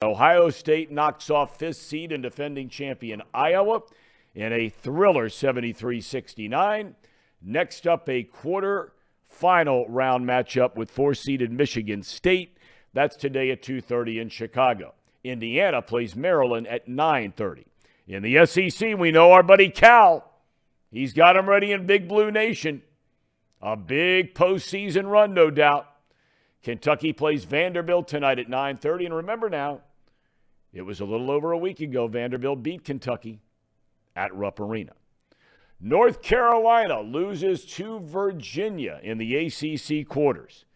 Ohio State knocks off fifth seed and defending champion Iowa in a thriller 73 69. Next up, a quarter final round matchup with four seeded Michigan State. That's today at 2:30 in Chicago. Indiana plays Maryland at 9:30. In the SEC, we know our buddy Cal. He's got him ready in Big Blue Nation. A big postseason run, no doubt. Kentucky plays Vanderbilt tonight at 9:30. And remember now, it was a little over a week ago Vanderbilt beat Kentucky at Rupp Arena. North Carolina loses to Virginia in the ACC quarters.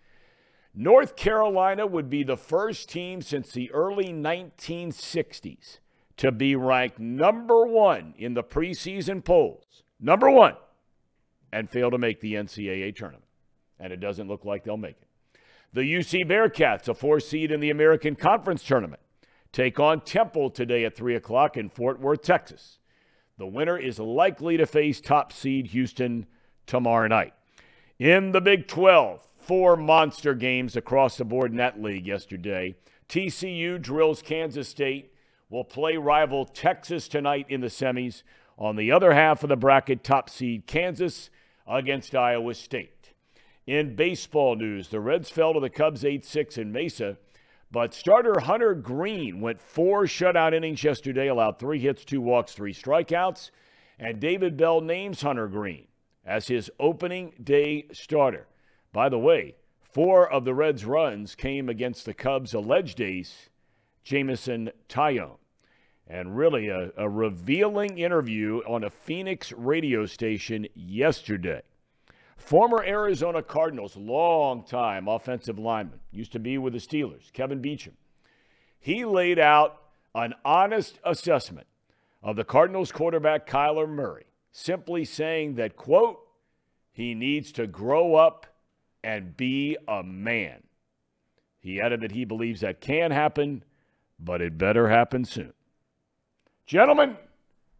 North Carolina would be the first team since the early 1960s to be ranked number one in the preseason polls. Number one. And fail to make the NCAA tournament. And it doesn't look like they'll make it. The UC Bearcats, a four seed in the American Conference tournament, take on Temple today at 3 o'clock in Fort Worth, Texas. The winner is likely to face top seed Houston tomorrow night. In the Big 12, four monster games across the board in that league yesterday. TCU drills Kansas State. Will play rival Texas tonight in the semis. On the other half of the bracket, top seed Kansas against Iowa State. In baseball news, the Reds fell to the Cubs 8 6 in Mesa, but starter Hunter Greene went four shutout innings yesterday, allowed three hits, two walks, three strikeouts, and David Bell names Hunter Greene as his opening day starter. By the way, four of the Reds' runs came against the Cubs' alleged ace, Jameson Taillon. And really a, a revealing interview on a Phoenix radio station yesterday. Former Arizona Cardinals, long-time offensive lineman, used to be with the Steelers, Kelvin Beachum. He laid out an honest assessment of the Cardinals quarterback Kyler Murray, simply saying that, quote, he needs to grow up and be a man. He added that he believes that can happen, but it better happen soon. Gentlemen,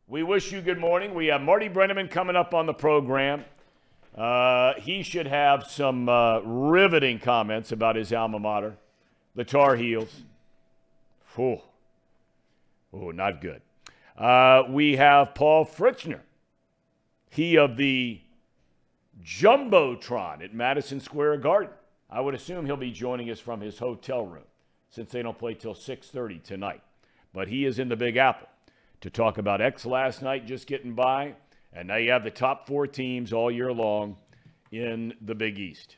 we wish you good morning. We have Marty Brennaman coming up on the program. Uh, he should have some uh, riveting comments about his alma mater, the Tar Heels. Oh, oh not good. Uh, we have Paul Fritschner, he of the Jumbotron at Madison Square Garden. I would assume he'll be joining us from his hotel room since they don't play till 6:30 tonight. But he is in the Big Apple to talk about X last night just getting by, and now you have the top 4 teams all year long in the Big East.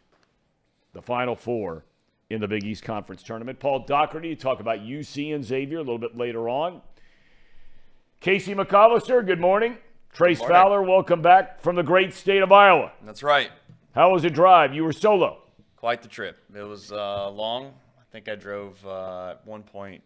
The final 4 in the Big East Conference tournament. Paul Daugherty to talk about UC and Xavier a little bit later on. Casey McAllister, good morning. Trace Fowler, welcome back from the great state of Iowa. That's right. How was the drive? You were solo. Quite the trip. It was uh, long. I think I drove uh, at one point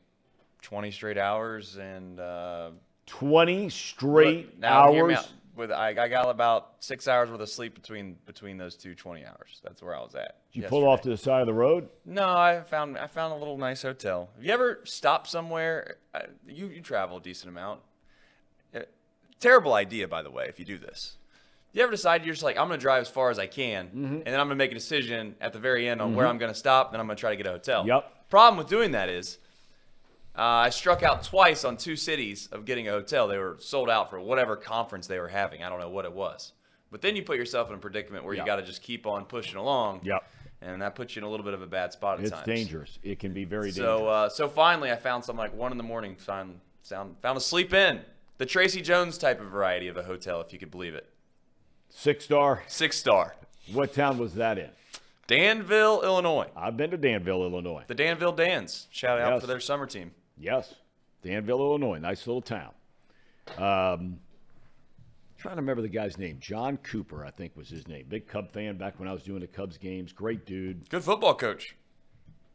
20 straight hours and. Uh, 20 straight now, hear me hours? With I, I got about six hours worth of sleep between between those two 20 hours. That's where I was at. Did you pull off to the side of the road? No, I found I found a little nice hotel. Have you ever stopped somewhere? uh, You you travel a decent amount. Uh, terrible idea, by the way, if you do this. You ever decide you're just like I'm gonna drive as far as I can, Mm-hmm. and then I'm gonna make a decision at the very end on where I'm gonna stop, then I'm gonna try to get a hotel. Yep. Problem with doing that is, uh, I struck out twice on two cities of getting a hotel. They were sold out for whatever conference they were having. I don't know what it was. But then you put yourself in a predicament where Yep. you got to just keep on pushing along. Yep. And that puts you in a little bit of a bad spot at It's times. dangerous. It can be very So, dangerous. uh, so finally, I found something like one in the morning. Found, found, found a sleep in, the Tracy Jones type of variety of a hotel, if you could believe it. Six star. Six star, What town was that in? Danville, Illinois. I've been to Danville, Illinois. The Danville Dans. Shout out Yes. for their summer team. Yes. Danville, Illinois. Nice little town. Um, trying to remember the guy's name. John Cooper, I think was his name. Big Cub fan back when I was doing the Cubs games. Great dude. Good football coach.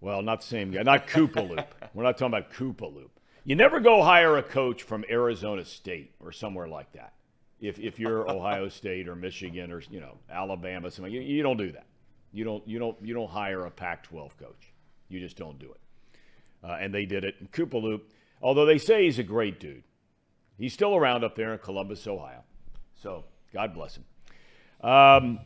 Well, not the same guy. Not Koopa Loop. We're not talking about Koopa Loop. You never go hire a coach from Arizona State or somewhere like that. If, if you're Ohio State or Michigan or you know Alabama, something you, you don't do that. You don't you don't you don't hire a Pac-12 coach. You just don't do it. Uh, and they did it. And Koopa Loop, although they say he's a great dude, he's still around up there in Columbus, Ohio. So God bless him. Um,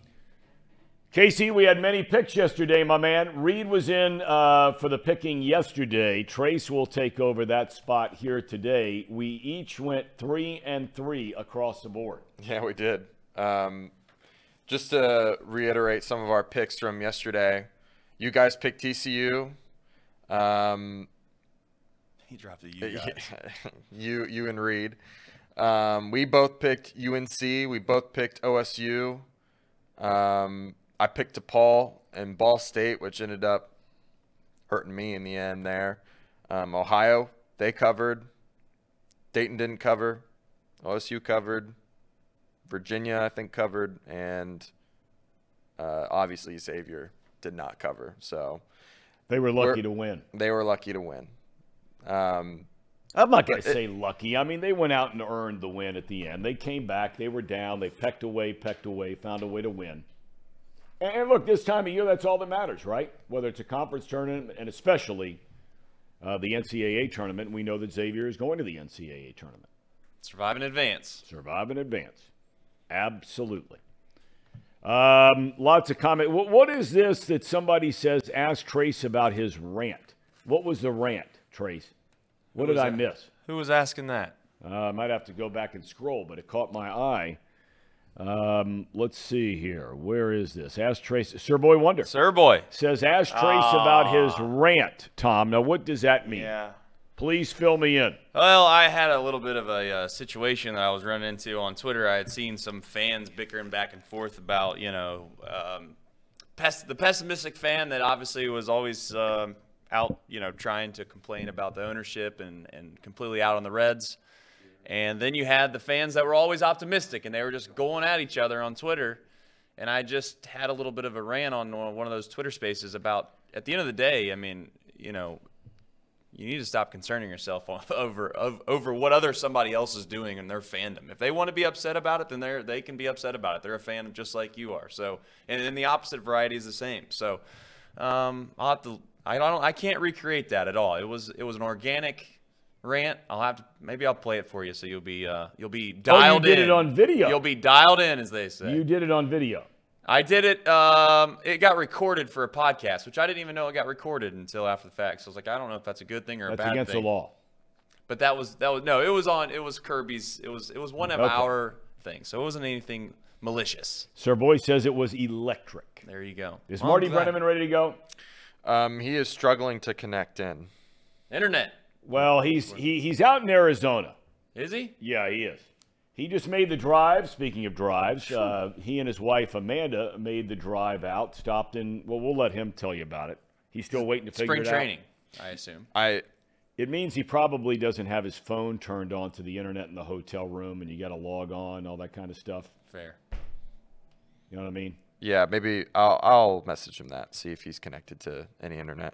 Casey, we had many picks yesterday, my man. Reed was in uh, for the picking yesterday. Trace will take over that spot here today. We each went three and three across the board. Yeah, we did. Um, just to reiterate some of our picks from yesterday, you guys picked TCU. Um, He dropped the U guys. you, you and Reed. Um, we both picked UNC. We both picked OSU. Um, I picked DePaul and Ball State, which ended up hurting me in the end there. Um, Ohio, they covered. Dayton didn't cover. OSU covered. Virginia, I think, covered. And uh, obviously, Xavier did not cover. So They were lucky We're- to win. they were lucky to win. Um, I'm not going to say lucky. I mean, they went out and earned the win at the end. They came back. They were down. They pecked away, pecked away, found a way to win. And, and look, this time of year, that's all that matters, right? Whether it's a conference tournament and especially uh, the NCAA tournament. We know that Xavier is going to the NCAA tournament. Survive in advance. Survive in advance. Absolutely. Um, lots of comment. What, what is this that somebody says? Ask Trace about his rant. What was the rant, Trace? What did I that? miss? Who was asking that? Uh, I might have to go back and scroll, but it caught my eye. Um, let's see here. Where is this? Ask Trace. Sir Boy Wonder Sir boy. says, Ask Trace about his rant, Thom. Now, what does that mean? Yeah. Please fill me in. Well, I had a little bit of a uh, situation that I was running into on Twitter. I had seen some fans bickering back and forth about, you know, um, the pessimistic fan that obviously was always um, out, you know, trying to complain about the ownership and, and completely out on the Reds. And then you had the fans that were always optimistic and they were just going at each other on Twitter. And I just had a little bit of a rant on one of those Twitter spaces about, at the end of the day, I mean, you know, you need to stop concerning yourself over over what other somebody else is doing in their fandom. If they want to be upset about it, then they they can be upset about it. They're a fan just like you are. So, and then the opposite variety is the same. So, um, I'll have to. I don't. I can't recreate that at all. It was it was an organic rant. I'll have to. Maybe I'll play it for you so you'll be uh you'll be dialed in. You did in. it on video. You'll be dialed in, as they say. You did it on video. I did it. Um, it got recorded for a podcast, which I didn't even know it got recorded until after the fact. So I was like, I don't know if that's a good thing or a That's bad against thing. the law. But that was that was no. It was on. It was Kirby's. It was it was one of Okay. our things. So it wasn't anything malicious. Sir Boy says it was electric. There you go. Is Well, Marty I'm. Brennaman ready to go? um, he is struggling to connect in. Internet. Well, he's he, he's out in Arizona. Is he? Yeah, he is. He just made the drive. Speaking of drives, uh, he and his wife Amanda made the drive out. Stopped in. Well, we'll let him tell you about it. He's still waiting to figure Spring it training, I assume. I. It means he probably doesn't have his phone turned on to the internet in the hotel room, and you got to log on, all that kind of stuff. Fair. You know what I mean? yeah, maybe I'll I'll message him that see if he's connected to any internet.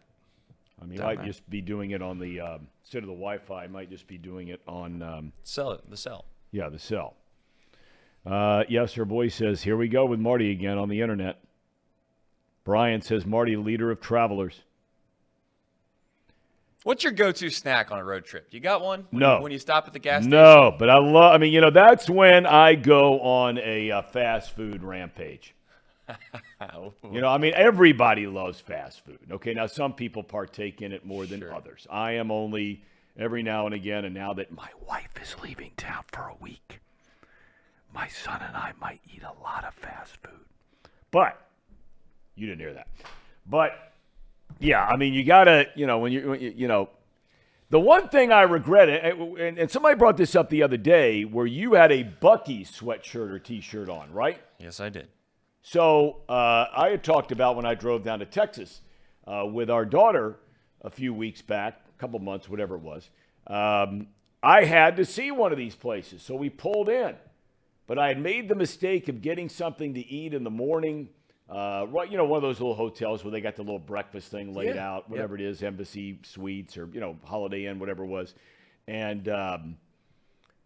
I mean, he might there. just be doing it on the um, instead of the Wi-Fi. Might just be doing it on. Um, Sell it. The sell. Yeah, the cell. Uh, yes, her boy says, here we go with Marty again on the internet. Brian says, Marty, leader of travelers. What's your go-to snack on a road trip? You got one? When No. You, when you stop at the gas station. No, but I love, I mean, you know, that's when I go on a uh, fast food rampage. You know, I mean, everybody loves fast food. Okay, now some people partake in it more than Sure. others. I am only every now and again, and now that my wife is leaving town for a week, my son and I might eat a lot of fast food. But you didn't hear that. But yeah, I mean, you gotta, you know, when you, when you, you know, the one thing I regret, and, and, and somebody brought this up the other day, where you had a Buc-ee sweatshirt or T-shirt on, right? Yes, I did. So uh, I had talked about when I drove down to Texas uh, with our daughter a few weeks back, couple months, whatever it was. Um, I had to see one of these places, so we pulled in. But I had made the mistake of getting something to eat in the morning. Uh, right, you know, one of those little hotels where they got the little breakfast thing laid Yeah, out, whatever it is, Embassy Suites or you know Holiday Inn, whatever it was, and um,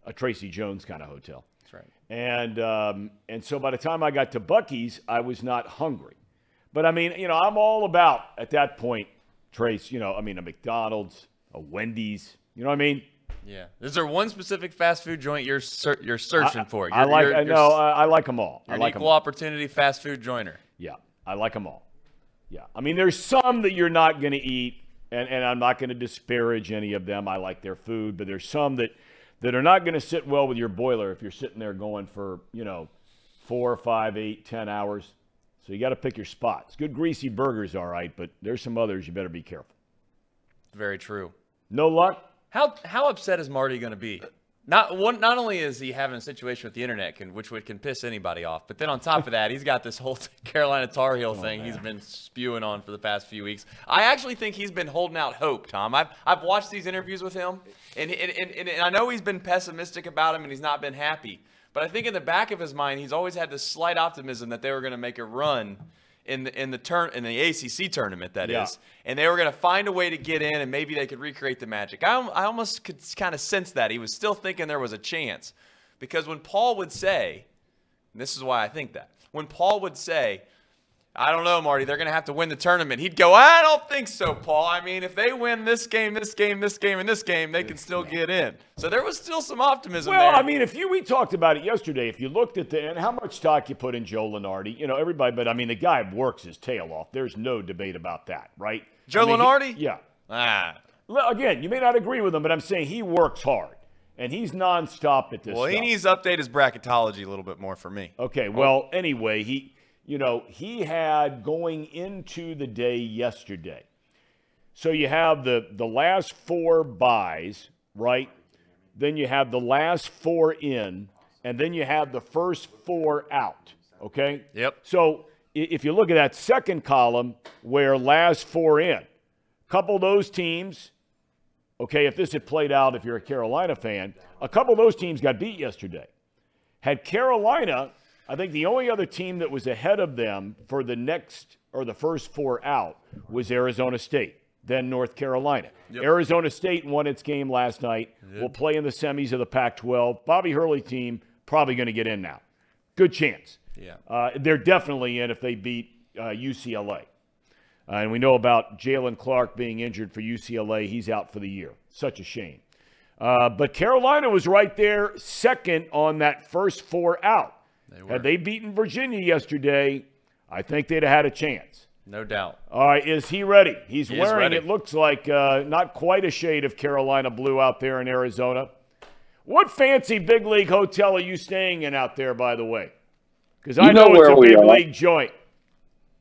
a Tracy Jones kind of hotel. That's right. And um, and so by the time I got to Buc-ee's, I was not hungry. But I mean, you know, I'm all about at that point, Trace. You know, I mean, a McDonald's, a Wendy's. You know what I mean? Yeah. Is there one specific fast food joint you're ser- you're searching for? I You're- like. you're- uh, I know. I, I like them all. I an equal opportunity fast food joiner. Yeah. I like them all. Yeah. I mean, there's some that you're not going to eat, and, and I'm not going to disparage any of them. I like their food, but there's some that, that are not going to sit well with your boiler if you're sitting there going for, you know, four, five, eight, ten hours. So you got to pick your spots. Good greasy burgers, all right, but there's some others you better be careful. Very true. No luck? How how upset is Marty going to be? Not one. Not only is he having a situation with the internet, can, which would can piss anybody off, but then on top of that, he's got this whole Carolina Tar Heel Oh, thing he's been spewing on for the past few weeks. I actually think he's been holding out hope, Thom. I've I've watched these interviews with him, and and, and, and I know he's been pessimistic about him, and he's not been happy. But I think in the back of his mind, he's always had this slight optimism that they were going to make a run in the in the turn in the ACC tournament. That is, Yeah. and they were going to find a way to get in, and maybe they could recreate the magic. I, I almost could kind of sense that he was still thinking there was a chance, because when Paul would say, and this is why I think that when Paul would say, "I don't know, Marty, they're going to have to win the tournament," he'd go, "I don't think so, Paul. I mean, if they win this game, this game, this game, and this game, they can still get in." So there was still some optimism Well, there. I mean, if you we talked about it yesterday. If you looked at the and how much stock you put in Joe Lunardi, you know everybody, but I mean the guy works his tail off. There's no debate about that, right? Joe I mean, he- yeah. ah. Again, you may not agree with him, but I'm saying he works hard and he's nonstop at this. Well, he needs to update his bracketology a little bit more for me. Okay, well, anyway, he, you know, he had going into the day yesterday. So you have the the last four buys, right? Then you have the last four in, and then you have the first four out. Okay. Yep. So if you look at that second column, where last four in, couple of those teams. Okay, if this had played out, if you're a Carolina fan, a couple of those teams got beat yesterday. Had Carolina, I think the only other team that was ahead of them for the next or the first four out was Arizona State, then North Carolina. Arizona State won its game last night. Will play in the semis of the Pac 12. Bobby Hurley team probably going to get in now. Good chance. Yeah. Uh, they're definitely in if they beat uh, UCLA. Uh, and we know about Jaylen Clark being injured for UCLA. He's out for the year. Such a shame. Uh, but Carolina was right there, second on that first four out. Had they beaten Virginia yesterday, I think they'd have had a chance. No doubt. All right, is he ready? He's He wearing, ready. it looks like, uh, not quite a shade of Carolina blue out there in Arizona. What fancy big league hotel are you staying in out there, by the way? Because I You know know, it's where a we big are. league joint.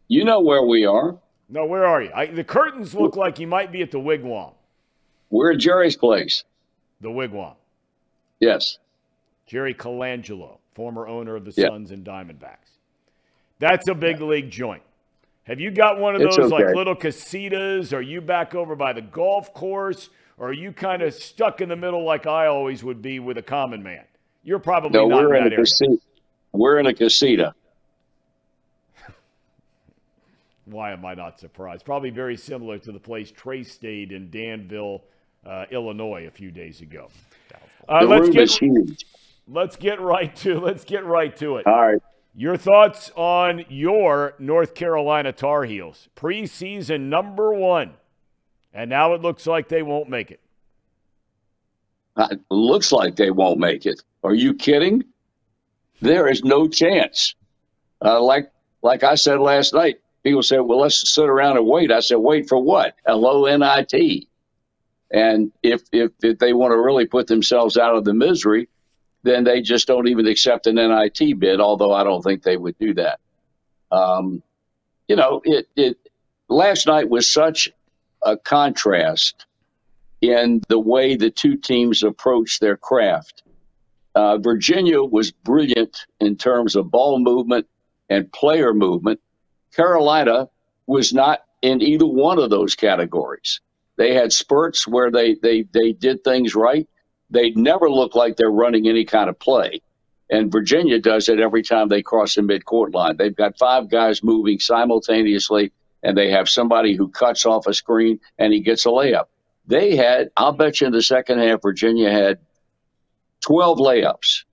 You know where we are. No, where are you? I, the curtains look like you might be at the Wigwam. We're at Jerry's place. The Wigwam. Yes. Jerry Colangelo, former owner of the Yeah. Suns and Diamondbacks. That's a big league joint. Have you got one of It's those like little casitas? Are you back over by the golf course? Or are you kind of stuck in the middle like I always would be with a common man? You're probably No, not we're in in that a area. casita. We're in a casita. Why am I not surprised? Probably very similar to the place Trey stayed in Danville, uh, Illinois, a few days ago. Uh, The let's room get is huge. Let's get right to let's get right to it. All right. Your thoughts on your North Carolina Tar Heels, preseason number one, and now it looks like they won't make it. Uh, looks like they won't make it. Are you kidding? There is no chance. Uh, like like I said last night, people said, "Well, let's sit around and wait." I said, "Wait for what? Hello, NIT." And if if, if they want to really put themselves out of the misery, then they just don't even accept an NIT bid. Although I don't think they would do that. Um, you know, it it last night was such a contrast in the way the two teams approached their craft. Uh, Virginia was brilliant in terms of ball movement and player movement. Carolina was not in either one of those categories. They had spurts where they, they, they did things right. They never look like they're running any kind of play. And Virginia does it every time they cross the midcourt line. They've got five guys moving simultaneously, and they have somebody who cuts off a screen and he gets a layup. They had, I'll bet you in the second half, Virginia had 12 layups,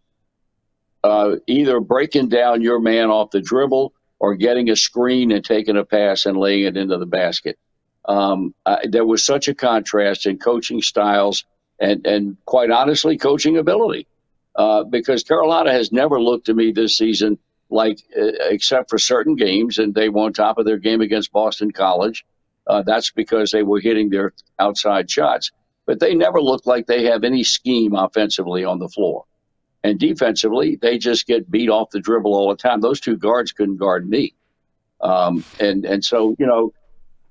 uh, either breaking down your man off the dribble or getting a screen and taking a pass and laying it into the basket. Um, uh, there was such a contrast in coaching styles and, and quite honestly, coaching ability. Uh, because Carolina has never looked to me this season like uh, except for certain games, and they won top of their game against Boston College. Uh, that's because they were hitting their outside shots, but they never look like they have any scheme offensively on the floor. And defensively, they just get beat off the dribble all the time. Those two guards couldn't guard me. Um, and and so you know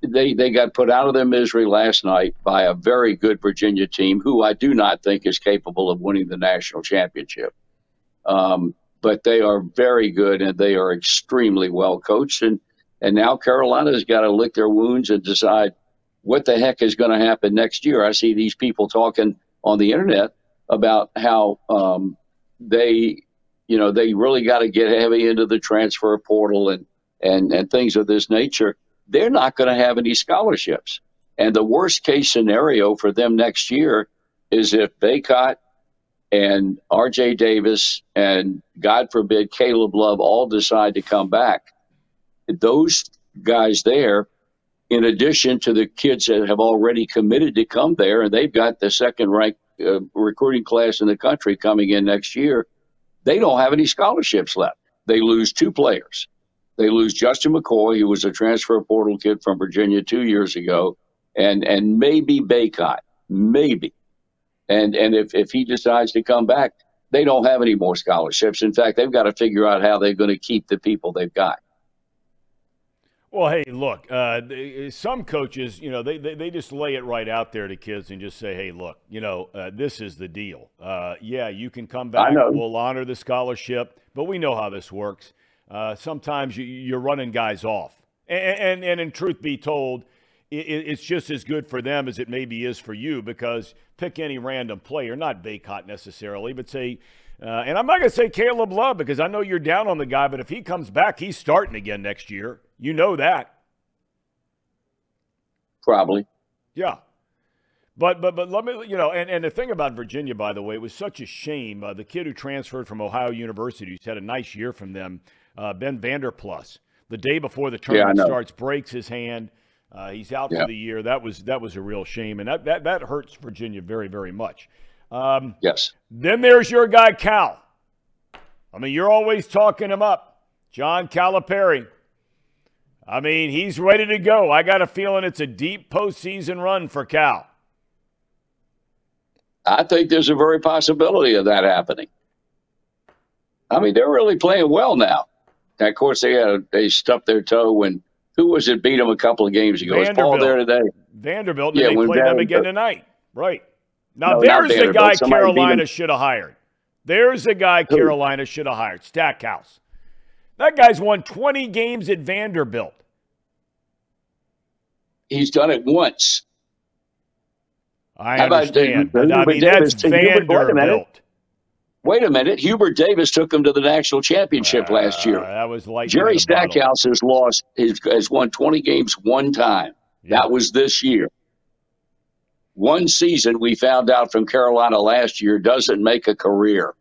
they they got put out of their misery last night by a very good Virginia team, who I do not think is capable of winning the national championship. Um, but they are very good and they are extremely well coached. And and now Carolina's got to lick their wounds and decide what the heck is going to happen next year. I see these people talking on the internet about how um, they, you know, they really got to get heavy into the transfer portal and and and things of this nature they're not going to have any scholarships. And the worst case scenario for them next year is if Bacot and RJ Davis and God forbid Caleb Love all decide to come back. Those guys there, in addition to the kids that have already committed to come there, and they've got the second ranked uh, recruiting class in the country coming in next year, they don't have any scholarships left. They lose two players. They lose Justin McCoy, who was a transfer portal kid from Virginia two years ago, and and maybe Bacot, maybe. And and if, if he decides to come back, they don't have any more scholarships. In fact, they've got to figure out how they're going to keep the people they've got. Well, hey, look, uh, some coaches, you know, they, they, they, just lay it right out there to kids and just say, hey, look, you know, uh, this is the deal. Uh, yeah, you can come back. We'll honor the scholarship, but we know how this works. Uh, sometimes you, are running guys off. And, and, and, in truth be told, it, it's just as good for them as it maybe is for you because pick any random player, not Bacot necessarily, but say, uh, and I'm not going to say Caleb Love because I know you're down on the guy, but if he comes back, he's starting again next year. You know that. Probably. Yeah. But but but let me you know and, and the thing about Virginia by the way it was such a shame uh, the kid who transferred from Ohio University who's had a nice year from them uh, Ben Vander Plas, The day before the tournament yeah, starts, breaks his hand. Uh, he's out yeah. for the year. That was that was a real shame, and that that, that hurts Virginia very very much. Um, yes. Then there's your guy Cal. I mean, you're always talking him up, John Calipari. I mean, he's ready to go. I got a feeling it's a deep postseason run for Cal. I think there's a very possibility of that happening. I mean, they're really playing well now. And of course, they had a, they stubbed their toe when who was it beat them a couple of games ago? Vanderbilt. Was Paul there today? Vanderbilt. Yeah, they play them again tonight. Right. Now no, there's the guy Carolina should have hired. There's the guy who? Carolina should have hired. Stackhouse. That guy's won 20 games at Vanderbilt. He's done it once. I How understand. About, I mean, that's Vanderbilt. Wait a minute. Hubert Davis took them to the national championship uh, last year. That was like Jerry Stackhouse has lost, has, has won 20 games one time. Yeah. That was this year. One season, we found out from Carolina last year, doesn't make a career.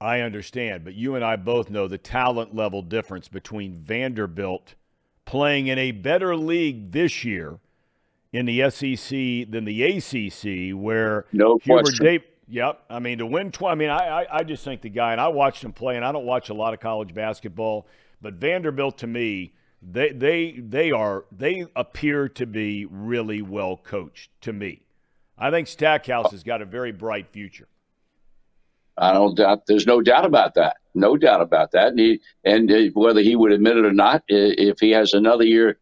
I understand, but you and I both know the talent level difference between Vanderbilt playing in a better league this year in the SEC than the ACC, where no Hubert, da- Yep. I mean, to win 20, I mean, I, I, I just think the guy, and I watched him play, and I don't watch a lot of college basketball, but Vanderbilt to me, they, they, they are, they appear to be really well coached to me. I think Stackhouse has got a very bright future. I don't doubt. There's no doubt about that. No doubt about that. And, he, and uh, whether he would admit it or not, if he has another year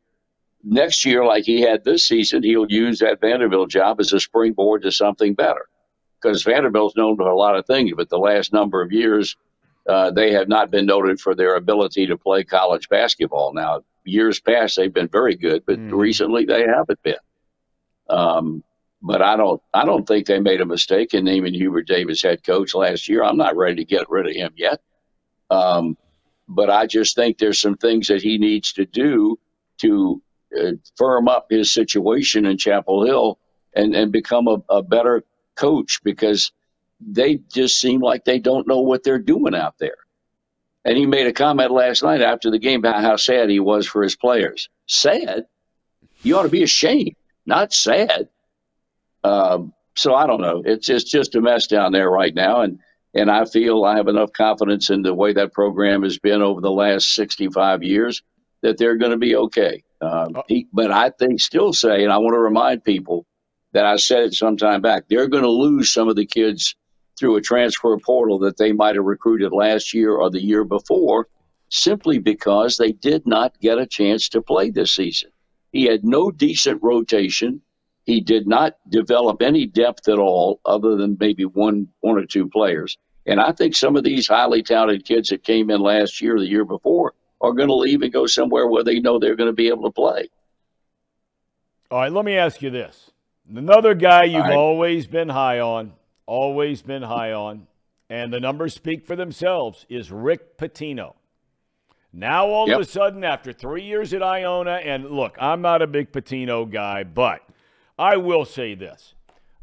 next year like he had this season, he'll use that Vanderbilt job as a springboard to something better because Vanderbilt's known for a lot of things, but the last number of years, uh, they have not been noted for their ability to play college basketball. Now, years past, they've been very good, but mm. recently they haven't been. Um, but I don't, I don't think they made a mistake in naming Hubert Davis head coach last year. I'm not ready to get rid of him yet. Um, but I just think there's some things that he needs to do to uh, firm up his situation in Chapel Hill and, and become a, a better coach because they just seem like they don't know what they're doing out there. And he made a comment last night after the game about how sad he was for his players. Sad? You ought to be ashamed, not sad. Um, so I don't know. It's just just a mess down there right now, and And I feel I have enough confidence in the way that program has been over the last 65 years that they're going to be okay. Um, Uh, he, but I think still say, and I want to remind people that I said it some time back, they're going to lose some of the kids through a transfer portal that they might have recruited last year or the year before simply because they did not get a chance to play this season. He had no decent rotation. He did not develop any depth at all, other than maybe one one or two players. And I think some of these highly talented kids that came in last year or the year before are going to leave and go somewhere where they know they're going to be able to play. All right, let me ask you this. Another guy you've right. always been high on, always been high on, and the numbers speak for themselves, is Rick Pitino. Now, all Yep. of a sudden, after three years at Iona, and look, I'm not a big Pitino guy, but I will say this.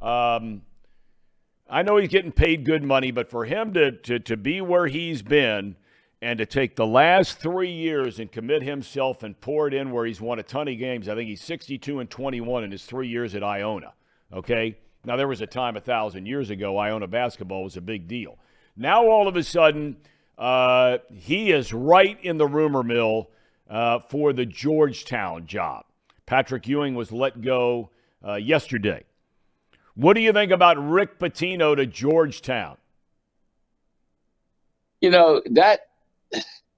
Um, I know he's getting paid good money, but for him to, to, to be where he's been and to take the last three years and commit himself and pour it in where he's won a ton of games, I think he's 62 and 21 in his three years at Iona. Okay? Now, there was a time a thousand years ago, Iona basketball was a big deal. Now, all of a sudden, uh, he is right in the rumor mill uh, for the Georgetown job. Patrick Ewing was let go uh, yesterday. What do you think about Rick Pitino to Georgetown? You know that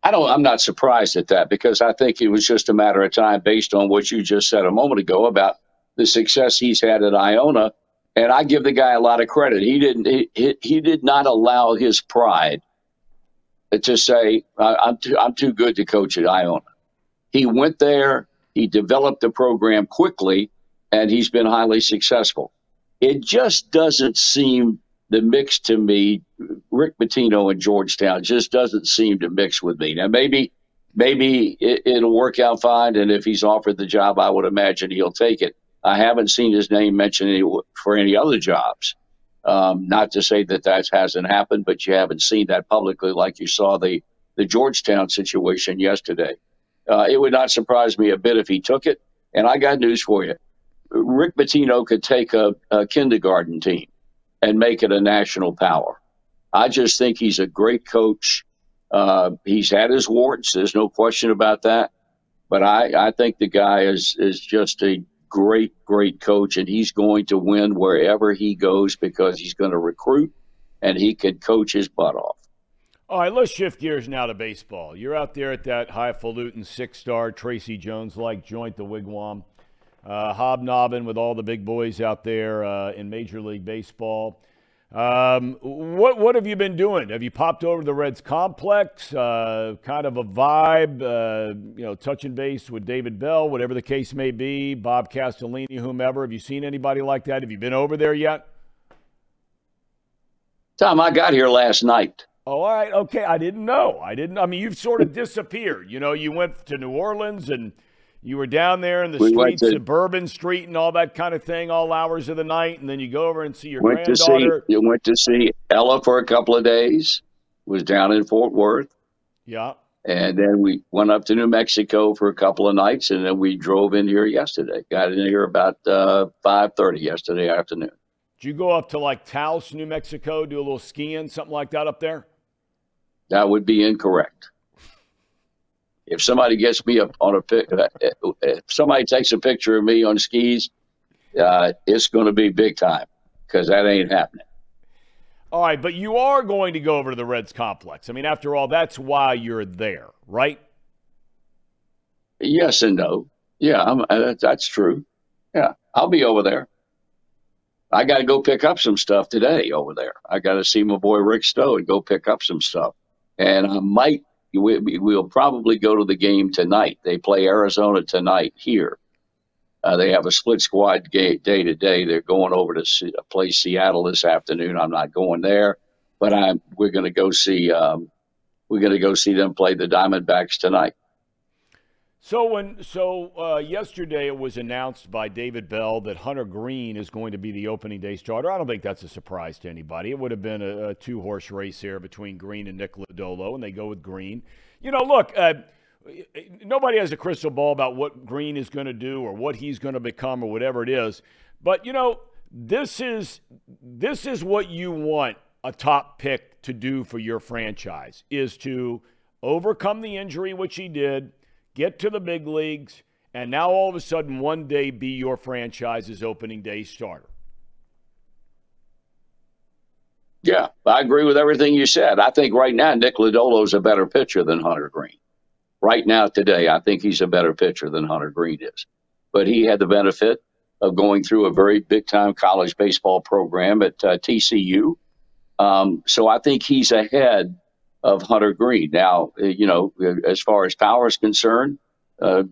I don't. I'm not surprised at that because I think it was just a matter of time, based on what you just said a moment ago about the success he's had at Iona. And I give the guy a lot of credit. He didn't. He, he, did not allow his pride to say "I- I'm too, I'm too good to coach at Iona. He went there. He developed the program quickly, and he's been highly successful. It just doesn't seem the mix to me. Rick Pitino in Georgetown just doesn't seem to mix with me. Now maybe maybe it, it'll work out fine, and if he's offered the job, I would imagine he'll take it. I haven't seen his name mentioned any, for any other jobs. Um, not to say that that hasn't happened, but you haven't seen that publicly like you saw the the Georgetown situation yesterday. Uh, it would not surprise me a bit if he took it. And I got news for you. Rick Pitino could take a, a kindergarten team and make it a national power. I just think he's a great coach. Uh, he's had his warts. There's no question about that. But I, I think the guy is, is just a great, great coach, and he's going to win wherever he goes because he's going to recruit and he can coach his butt off. All right, let's shift gears now to baseball. You're out there at that highfalutin six star Tracy Jones like joint, the Wigwam, uh, hobnobbing with all the big boys out there uh, in Major League Baseball. Um, what what have you been doing? Have you popped over to the Reds complex? Uh, kind of a vibe, uh, you know, touching base with David Bell, whatever the case may be, Bob Castellini, whomever. Have you seen anybody like that? Have you been over there yet? Thom, I got here last night. Oh, all right. Okay. I didn't know. I didn't. I mean, you've sort of disappeared. You know, you went to New Orleans and you were down there in the We streets to- of Bourbon Street and all that kind of thing, all hours of the night. And then you go over and see your Went to see granddaughter. you went to see Ella for a couple of days. Was down in Fort Worth, Yeah. and then we went up to New Mexico for a couple of nights, and then we drove in here yesterday. Got in here about uh, five thirty yesterday afternoon. Did you go up to like Taos, New Mexico, do a little skiing, something like that up there? That would be incorrect. If somebody gets me up on a pic, uh, if somebody takes a picture of me on skis, uh, it's going to be big time because that ain't happening. All right. But you are going to go over to the Reds complex. I mean, after all, that's why you're there, right? Yes and no. Yeah, I'm, uh, that's true. Yeah, I'll be over there. I got to go pick up some stuff today over there. I got to see my boy Rick Stowe and go pick up some stuff. And I might, we, we'll probably go to the game tonight. They play Arizona tonight here. Uh, they have a split squad ga- day to day. They're going over to see, play Seattle this afternoon. I'm not going there, but I'm. We're going to go see. Um, we're going to go see them play the Diamondbacks tonight. So when so uh, yesterday it was announced by David Bell that Hunter Greene is going to be the opening day starter. I don't think that's a surprise to anybody. It would have been a, a two horse race here between Greene and Nick Lodolo, and they go with Greene. You know, look, uh, nobody has a crystal ball about what Greene is going to do or what he's going to become or whatever it is. But you know, this is this is what you want a top pick to do for your franchise is to overcome the injury, which he did, get to the big leagues, and now all of a sudden one day be your franchise's opening day starter. Yeah, I agree with everything you said. I think right now Nick Lodolo is a better pitcher than Hunter Greene. Right now, today, I think he's a better pitcher than Hunter Greene is. But he had the benefit of going through a very big time college baseball program at uh, TCU. Um, so I think he's ahead of Hunter Greene. Now, uh, you know, as far as power is concerned, uh,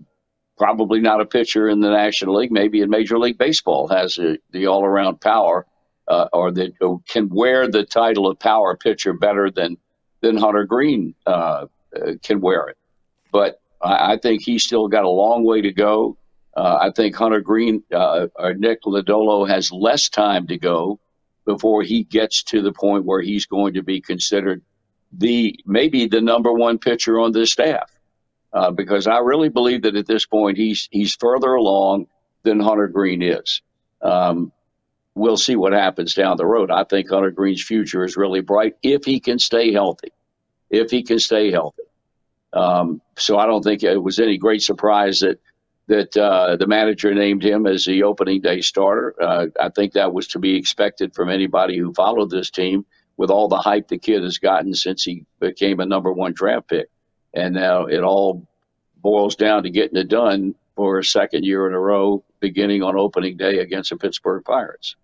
probably not a pitcher in the National League, maybe in Major League Baseball has a, the all around power uh, or that can wear the title of power pitcher better than than Hunter Greene uh, uh, can wear it. But I, I, think he's still got a long way to go. Uh, I think Hunter Greene uh, or Nick Lodolo has less time to go before he gets to the point where he's going to be considered the maybe the number one pitcher on this staff. Uh, because I really believe that at this point he's he's further along than Hunter Greene is. Um, we'll see what happens down the road. I think Hunter Greene's future is really bright if he can stay healthy. If he can stay healthy. Um, so I don't think it was any great surprise that that uh, the manager named him as the opening day starter. Uh, I think that was to be expected from anybody who followed this team with all the hype the kid has gotten since he became a number one draft pick. And now it all boils down to getting it done for a second year in a row, beginning on opening day against the Pittsburgh Pirates.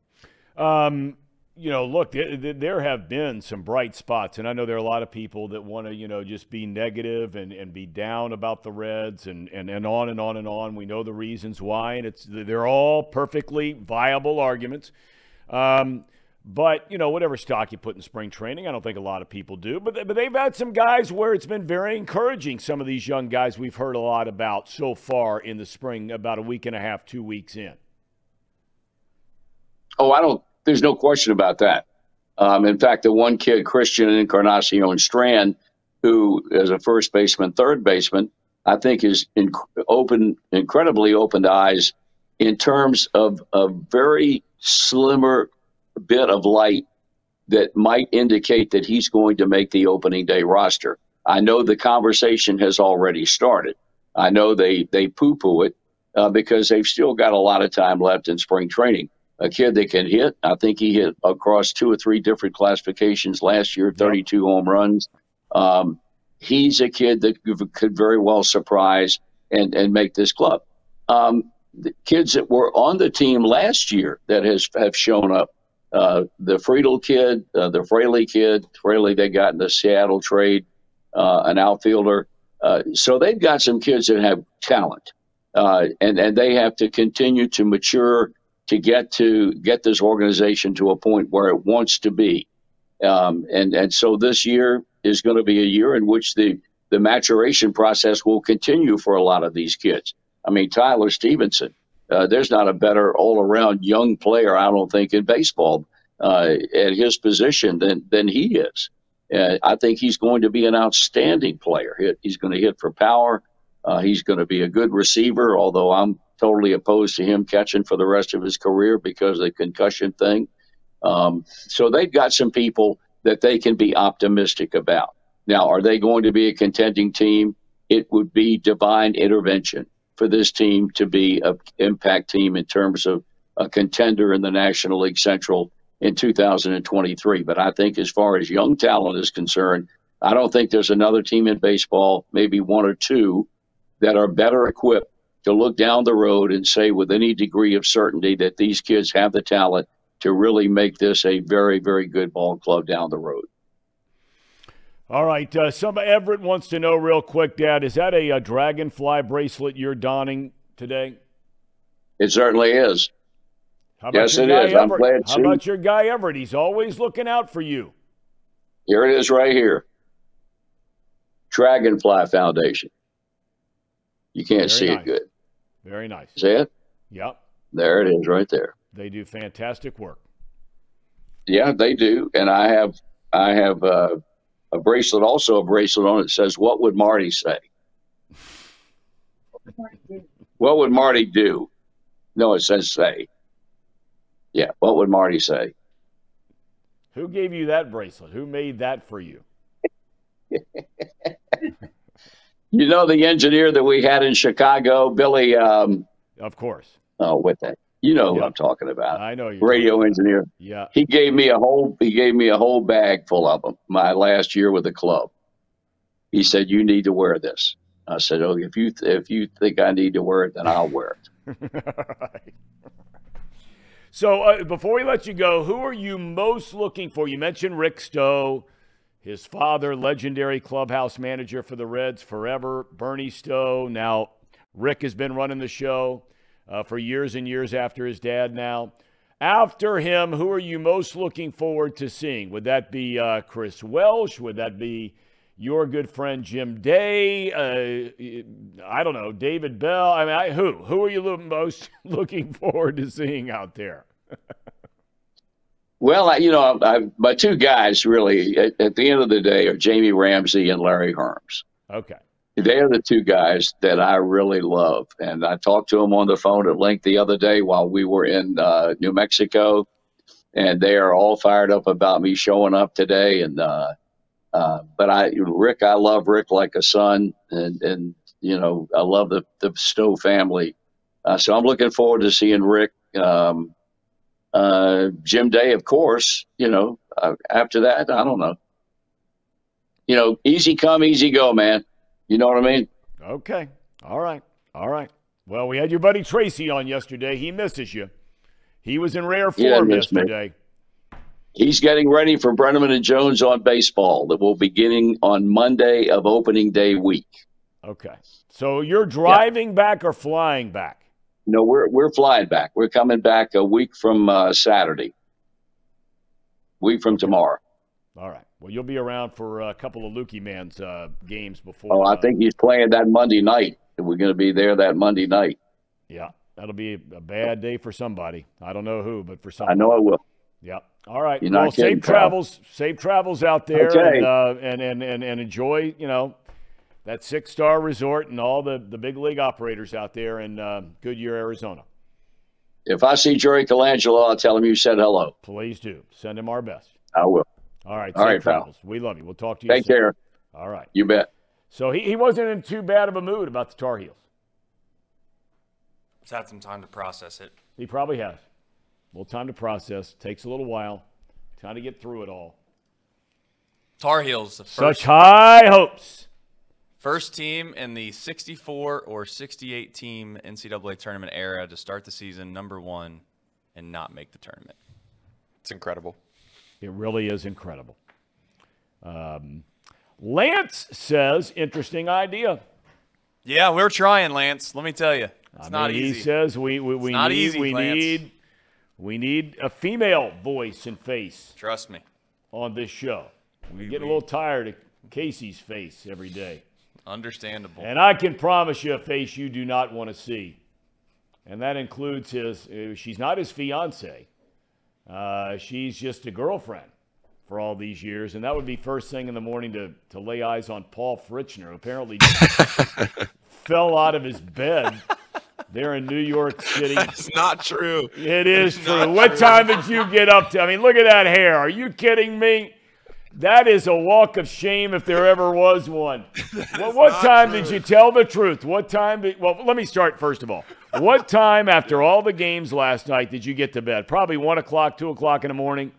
Um, you know, look, there have been some bright spots, and I know there are a lot of people that want to, you know, just be negative and, and be down about the Reds and, and, and on and on and on. We know the reasons why, and it's they're all perfectly viable arguments. Um, but you know, whatever stock you put in spring training, I don't think a lot of people do. But but they've had some guys where it's been very encouraging. Some of these young guys we've heard a lot about so far in the spring, about a week and a half, two weeks in. Oh, I don't. There's no question about that. Um, in fact, the one kid, Christian Encarnacion Strand, who is a first baseman, third baseman, I think is in, open, incredibly opened eyes in terms of a very slimmer bit of light that might indicate that he's going to make the opening day roster. I know the conversation has already started. I know they they poo poo it uh, because they've still got a lot of time left in spring training a kid that can hit. I think he hit across two or three different classifications last year, 32 home runs. Um, he's a kid that could very well surprise and, and make this club. Um, the kids that were on the team last year that has have shown up, uh, the Friedl kid, uh, the Fraley kid, Fraley they got in the Seattle trade, uh, an outfielder. Uh, so they've got some kids that have talent, uh, and and they have to continue to mature to get to get this organization to a point where it wants to be. Um, and and so this year is going to be a year in which the the maturation process will continue for a lot of these kids. I mean, Tyler Stephenson, uh, there's not a better all around young player, I don't think, in baseball uh, at his position than than he is. Uh, I think he's going to be an outstanding player. He's going to hit for power. Uh, he's going to be a good receiver, although I'm totally opposed to him catching for the rest of his career because of the concussion thing. Um, so they've got some people that they can be optimistic about. Now, are they going to be a contending team? It would be divine intervention for this team to be an impact team in terms of a contender in the National League Central in 2023. But I think as far as young talent is concerned, I don't think there's another team in baseball, maybe one or two, that are better equipped to look down the road and say with any degree of certainty that these kids have the talent to really make this a very, very good ball club down the road. All right. Uh, some Everett wants to know real quick, Dad. Is that a, a dragonfly bracelet you're donning today? It certainly is. yes, it is. I'm glad How about your guy Everett? He's always looking out for you. Here it is, right here. Dragonfly Foundation. You can't Very see nice. it good. Very nice. See it? Yep. There it is, right there. They do fantastic work. Yeah, they do, and I have I have uh, a bracelet, also a bracelet on it says, "What would Marty say?" what would Marty do? No, it says say. Yeah, what would Marty say? Who gave you that bracelet? Who made that for you? You know the engineer that we had in Chicago, Billy. Um, Of course. oh, what that? You know who I'm talking about. I know you. Radio engineer. Yeah. He gave me a whole. He gave me a whole bag full of them. My last year with the club. He said, "You need to wear this." I said, "Oh, if you if you think I need to wear it, then I'll wear it." So uh, before we let you go, who are you most looking for? You mentioned Rick Stowe, his father, legendary clubhouse manager for the Reds forever. Bernie Stowe. Now Rick has been running the show uh, for years and years after his dad. Now, after him, who are you most looking forward to seeing? Would that be uh, Chris Welsh? Would that be your good friend Jim Day? Uh, I don't know, David Bell. I mean, I, who? Who are you lo- most looking forward to seeing out there? Well, I, you know, I, my two guys really at, at the end of the day are Jamie Ramsey and Larry Herms. Okay. They are the two guys that I really love, and I talked to them on the phone at length the other day while we were in uh, New Mexico, and they are all fired up about me showing up today. And uh, uh, but I, Rick, I love Rick like a son, and and you know, I love the the Stowe family. Uh, so I'm looking forward to seeing Rick. Um, uh, Jim Day, of course. You know, uh, after that, I don't know. You know, easy come, easy go, man. You know what I mean? Okay. All right. All right. Well, we had your buddy Tracy on yesterday. He misses you. He was in rare form Yeah, missed me. yesterday. He's getting ready for Brennaman and Jones on baseball that will be beginning on Monday of opening day week. Okay. So you're driving back or flying back? No, we're we're flying back. We're coming back a week from uh, Saturday. Week from tomorrow. All right. Well, you'll be around for a couple of Lukey Man's uh, games before. Oh, I uh, think he's playing that Monday night. We're going to be there that Monday night. Yeah, that'll be a bad day for somebody. I don't know who, but for somebody. I know it will. Yeah. All right. You're well, safe pal. travels. Safe travels out there, Okay. and, uh, and and and and enjoy. You know, that six star resort and all the the big league operators out there in uh, Goodyear, Arizona. If I see Jerry Colangelo, I'll tell him you said hello. Please do send him our best. I will. All right. All safe pal. We love you. We'll talk to you. Take soon. care. All right. You bet. So he, he wasn't in too bad of a mood about the Tar Heels. He's had some time to process it. He probably has. A little time to process. Takes a little while. Time to get through it all. Tar Heels, the Such first, high hopes. first team in the 64 or 68 team NCAA tournament era to start the season number one and not make the tournament. It's incredible. It really is incredible. Um, Lance says, interesting idea. Yeah, we're trying, Lance. Let me tell you, it's I not mean, easy. He says we we, we need easy, we Lance. need we need a female voice and face Trust me. on this show. We're We- getting a little tired of Casey's face every day, Understandable. and I can promise you a face you do not want to see, and that includes his. Uh, she's not his fiance. Uh, she's just a girlfriend for all these years, and that would be first thing in the morning to to lay eyes on Paul Fritschner, who apparently fell out of his bed there in New York City. That's not true. It is true. What true. time did you get up to? I mean, look at that hair. Are you kidding me? That is a walk of shame if there ever was one. What, what time did you tell the truth? What time did, well, let me start first of all. What time after all the games last night did you get to bed? Probably one o'clock, two o'clock in the morning.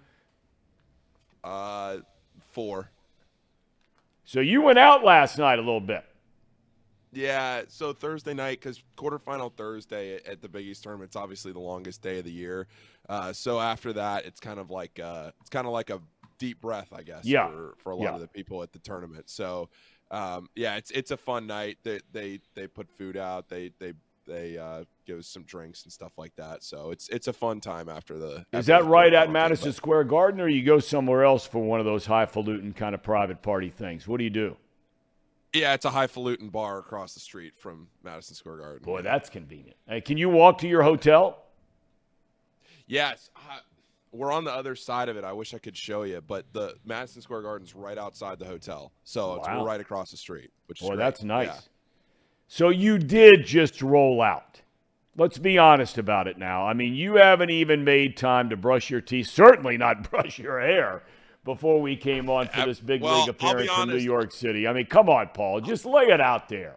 Uh, four. So you went out last night a little bit. Yeah, so Thursday night, because quarterfinal Thursday at, the Big East tournament, it's obviously the longest day of the year. Uh, so after that, it's kind of like uh, it's kind of like a deep breath, I guess, Yeah. for, for a lot Yeah. of the people at the tournament. So um, yeah, it's it's a fun night. They they they put food out. They they they uh, give us some drinks and stuff like that. So it's it's a fun time after the. Is that the right at Madison but- Square Garden, or you go somewhere else for one of those highfalutin kind of private party things? What do you do? Yeah, it's a highfalutin bar across the street from Madison Square Garden. Boy, that's convenient. Hey, can you walk to your hotel? Yes, we're on the other side of it. I wish I could show you, but the Madison Square Garden's right outside the hotel, so it's Wow. we're right across the street, which is Boy, great. that's nice. Yeah. So you did just roll out. Let's be honest about it now. I mean, you haven't even made time to brush your teeth, certainly not brush your hair before we came on for this big well, league appearance from New. York City. I mean, come on, Paul. Just lay it out there.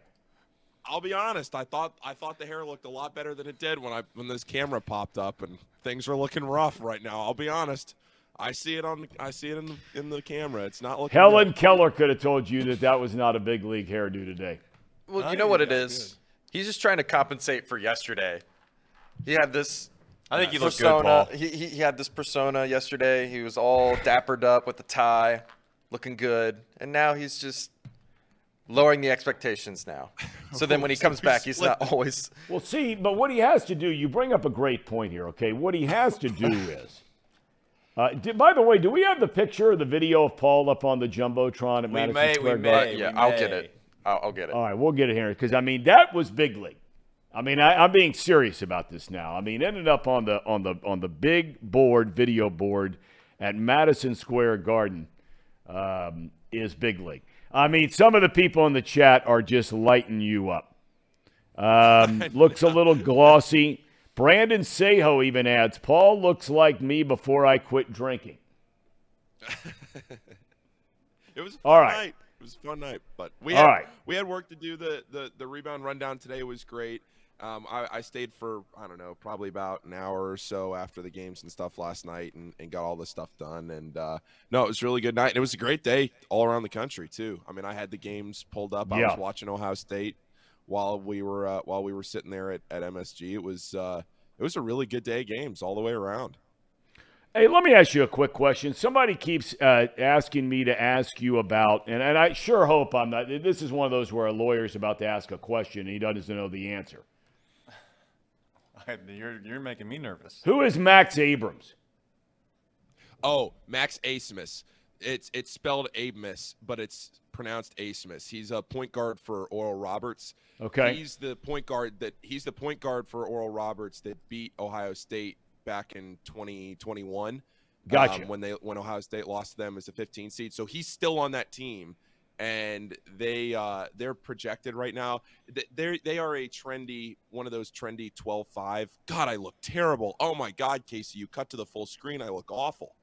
I'll be honest. I thought I thought the hair looked a lot better than it did when I when this camera popped up, and things are looking rough right now. I'll be honest. I see it on the, I see it in the, in the camera. It's not looking. Helen good. Keller could have told you that that was not a big league hairdo today. Well, I you know what it is. think is. He's just trying to compensate for yesterday. He had this I think you look good, persona. Paul. He, he he had this persona yesterday. He was all dappered up with the tie, looking good, and now he's just lowering the expectations now. So then when he comes back, he's not always. Well, see, but what he has to do, you bring up a great point here, okay? What he has to do is. Uh, di- by the way, do we have the picture or the video of Paul up on the jumbotron at We Madison may, we Square may. Garden? Hey, yeah, we I'll get it. I'll, I'll get it. All right, we'll get it here because I mean that was big league. I mean, I, I'm being serious about this now. I mean, ended up on the on the on the big board, video board at Madison Square Garden um, is big league. I mean, some of the people in the chat are just lighting you up. Um, looks a little glossy. Brandon Seho even adds, "Paul looks like me before I quit drinking." It was a fun All right. night. It was a fun night, but we All had right. we had work to do. The the the rebound rundown today was great. Um, I, I stayed for I don't know probably about an hour or so after the games and stuff last night and, and got all this stuff done and uh, no it was a really good night and it was a great day all around the country too. I mean I had the games pulled up. I was watching Ohio State while we were uh, while we were sitting there at, at MSG. It was uh, it was a really good day of games all the way around. Hey, let me ask you a quick question. Somebody keeps uh, asking me to ask you about, and, and I sure hope I'm not. This is one of those where a lawyer's about to ask a question and he doesn't know the answer. You're, you're making me nervous. Who is Max Abrams? Oh, Max Asmus. It's it's spelled Abmas, but it's pronounced Asmus. He's a point guard for Oral Roberts. Okay. He's the point guard that he's the point guard for Oral Roberts that beat Ohio State back in 2021. Gotcha. um, when they when Ohio State lost to them as a 15 seed. So he's still on that team, and they uh, they're projected right now. They they are a trendy one of those trendy 12-5. God, I look terrible. Oh my God, Casey, you cut to the full screen. I look awful.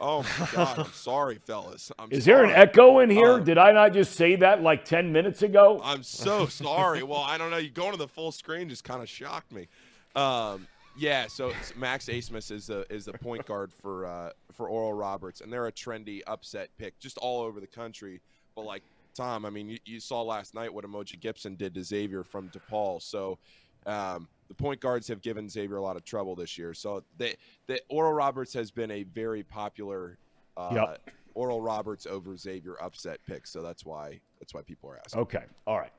Oh my God, I'm sorry, fellas. I'm Is there an echo in here? Uh, Did I not just say that like 10 minutes ago? I'm so sorry. well, I don't know. You going to the full screen just kind of shocked me. Um, yeah. So Max Asmus is the is the point guard for uh, for Oral Roberts, and they're a trendy upset pick just all over the country. But like Thom, I mean, you, you saw last night what Umoja Gibson did to Xavier from DePaul. So um, the point guards have given Xavier a lot of trouble this year. So they, the Oral Roberts has been a very popular. Uh, Yep. Oral Roberts over Xavier upset pick, so that's why that's why people are asking. Okay. All right.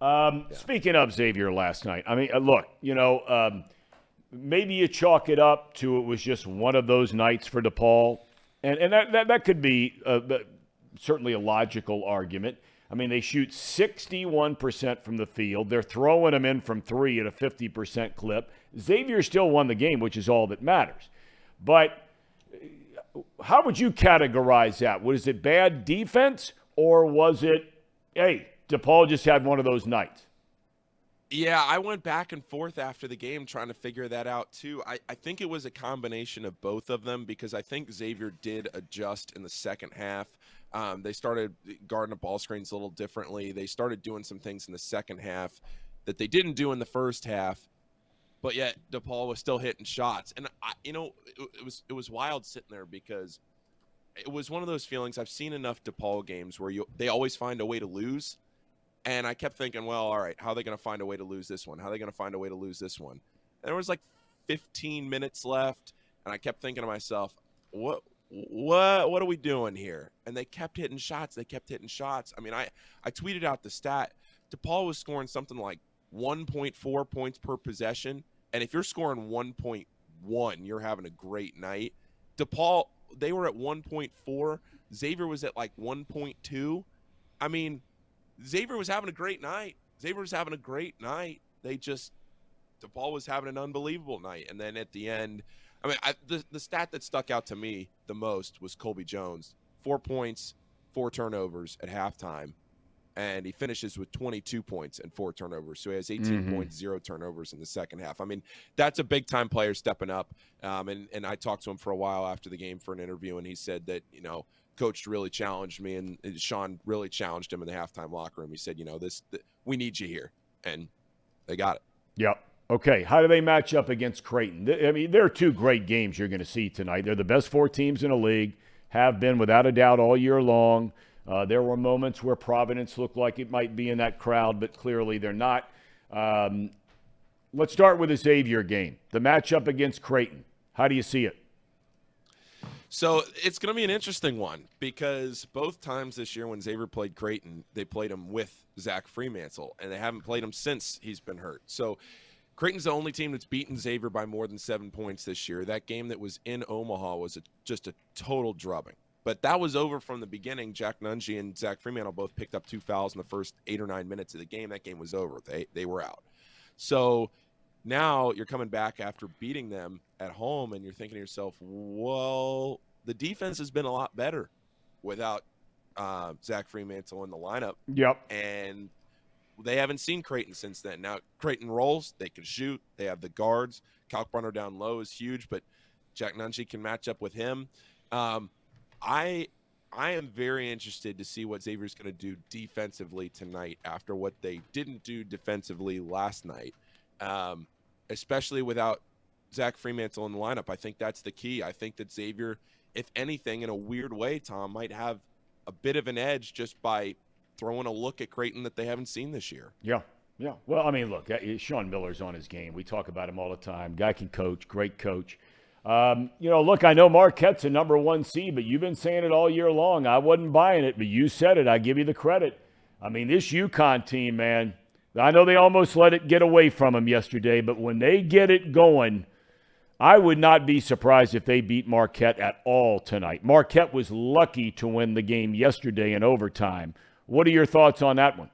Um, Speaking of Xavier last night, I mean, uh, look, you know, um, maybe you chalk it up to it was just one of those nights for DePaul, and and that that, that could be uh, certainly a logical argument. I mean, they shoot 61% from the field. They're throwing them in from three at a 50% clip. Xavier still won the game, which is all that matters. But uh, how would you categorize that? Was it bad defense or was it, hey, DePaul just had one of those nights? Yeah, I went back and forth after the game trying to figure that out too. I, I think it was a combination of both of them because I think Xavier did adjust in the second half. Um, they started guarding the ball screens a little differently. They started doing some things in the second half that they didn't do in the first half, but yet DePaul was still hitting shots. And I, you know, it, it was it was wild sitting there because it was one of those feelings. I've seen enough DePaul games where you they always find a way to lose. And I kept thinking, well, all right, how are they going to find a way to lose this one? How are they going to find a way to lose this one? And there was like 15 minutes left, and I kept thinking to myself, what, what, what are we doing here? And they kept hitting shots. They kept hitting shots. I mean, I, I tweeted out the stat. DePaul was scoring something like 1.4 points per possession, and if you're scoring 1.1, you're having a great night. DePaul, they were at 1.4. Xavier was at like 1.2. I mean, Xavier was having a great night. Xavier was having a great night. They just DePaul was having an unbelievable night, and then at the end, I mean, I, the the stat that stuck out to me the most was Colby Jones, four points, four turnovers at halftime, and he finishes with 22 points and four turnovers. So he has 18 Mhm. points, zero turnovers in the second half. I mean, that's a big time player stepping up. Um, and and I talked to him for a while after the game for an interview, and he said that you know coach really challenged me, and and Sean really challenged him in the halftime locker room. He said, you know, this th- we need you here, and they got it. Yep. Okay. How do they match up against Creighton? I mean, there are two great games you're going to see tonight. They're the best four teams in the league, have been without a doubt all year long. Uh, there were moments where Providence looked like it might be in that crowd, but clearly they're not. Um, let's start with the Xavier game. The matchup against Creighton. How do you see it? So it's going to be an interesting one because both times this year when Xavier played Creighton, they played him with Zach Freemantle, and they haven't played him since he's been hurt. So Creighton's the only team that's beaten Xavier by more than seven points this year. That game that was in Omaha was a, just a total drubbing. But that was over from the beginning. Jack Nunge and Zach Freemantle both picked up two fouls in the first eight or nine minutes of the game. That game was over. They they were out. So now you're coming back after beating them at home and you're thinking to yourself, well, the defense has been a lot better without uh, Zach Freemantle in the lineup. Yep. And they haven't seen Creighton since then. Now, Creighton rolls, they can shoot, they have the guards. Kalkbrenner down low is huge, but Jack Nunge can match up with him. Um, I I am very interested to see what Xavier's going to do defensively tonight after what they didn't do defensively last night, um, especially without Zach Freemantle in the lineup. I think that's the key. I think that Xavier, if anything, in a weird way, Thom might have a bit of an edge just by throwing a look at Creighton that they haven't seen this year. Yeah. Yeah. Well, I mean, look, Sean Miller's on his game. We talk about him all the time. Guy can coach, great coach. Um, you know, look, I know Marquette's a number one seed, but you've been saying it all year long. I wasn't buying it, but you said it. I give you the credit. I mean, this UConn team, man, I know they almost let it get away from them yesterday, but when they get it going, I would not be surprised if they beat Marquette at all tonight. Marquette was lucky to win the game yesterday in overtime. What are your thoughts on that one?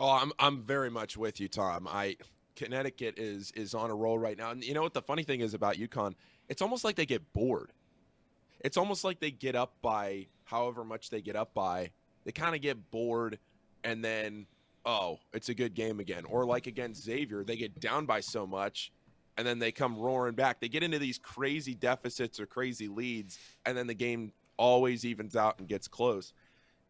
Oh, I'm I'm very much with you, Thom. I Connecticut is is on a roll right now. And you know what the funny thing is about UConn? It's almost like they get bored. It's almost like they get up by however much they get up by. They kind of get bored and then oh, it's a good game again. Or like against Xavier, they get down by so much and then they come roaring back. They get into these crazy deficits or crazy leads and then the game always evens out and gets close.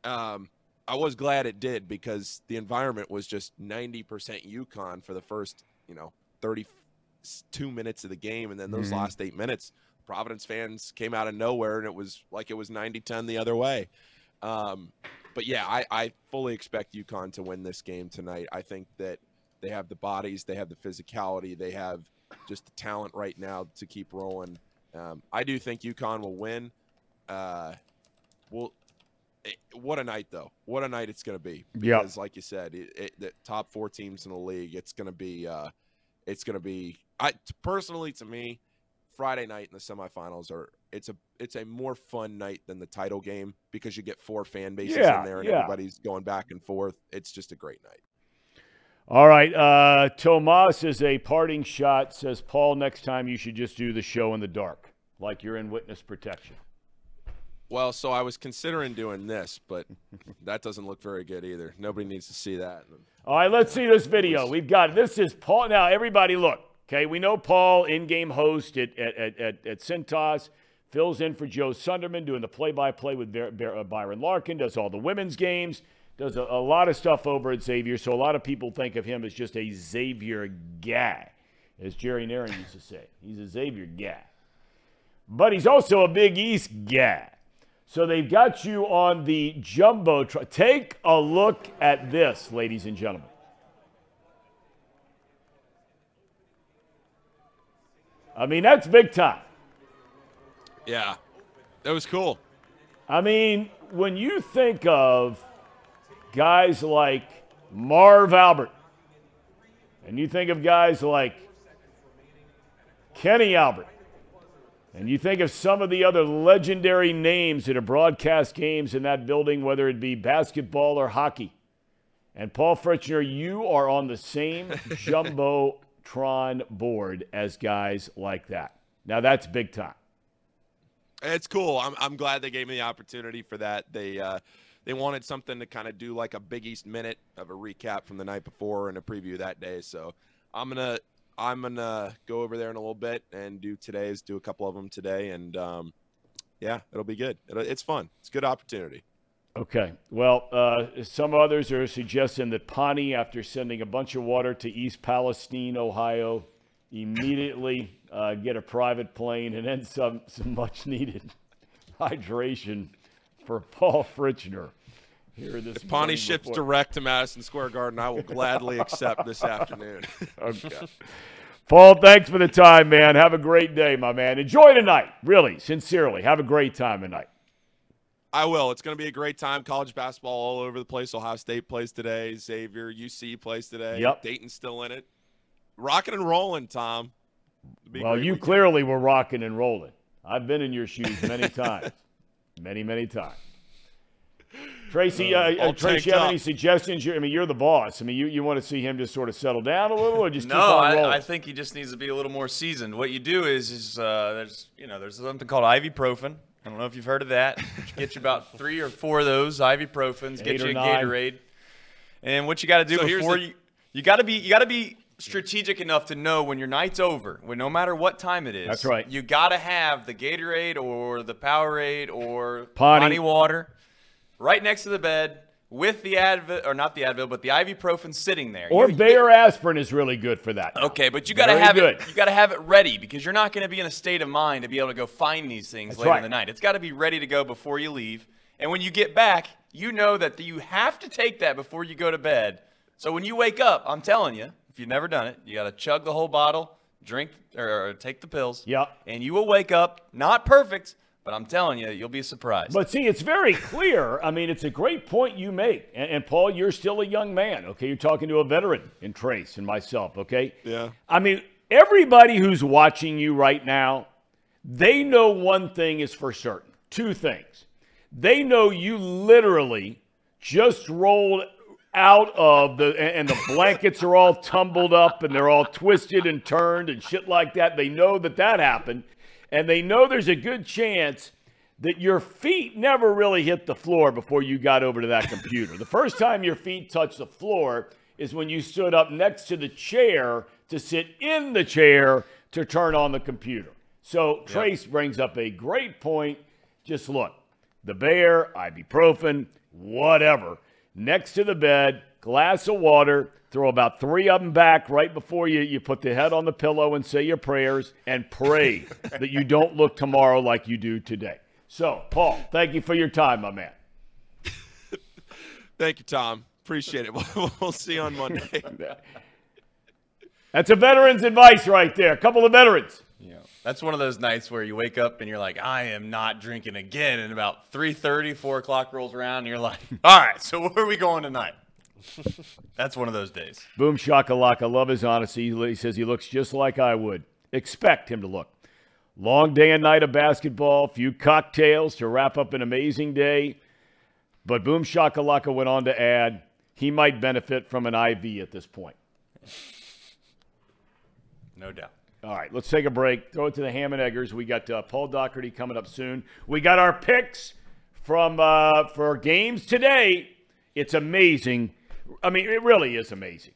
Um, I was glad it did because the environment was just 90% UConn for the first, you know, 32 minutes of the game. And then those Mhm. last eight minutes, Providence fans came out of nowhere and it was like it was 90 10 the other way. Um, but yeah, I, I fully expect UConn to win this game tonight. I think that they have the bodies, they have the physicality, they have just the talent right now to keep rolling. Um, I do think UConn will win. Uh, well, what a night though! What a night it's going to be. Yeah. Because, like you said, it, it, the top four teams in the league. It's going to be. Uh, it's going to be. I personally, to me, Friday night in the semifinals are. It's a. It's a more fun night than the title game because you get four fan bases Yeah, in there and yeah. everybody's going back and forth. It's just a great night. All right. Uh, Tomas is a parting shot. Says, Paul, next time you should just do the show in the dark, like you're in witness protection. Well, so I was considering doing this, but that doesn't look very good either. Nobody needs to see that. All right, let's see this video. We've got this is Paul. Now, everybody, look. Okay, we know Paul, in-game host at at at, at, Cintas, fills in for Joe Sunderman, doing the play-by-play with uh, Byron Larkin, does all the women's games, does a, a lot of stuff over at Xavier. So a lot of people think of him as just a Xavier guy, as Jerry Naron used to say. He's a Xavier guy, but he's also a Big East guy. So they've got you on the jumbo. Tr- Take a look at this, ladies and gentlemen. I mean, that's big time. Yeah, that was cool. I mean, when you think of guys like Marv Albert, and you think of guys like Kenny Albert, and you think of some of the other legendary names that have broadcast games in that building, whether it be basketball or hockey, and Paul Fritschner, you are on the same Jumbotron board as guys like that. Now, that's big time. It's cool. I'm I'm glad they gave me the opportunity for that. They uh, they wanted something to kind of do like a Big East minute of a recap from the night before and a preview that day. So I'm gonna I'm gonna go over there in a little bit and do today's, do a couple of them today, and um, yeah, it'll be good. It'll, it's fun. It's a good opportunity. Okay. Well, uh, some others are suggesting that Pahhni, after sending a bunch of water to East Palestine, Ohio, immediately uh, get a private plane and then some, some much needed hydration for Paul Fritschner. Here this If Pahhni ships before- direct to Madison Square Garden, I will gladly accept this afternoon. Okay. Paul, thanks for the time, man. Have a great day, my man. Enjoy tonight. Really, sincerely. Have a great time tonight. I will. It's going to be a great time. College basketball all over the place. Ohio State plays today. Xavier, UC plays today. Yep. Dayton's still in it. Rocking and rolling, Thom. It'll be a Well, you weekend. clearly were rocking and rolling. I've been in your shoes many times. many, many times. Tracy, uh, uh, Tracy, you have up. any suggestions? You- I mean, you're the boss. I mean, you, you want to see him just sort of settle down a little, or just keep No, on rolling? I, I think he just needs to be a little more seasoned. What you do is, is uh, there's you know there's something called ibuprofen. I don't know if you've heard of that. Get you about three or four of those ibuprofens. Get you a nine. Gatorade. And what you got to do So before the- you you got to be you got to be strategic enough to know when your night's over, when no matter what time it is. That's right. You got to have the Gatorade or the Powerade or Pahhni. Pahhni water right next to the bed with the Advil or not the Advil, but the ibuprofen sitting there. or You- Bayer aspirin is really good for that. Okay, but you got to have good. it. You got to have it ready because you're not going to be in a state of mind to be able to go find these things That's later right. in the night. It's got to be ready to go before you leave. And when you get back, you know that you have to take that before you go to bed. So when you wake up, I'm telling you, if you've never done it, you got to chug the whole bottle, drink or, or take the pills. Yeah. And you will wake up not perfect, but I'm telling you, you'll be surprised. But see, it's very clear. I mean, it's a great point you make. And, and Paul, you're still a young man, okay? You're talking to a veteran in Trace and myself, okay? Yeah. I mean, everybody who's watching you right now, they know one thing is for certain. Two things. They know you literally just rolled out of the and and the blankets are all tumbled up and they're all twisted and turned and shit like that. They know that that happened and they know there's a good chance that your feet never really hit the floor before you got over to that computer. the first time your feet touched the floor is when you stood up next to the chair to sit in the chair to turn on the computer. So Trace brings up a great point. Just look, the Bayer, ibuprofen, whatever, next to the bed, glass of water, throw about three of them back right before you, you put the head on the pillow and say your prayers and pray that you don't look tomorrow like you do today. So, Paul, thank you for your time, my man. Thank you, Thom. Appreciate it. We'll, we'll see you on Monday. That's a veteran's advice right there. A couple of veterans. Yeah. that's one of those nights where you wake up and you're like, I am not drinking again. And about 3.30, 4 o'clock rolls around and you're like, all right, so where are we going tonight? That's one of those days. Boom shakalaka. Love his honesty. He says he looks just like I would expect him to look. Long day and night of basketball, few cocktails to wrap up an amazing day. But Boom Shakalaka went on to add he might benefit from an IV at this point. No doubt. All right, let's take a break. Throw it to the Ham and Eggers. We got uh, Paul Daugherty coming up soon. We got our picks from uh, for games today. It's amazing. I mean, it really is amazing.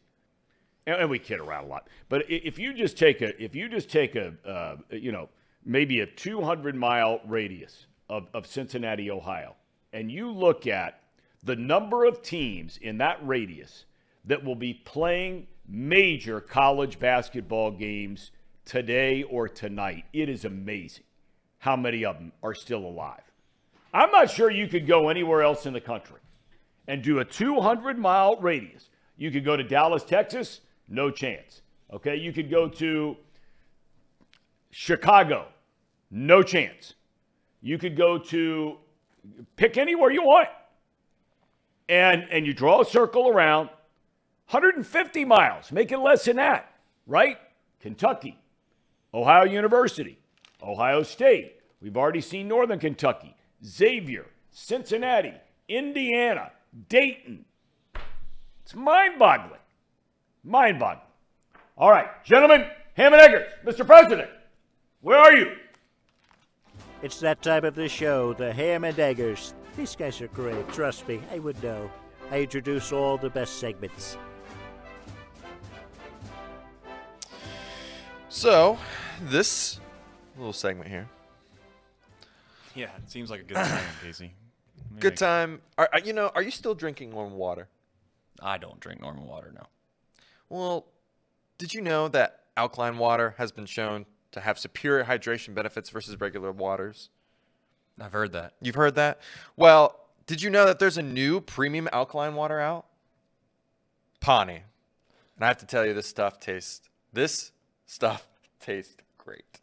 And, and we kid around a lot, but if you just take a if you just take a uh, you know maybe a 200 mile radius of, of Cincinnati, Ohio, and you look at the number of teams in that radius that will be playing major college basketball games today or tonight, it is amazing how many of them are still alive. I'm not sure you could go anywhere else in the country and do a 200 mile radius. You could go to Dallas, Texas, no chance. Okay, you could go to Chicago, no chance. You could go to pick anywhere you want. And and you draw a circle around 150 miles, make it less than that, right? Kentucky, Ohio University, Ohio State. We've already seen Northern Kentucky, Xavier, Cincinnati, Indiana, Dayton. It's mind boggling. Mind boggling. All right, gentlemen, Hammond Eggers, Mr. President, where are you? It's that time of the show, the Ham and Eggers. These guys are great. Trust me, I would know. I introduce all the best segments. So, this little segment here. Yeah, it seems like a good time, Casey. Good time. Are, are- you know, are you still drinking warm water? I don't drink normal water now. Well, did you know that alkaline water has been shown to have superior hydration benefits versus regular waters? I've heard that. You've heard that? Well, did you know that there's a new premium alkaline water out? Pahhni. And I have to tell you, this stuff tastes, this stuff tastes great.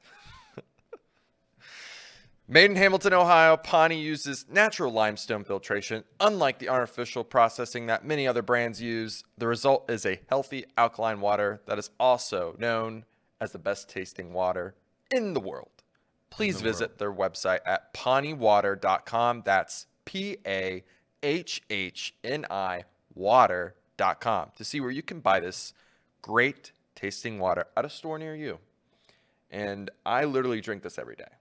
Made in Hamilton, Ohio, Pahhni uses natural limestone filtration. Unlike the artificial processing that many other brands use, the result is a healthy alkaline water that is also known as the best tasting water in the world. Please visit their website at pahhniwater.com. That's P A H H N I water.com to see where you can buy this great tasting water at a store near you. And I literally drink this every day.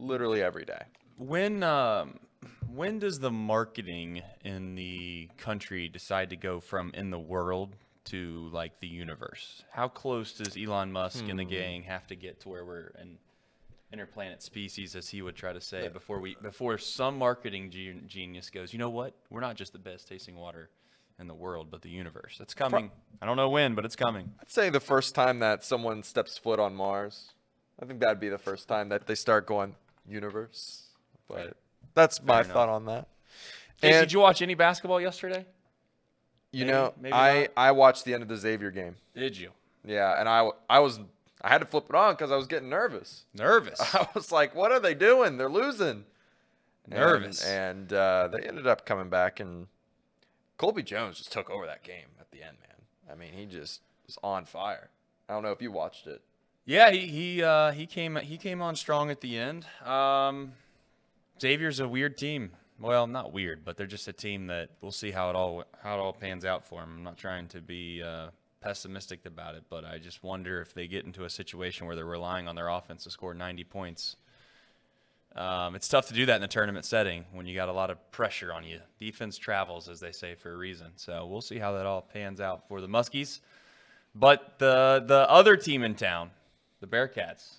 Literally every day. When um, when does the marketing in the country decide to go from in the world to like the universe? How close does Elon Musk and the gang have to get to where we're an interplanet species, as he would try to say, before we before some marketing gen- genius goes, you know what? We're not just the best tasting water in the world, but the universe. It's coming. I don't know when, but it's coming. I'd say the first time that someone steps foot on Mars, I think that'd be the first time that they start going universe. But that's my enough. thought on that. And did you watch any basketball yesterday? you maybe- know, maybe I not? I watched the end of the Xavier game. Did you? Yeah, and I I was I had to flip it on because I was getting nervous. Nervous. I was like, what are they doing? They're losing. And- Nervous. And, uh, they ended up coming back, and Colby Jones just took over that game at the end, man. I mean, he just was on fire. I don't know if you watched it. Yeah, he he uh, he came he came on strong at the end. Um, Xavier's a weird team. Well, not weird, but they're just a team that we'll see how it all how it all pans out for them. I'm not trying to be uh, pessimistic about it, but I just wonder if they get into a situation where they're relying on their offense to score 90 points. Um, it's tough to do that in a tournament setting when you got a lot of pressure on you. Defense travels, as they say, for a reason. So we'll see how that all pans out for the Muskies. But the the other team in town, the Bearcats,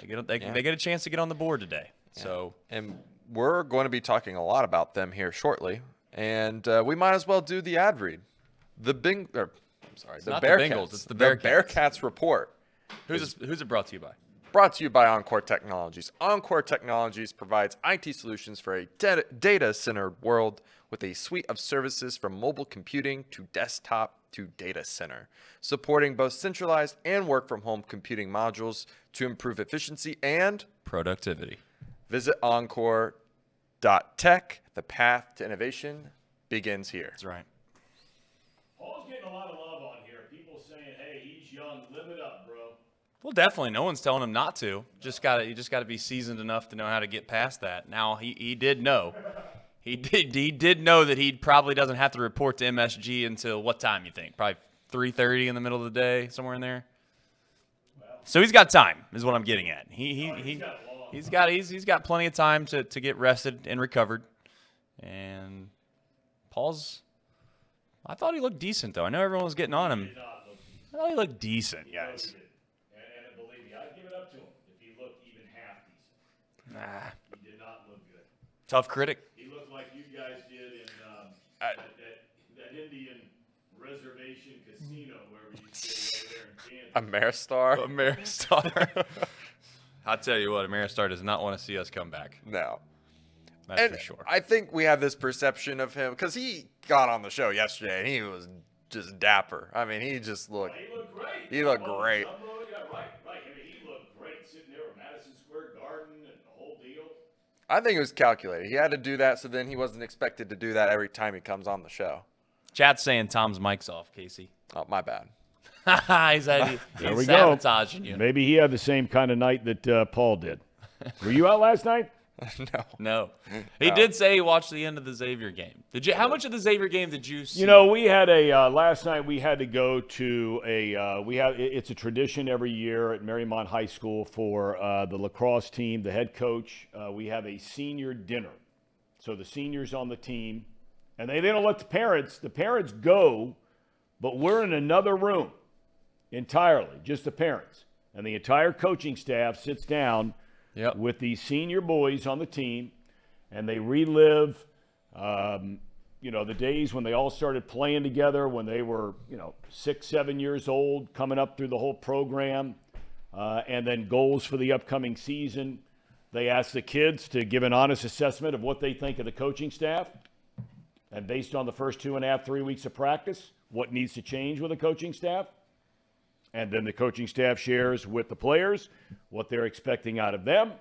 they get they, they get a chance to get on the board today. So And we're going to be talking a lot about them here shortly. And uh, we might as well do the ad read. The Bing, or, I'm sorry, the not the Bearcats. Bengals, it's the The Bearcats. Bearcats report. who's it, who's it brought to you by? Brought to you by Encore Technologies. Encore Technologies provides IT solutions for a data centered world with a suite of services from mobile computing to desktop to data center, supporting both centralized and work from home computing modules to improve efficiency and Productivity. visit encore.tech. The path to innovation begins here. That's right. Paul's getting a lot of love on here. People saying, "Hey, he's young. Live it up, bro." Well, definitely, no one's telling him not to. Just got to you just got to be seasoned enough to know how to get past that. Now he, he did know. He did he did know that he probably doesn't have to report to MSG until what time you think? Probably 3:30 in the middle of the day, somewhere in there. So he's got time, is what I'm getting at. He he he he's got he's he's got plenty of time to to get rested and recovered. And Paul's I thought he looked decent though. I know everyone was getting on him. I thought he looked decent, guys. And, and believe me, I'd give it up to him if he looked even half decent. Nah. He did not look good. Tough critic. He looked like you guys did in um, I- that, that, that Indian reservation casino where we stay over there in Kansas. Ameristar? Ameristar. I'll tell you what, Ameristar does not want to see us come back. No. That's and for sure. I think we have this perception of him because he got on the show yesterday and he was just dapper. I mean, he just looked. He looked great. He looked Jumbo, great. Jumbo, yeah, right, right. I mean, he looked great sitting there at Madison Square Garden and the whole deal. I think it was calculated. He had to do that, so then he wasn't expected to do that every time he comes on the show. Chat's saying Thom's mic's off, Casey. Oh, my bad. he's, had, he's There we go. you. Maybe he had the same kind of night that uh, Paul did. Were you out last night? no. No. He did say he watched the end of the Xavier game. Did you? How much of the Xavier game did you see? You know, we had a uh, last night. We had to go to a. Uh, we have it's a tradition every year at Marymount High School for uh, the lacrosse team, the head coach. Uh, we have a senior dinner, So the seniors on the team, and they, they don't let the parents, the parents go, but we're in another room entirely, just the parents. And the entire coaching staff sits down Yep. with these senior boys on the team, and they relive, um, you know, the days when they all started playing together when they were, you know, six, seven years old, coming up through the whole program, uh, and then goals for the upcoming season. They ask the kids to give an honest assessment of what they think of the coaching staff, and based on the first two and a half, three weeks of practice, what needs to change with the coaching staff. And then the coaching staff shares with the players what they're expecting out of them.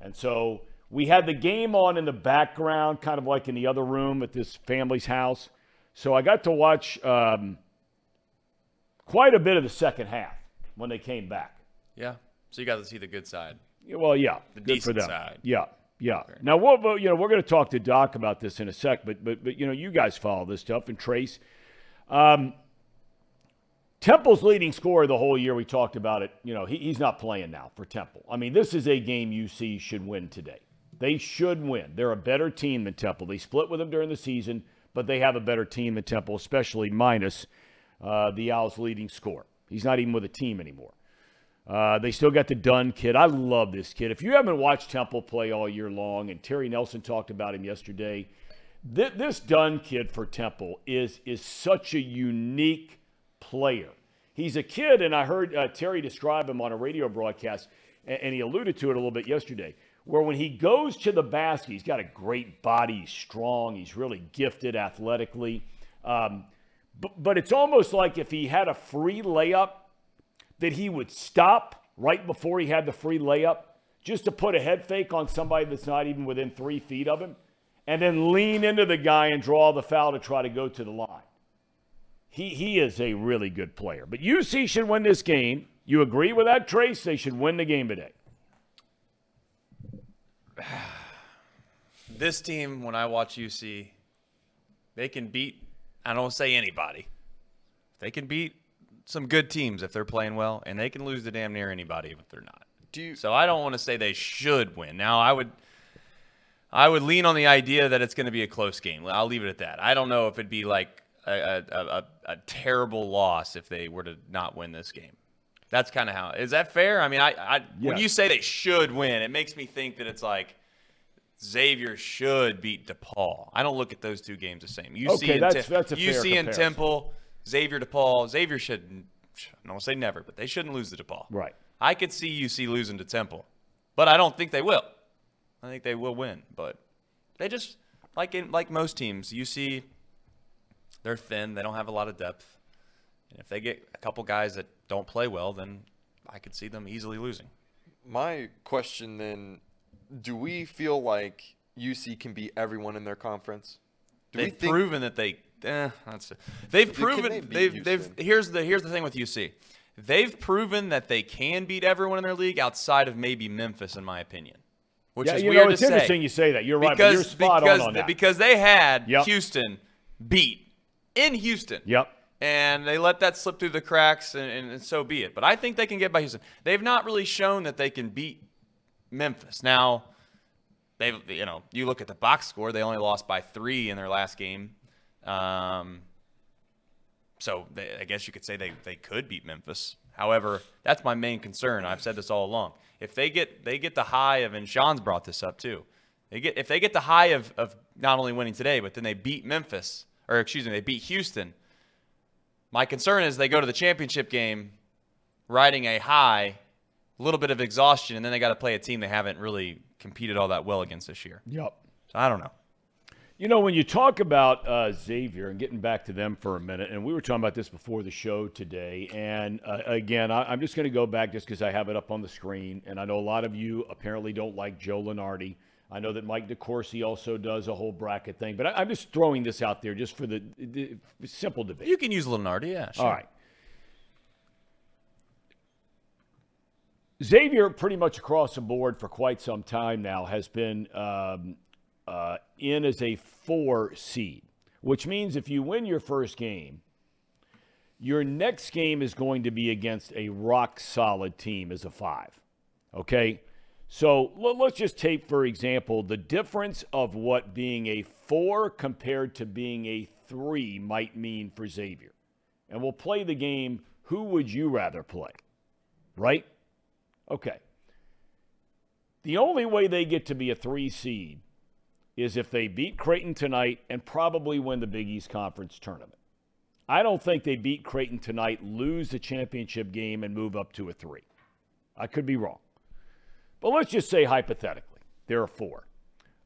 And so we had the game on in the background, kind of like in the other room at this family's house. So I got to watch um, quite a bit of the second half when they came back. Yeah. So you got to see the good side. Yeah, Well, yeah, The good for decent them. side. Yeah, yeah. Now, we'll, you know, we're going to talk to Doc about this in a sec, but but but you know, you guys follow this stuff and Trace. Um, Temple's leading scorer the whole year. We talked about it. You know, he, he's not playing now for Temple. I mean, this is a game UC should win today. They should win. They're a better team than Temple. They split with them during the season, but they have a better team than Temple, especially minus uh, the Owls' leading scorer. He's not even with a team anymore. Uh, they still got the Dunn kid. I love this kid. If you haven't watched Temple play all year long, and Terry Nelson talked about him yesterday, th- this Dunn kid for Temple is is such a unique player. He's a kid, and I heard uh, Terry describe him on a radio broadcast, and, and he alluded to it a little bit yesterday, where when he goes to the basket, he's got a great body, he's strong, he's really gifted athletically. Um, but, but it's almost like if he had a free layup, that he would stop right before he had the free layup just to put a head fake on somebody that's not even within three feet of him and then lean into the guy and draw the foul to try to go to the line. He, he is a really good player. But UC should win this game. You agree with that, Trace? They should win the game today. This team, when I watch UC, they can beat, I don't say anybody. They can beat some good teams if they're playing well, and they can lose to damn near anybody if they're not. Do you? So I don't want to say they should win. Now I would I would lean on the idea that it's going to be a close game. I'll leave it at that. I don't know if it'd be like a, a, a, a terrible loss if they were to not win this game. That's kind of how. Is that fair? I mean, I, I when you say they should win, it makes me think that it's like Xavier should beat DePaul. I don't look at those two games the same. UC Okay, and that's- Tem- that's a UC and. Temple, Xavier DePaul. Xavier should I don't say never, but they shouldn't lose to DePaul. Right. I could see UC losing to Temple, but I don't think they will. I think they will win, but they just like in like most teams, UC they're thin. They don't have a lot of depth, and if they get a couple guys that don't play well, then I could see them easily losing. My question then: Do we feel like UC can beat everyone in their conference? Do they've think proven that they. Eh, that's they've proven they they've they've here's the here's the thing with UC. They've proven that they can beat everyone in their league outside of maybe Memphis, in my opinion. Which yeah, is you weird know, it's to say. interesting you say that. You're right, but because you're spot because on on that. because they had Yep. Houston beat in Houston. Yep. And they let that slip through the cracks, and, and, and so be it. But I think they can get by Houston. They've not really shown that they can beat Memphis. Now, they've you know you look at the box score; they only lost by three in their last game. Um, so they, I guess you could say they, they could beat Memphis. However, that's my main concern. I've said this all along. If they get they get the high of and Sean's brought this up too. They get if they get the high of, of not only winning today, but then they beat Memphis or excuse me, they beat Houston. My concern is they go to the championship game riding a high, a little bit of exhaustion, and then they got to play a team they haven't really competed all that well against this year. Yep. So I don't know. You know, when you talk about uh, Xavier and getting back to them for a minute, and we were talking about this before the show today, and uh, again, I, I'm just going to go back just because I have it up on the screen, and I know a lot of you apparently don't like Joe Lunardi. I know that Mike DeCourcy also does a whole bracket thing, but I, I'm just throwing this out there just for the, the simple debate. You can use Lunardi, yeah. Sure. All right. Xavier, pretty much across the board for quite some time now, has been um, uh, in as a four seed, which means if you win your first game, your next game is going to be against a rock solid team as a five. Okay? So let- let's just take, for example, the difference of what being a four compared to being a three might mean for Xavier. And we'll play the game who would you rather play? Right? Okay. The only way they get to be a three seed is if they beat Creighton tonight and probably win the Big East Conference tournament. I don't think they beat Creighton tonight, lose the championship game, and move up to a three. I could be wrong. But let's just say hypothetically, there are four.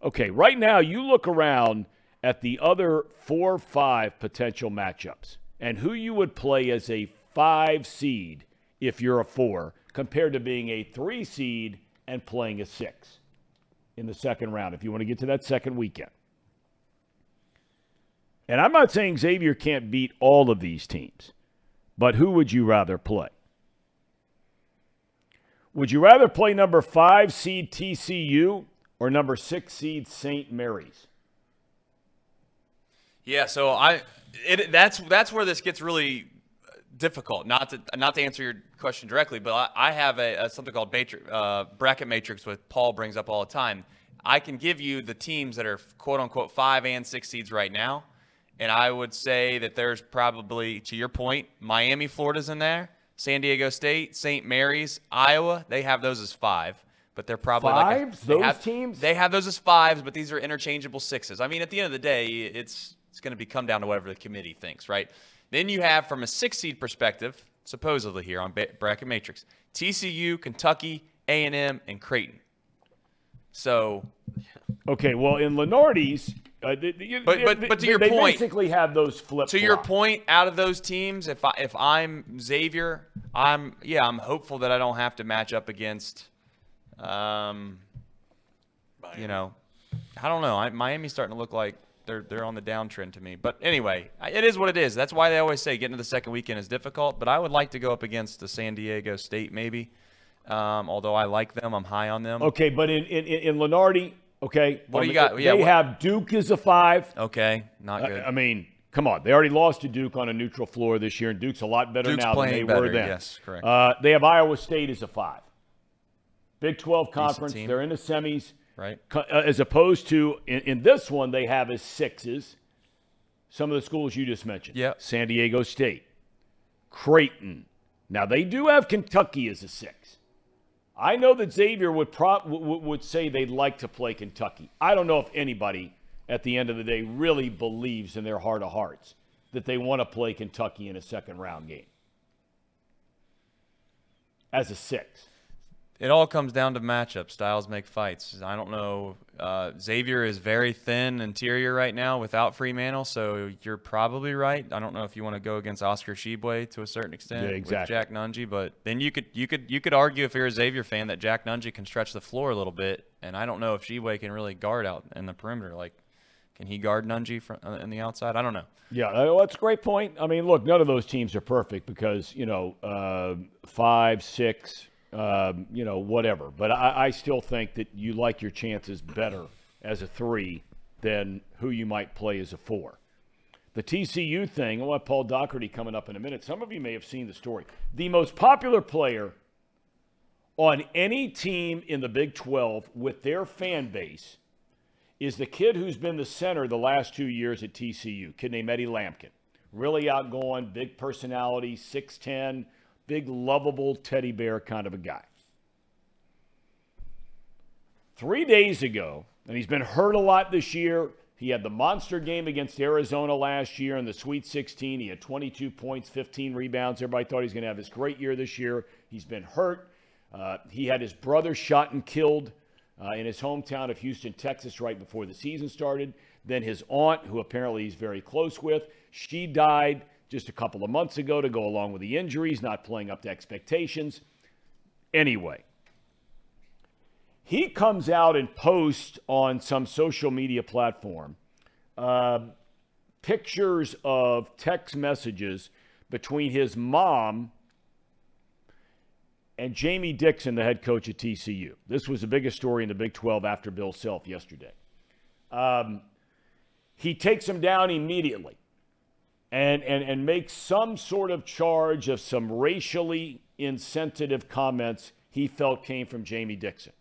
Okay, right now you look around at the other four or five potential matchups and who you would play as a five seed if you're a four compared to being a three seed and playing a six in the second round if you want to get to that second weekend. And I'm not saying Xavier can't beat all of these teams, but who would you rather play? Would you rather play number five seed TCU or number six seed St. Mary's? Yeah, so I it that's that's where this gets really difficult. Not to not to answer your question directly, but I, I have a, a, something called matrix, uh, bracket matrix, which Paul brings up all the time. I can give you the teams that are quote unquote five and six seeds right now, and I would say that there's probably, to your point, Miami, Florida's in there, San Diego State, St. Mary's, Iowa. They have those as five, but they're probably like a- Fives? they Those have- teams? They have those as fives, but these are interchangeable sixes. I mean, at the end of the day, it's it's going to be come down to whatever the committee thinks, right? Then you have, from a six seed perspective, supposedly here on bracket matrix, TCU, Kentucky, A and M, and Creighton. So Okay, well, in Lunardi's, uh, they, they- But- but- but to your they point- basically have those flip. to your point, out of those teams, if I if I'm Xavier, I'm yeah, I'm hopeful that I don't have to match up against, um, you know, I don't know. I, Miami's starting to look like they're they're on the downtrend to me. But anyway, it is what it is. That's why they always say getting to the second weekend is difficult. But I would like to go up against the San Diego State maybe. Um, although I like them, I'm high on them. Okay, but in in, in Lunardi, okay, What do you the- got? Yeah, they have Duke as a five. Okay, not good. I, I mean, come on, they already lost to Duke on a neutral floor this year, and Duke's a lot better Duke's now than they playing were then. yes, correct. Uh, they have Iowa State as a five. Big 12 conference, they're in the semis. right. Uh, as opposed to in, in this one they have as sixes some of the schools you just mentioned Yeah. san diego state creighton now they do have kentucky as a six i know that xavier would, would say they'd like to play kentucky. I don't know if anybody at the end of the day really believes in their heart of hearts that they want to play kentucky in a second round game. As a six It all comes down to matchup. Styles make fights. I don't know. Uh, Xavier is very thin interior right now without Freemantle, so you're probably right. I don't know if you want to go against Oscar Tshiebwe to a certain extent Yeah, exactly. with Jack Nunge, but then you could you could you could argue if you're a Xavier fan that Jack Nunge can stretch the floor a little bit, and I don't know if Tshiebwe can really guard out in the perimeter. Like, can he guard Nunge from uh, in the outside? I don't know. Yeah, uh, well, that's a great point. I mean, look, none of those teams are perfect because you know uh, five, six, um, you know, whatever. But I, I still think that you like your chances better as a three than who you might play as a four. The TCU thing, I'll let Paul Daugherty coming up in a minute. Some of you may have seen the story. The most popular player on any team in the Big 12 with their fan base is the kid who's been the center the last two years at TCU, kid named Eddie Lampkin. Really outgoing, big personality, 6'10, big lovable teddy bear kind of a guy. Three days ago, and he's been hurt a lot this year. He had the monster game against Arizona last year in the Sweet 16. He had 22 points, 15 rebounds. Everybody thought he was going to have his great year this year. He's been hurt. Uh, he had his brother shot and killed uh, in his hometown of Houston, Texas, right before the season started. Then his aunt, who apparently he's very close with, she died just a couple of months ago to go along with the injuries, not playing up to expectations. Anyway, he comes out and posts on some social media platform uh, pictures of text messages between his mom and Jamie Dixon, the head coach at TCU. This was the biggest story in the Big 12 after Bill Self yesterday. Um, he takes him down immediately and, and, and makes some sort of charge of some racially insensitive comments he felt came from Jamie Dixon.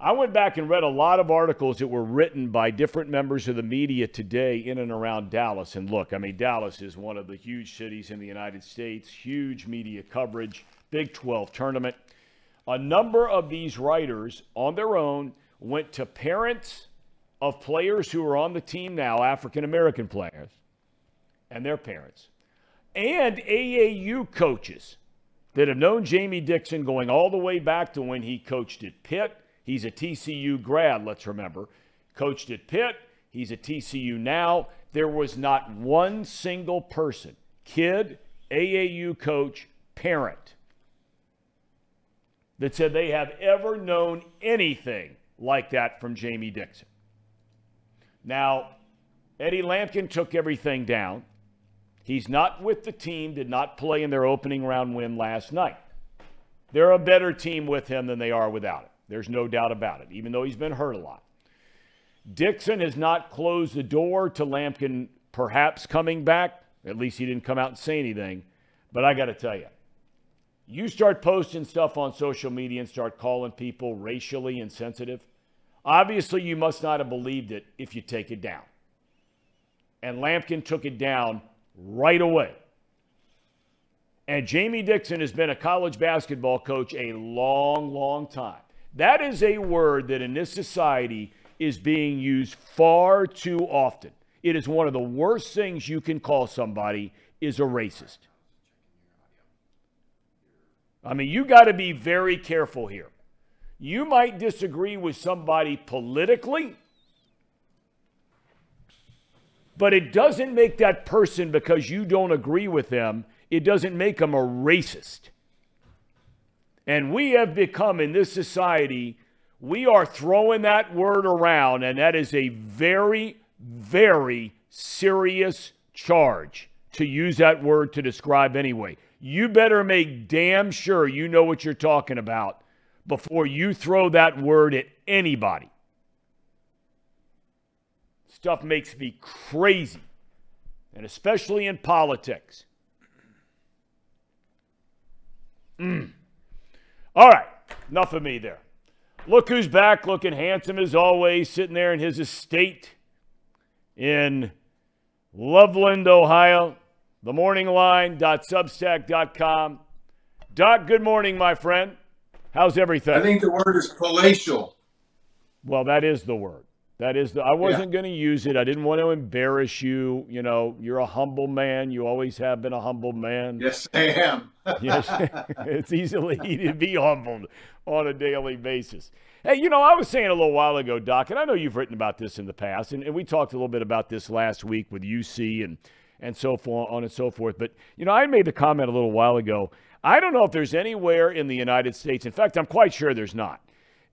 I went back and read a lot of articles that were written by different members of the media today in and around Dallas. And look, I mean, Dallas is one of the huge cities in the United States, huge media coverage, Big 12 tournament. A number of these writers on their own went to parents of players who are on the team now, African American players, and their parents, and AAU coaches that have known Jamie Dixon going all the way back to when he coached at Pitt He's a TCU grad, let's remember. Coached at Pitt. He's a TCU now. There was not one single person, kid, AAU coach, parent, that said they have ever known anything like that from Jamie Dixon. Now, Eddie Lampkin took everything down. He's not with the team, did not play in their opening round win last night. They're a better team with him than they are without him. There's no doubt about it, even though he's been hurt a lot. Dixon has not closed the door to Lampkin perhaps coming back. At least he didn't come out and say anything. But I got to tell you, you start posting stuff on social media and start calling people racially insensitive. Obviously, you must not have believed it if you take it down. And Lampkin took it down right away. And Jamie Dixon has been a college basketball coach a long, long time. That is a word that in this society is being used far too often. It is one of the worst things you can call somebody is a racist. I mean, you got to be very careful here. You might disagree with somebody politically, but it doesn't make that person because you don't agree with them, it doesn't make them a racist. And we have become in this society, we are throwing that word around, and that is a very, very serious charge to use that word to describe anyway. You better make damn sure you know what you're talking about before you throw that word at anybody. Stuff makes me crazy, and especially in politics. Mm. All right, enough of me there. Look who's back, looking handsome as always, sitting there in his estate in Loveland, Ohio. The morning line.substack.com. Doc, good morning, my friend. How's everything? I think the word is palatial. Well, that is the word. That is the. I wasn't yeah. going to use it. I didn't want to embarrass you. You know, you're a humble man. You always have been a humble man. Yes, I am. yes, it's easily to be humbled on a daily basis. Hey, you know, I was saying a little while ago, Doc, and I know you've written about this in the past, and, and we talked a little bit about this last week with UC and and so forth on and so forth. But you know, I made the comment a little while ago. I don't know if there's anywhere in the United States. In fact, I'm quite sure there's not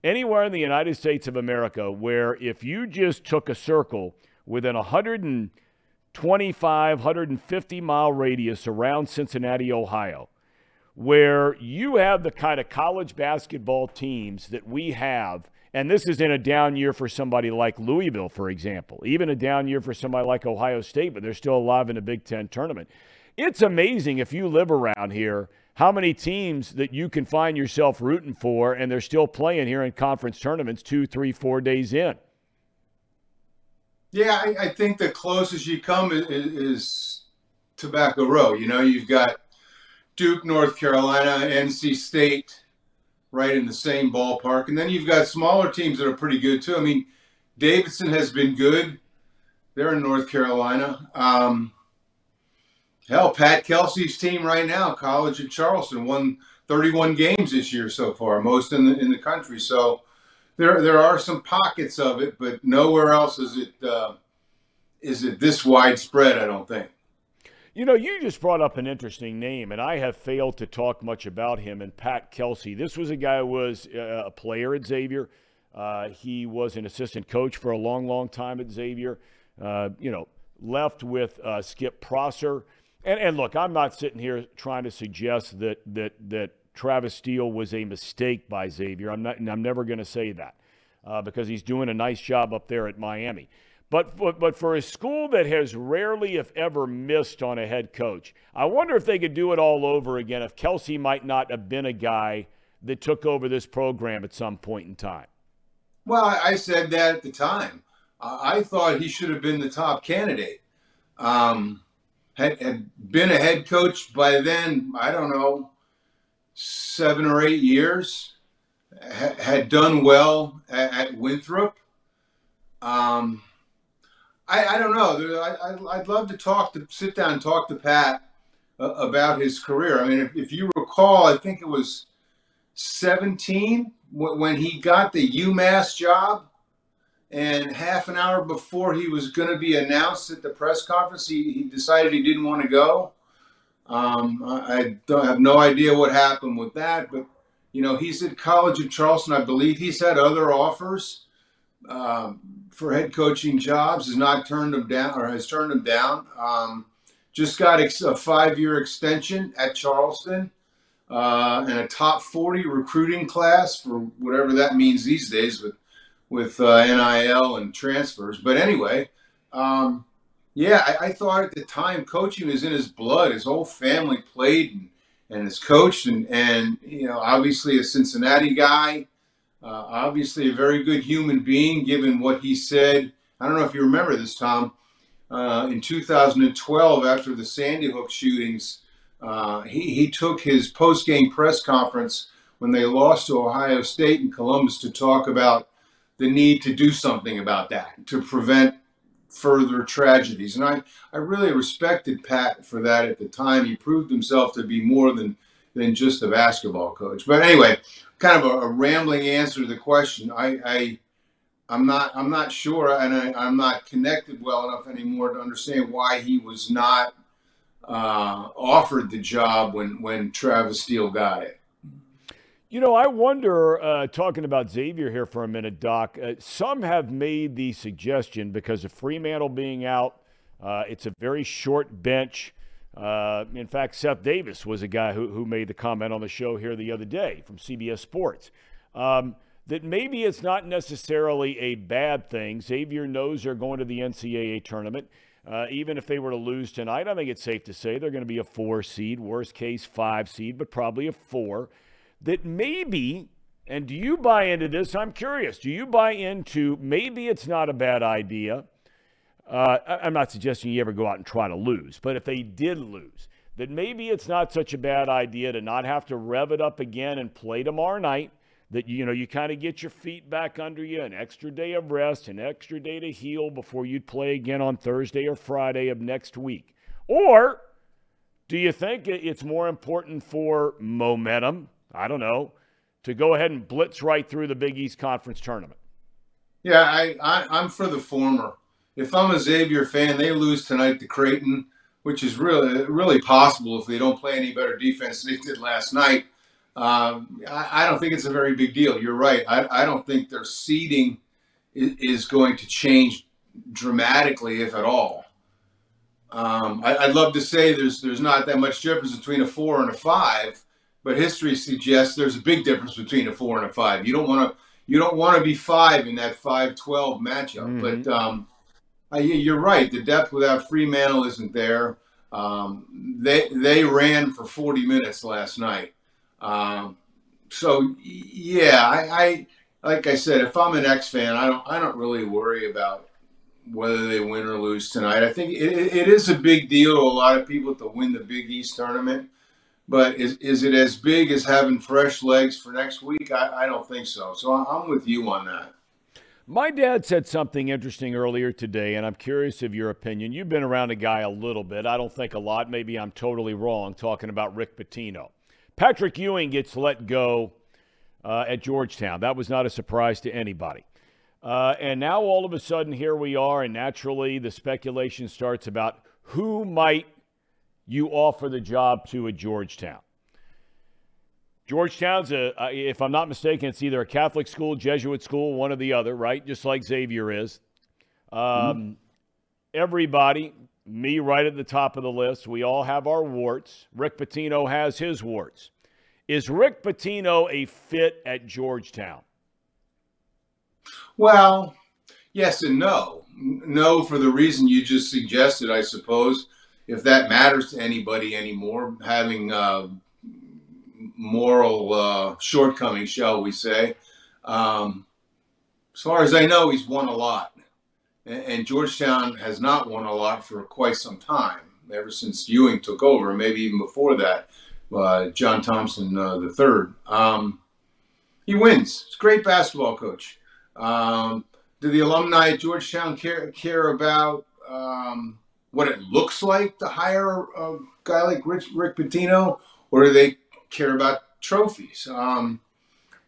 anywhere in the United States of America where if you just took a circle within a 125, 150 mile radius around Cincinnati, Ohio, where you have the kind of college basketball teams that we have, and this is in a down year for somebody like Louisville, for example, even a down year for somebody like Ohio State, but they're still alive in a Big Ten tournament. It's amazing if you live around here how many teams that you can find yourself rooting for and they're still playing here in conference tournaments two, three, four days in. Yeah, I, I think the closest you come is, is Tobacco Road. You know, you've got Duke, North Carolina, NC State, right in the same ballpark, and then you've got smaller teams that are pretty good too. I mean, Davidson has been good. They're in North Carolina. Um, Hell, Pat Kelsey's team right now, College of Charleston, won 31 games this year so far, most in the in the country. So there there are some pockets of it, but nowhere else is it uh, is it this widespread. I don't think. You know, you just brought up an interesting name, and I have failed to talk much about him. And Pat Kelsey, this was a guy who was uh, a player at Xavier. Uh, he was an assistant coach for a long, long time at Xavier. Uh, you know, left with uh, Skip Prosser. And, and look, I'm not sitting here trying to suggest that that that Travis Steele was a mistake by Xavier. I'm not. I'm never going to say that uh, because he's doing a nice job up there at Miami. But, but but for a school that has rarely, if ever, missed on a head coach, I wonder if they could do it all over again. If Kelsey might not have been a guy that took over this program at some point in time. Well, I said that at the time. I thought he should have been the top candidate. Um, had, had been a head coach by then, I don't know, seven or eight years. Ha- had done well at, at Winthrop. Um, I, I don't know. I, I'd love to talk to sit down and talk to Pat uh, about his career. I mean, if, if you recall, I think it was 17 when he got the UMass job. And half an hour before he was going to be announced at the press conference, he, he decided he didn't want to go. Um, I, I have no idea what happened with that, but you know, he's at College of Charleston. I believe he's had other offers um, for head coaching jobs. Has not turned them down, or has turned them down. Um, just got a five-year extension at Charleston uh, and a top 40 recruiting class for whatever that means these days with with uh, NIL and transfers. But anyway, um, yeah, I, I, thought at the time coaching was in his blood. His whole family played and, and has coached, and and you know obviously a Cincinnati guy, uh, obviously a very good human being. Given what he said, I don't know if you remember this, Thom. Uh, in 2012, after the Sandy Hook shootings, uh, he, he took his post game press conference when they lost to Ohio State in Columbus to talk about the need to do something about that to prevent further tragedies. And I, I really respected Pat for that at the time. He proved himself to be more than than just a basketball coach. But anyway, kind of a, a rambling answer to the question. I, I I'm not I'm not sure, and I, am not connected well enough anymore to understand why he was not uh, offered the job when when Travis Steele got it. You know, I wonder, uh, talking about Xavier here for a minute, Doc, uh, some have made the suggestion because of Freemantle being out, uh, it's a very short bench. Uh, in fact, Seth Davis was a guy who, who made the comment on the show here the other day from CBS Sports. Um, that maybe it's not necessarily a bad thing. Xavier knows they're going to the NCAA tournament. Uh, even if they were to lose tonight, I think it's safe to say they're going to be a four seed, worst case, five seed, but probably a four that maybe, and do you buy into this? I'm curious. Do you buy into maybe it's not a bad idea? Uh, I'm not suggesting you ever go out and try to lose, but if they did lose, that maybe it's not such a bad idea to not have to rev it up again and play tomorrow night. That you know you kind of get your feet back under you, an extra day of rest, an extra day to heal before you'd play again on Thursday or Friday of next week. Or do you think it's more important for momentum I don't know, to go ahead and blitz right through the Big East Conference tournament? Yeah, I, I am for the former. If I'm a Xavier fan, they lose tonight to Creighton, which is really really possible if they don't play any better defense than they did last night. Um, I, I, don't think it's a very big deal. You're right. I, I don't think their seeding is, going to change dramatically, if at all. Um, I, would love to say there's there's not that much difference between a four and a five, but history suggests there's a big difference between a four and a five. You don't want to you don't want to be five in that 5-12 matchup. Mm-hmm. But um, you're right. The depth without Freemantle isn't there. Um, they they ran for 40 minutes last night. Um, so yeah, I, I like I said, if I'm an X fan, I don't I don't really worry about whether they win or lose tonight. I think it, it is a big deal to a lot of people to win the Big East tournament. But is, is it as big as having fresh legs for next week? I, I don't think so. So I'm with you on that. My dad said something interesting earlier today, and I'm curious of your opinion. You've been around a guy a little bit. I don't think a lot. Maybe I'm totally wrong talking about Rick Pitino. Patrick Ewing gets let go uh, at Georgetown. That was not a surprise to anybody. Uh, and now all of a sudden, here we are, and naturally the speculation starts about who might you offer the job to a Georgetown. Georgetown's a, if I'm not mistaken, it's either a Catholic school, Jesuit school, one or the other, right? Just like Xavier is. Um, mm-hmm. Everybody, me right at the top of the list, we all have our warts. Rick Pitino has his warts. Is Rick Pitino a fit at Georgetown? Well, yes and no. No, for the reason you just suggested, I suppose if that matters to anybody anymore, having uh, moral uh, shortcomings, shall we say. Um, as far as I know, he's won a lot. And, and Georgetown has not won a lot for quite some time, ever since Ewing took over, maybe even before that, uh, John Thompson uh, the third. Um, he wins. He's a great basketball coach. Um, do the alumni at Georgetown care care about um, what it looks like to hire a guy like Rich, Rick Pitino, or do they care about trophies? Um,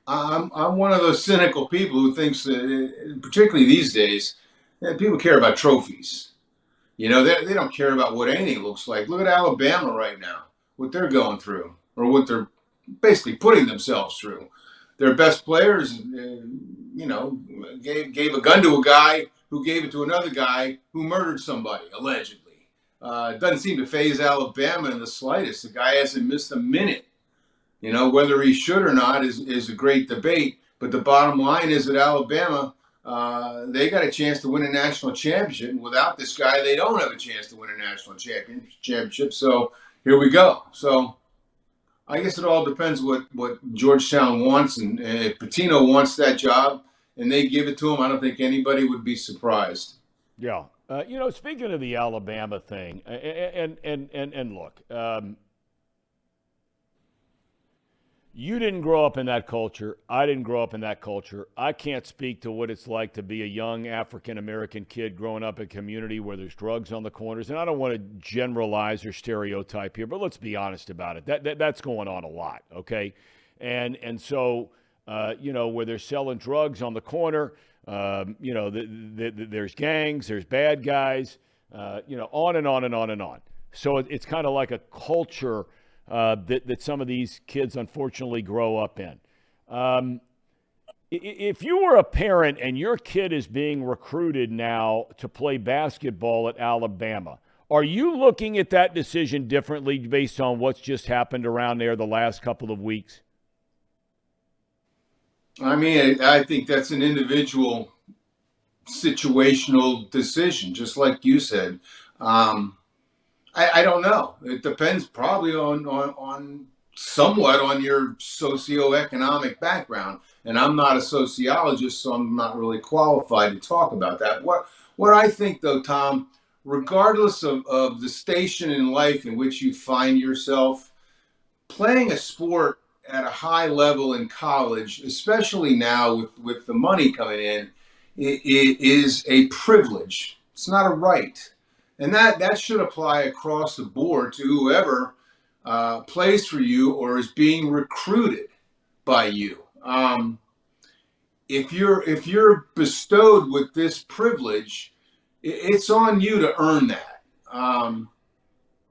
I'm I'm one of those cynical people who thinks that, particularly these days, that people care about trophies. You know, they, they don't care about what anything looks like. Look at Alabama right now, what they're going through, or what they're basically putting themselves through. Their best players, uh, you know, gave gave a gun to a guy who gave it to another guy who murdered somebody allegedly. Uh, it doesn't seem to phase Alabama in the slightest. The guy hasn't missed a minute. You know, whether he should or not is, is a great debate. But the bottom line is that Alabama, uh, they got a chance to win a national championship. Without this guy, they don't have a chance to win a national champion, championship. So here we go. So I guess it all depends what, what Georgetown wants. And if Pitino wants that job and they give it to him, I don't think anybody would be surprised. Yeah. Uh, you know, speaking of the Alabama thing, and and and and look, um, you didn't grow up in that culture. I didn't grow up in that culture. I can't speak to what it's like to be a young African American kid growing up in a community where there's drugs on the corners. And I don't want to generalize or stereotype here, but let's be honest about it. That, that that's going on a lot, okay? And and so, uh, you know, where they're selling drugs on the corner um, you know, the, the, the, there's gangs, there's bad guys, uh, you know, on and on and on and on. So it, it's kind of like a culture uh, that, that some of these kids unfortunately grow up in. Um, if you were a parent and your kid is being recruited now to play basketball at Alabama, are you looking at that decision differently based on what's just happened around there the last couple of weeks? I mean, I think that's an individual situational decision, just like you said. Um, I, I, don't know. It depends probably on, on, on somewhat on your socioeconomic background. And I'm not a sociologist, so I'm not really qualified to talk about that. What what I think though, Thom, regardless of, of the station in life in which you find yourself, playing a sport at a high level in college, especially now with, with the money coming in, it, it is a privilege. It's not a right. And that, that should apply across the board to whoever uh, plays for you or is being recruited by you. Um, if you're if you're bestowed with this privilege, it's on you to earn that. Um,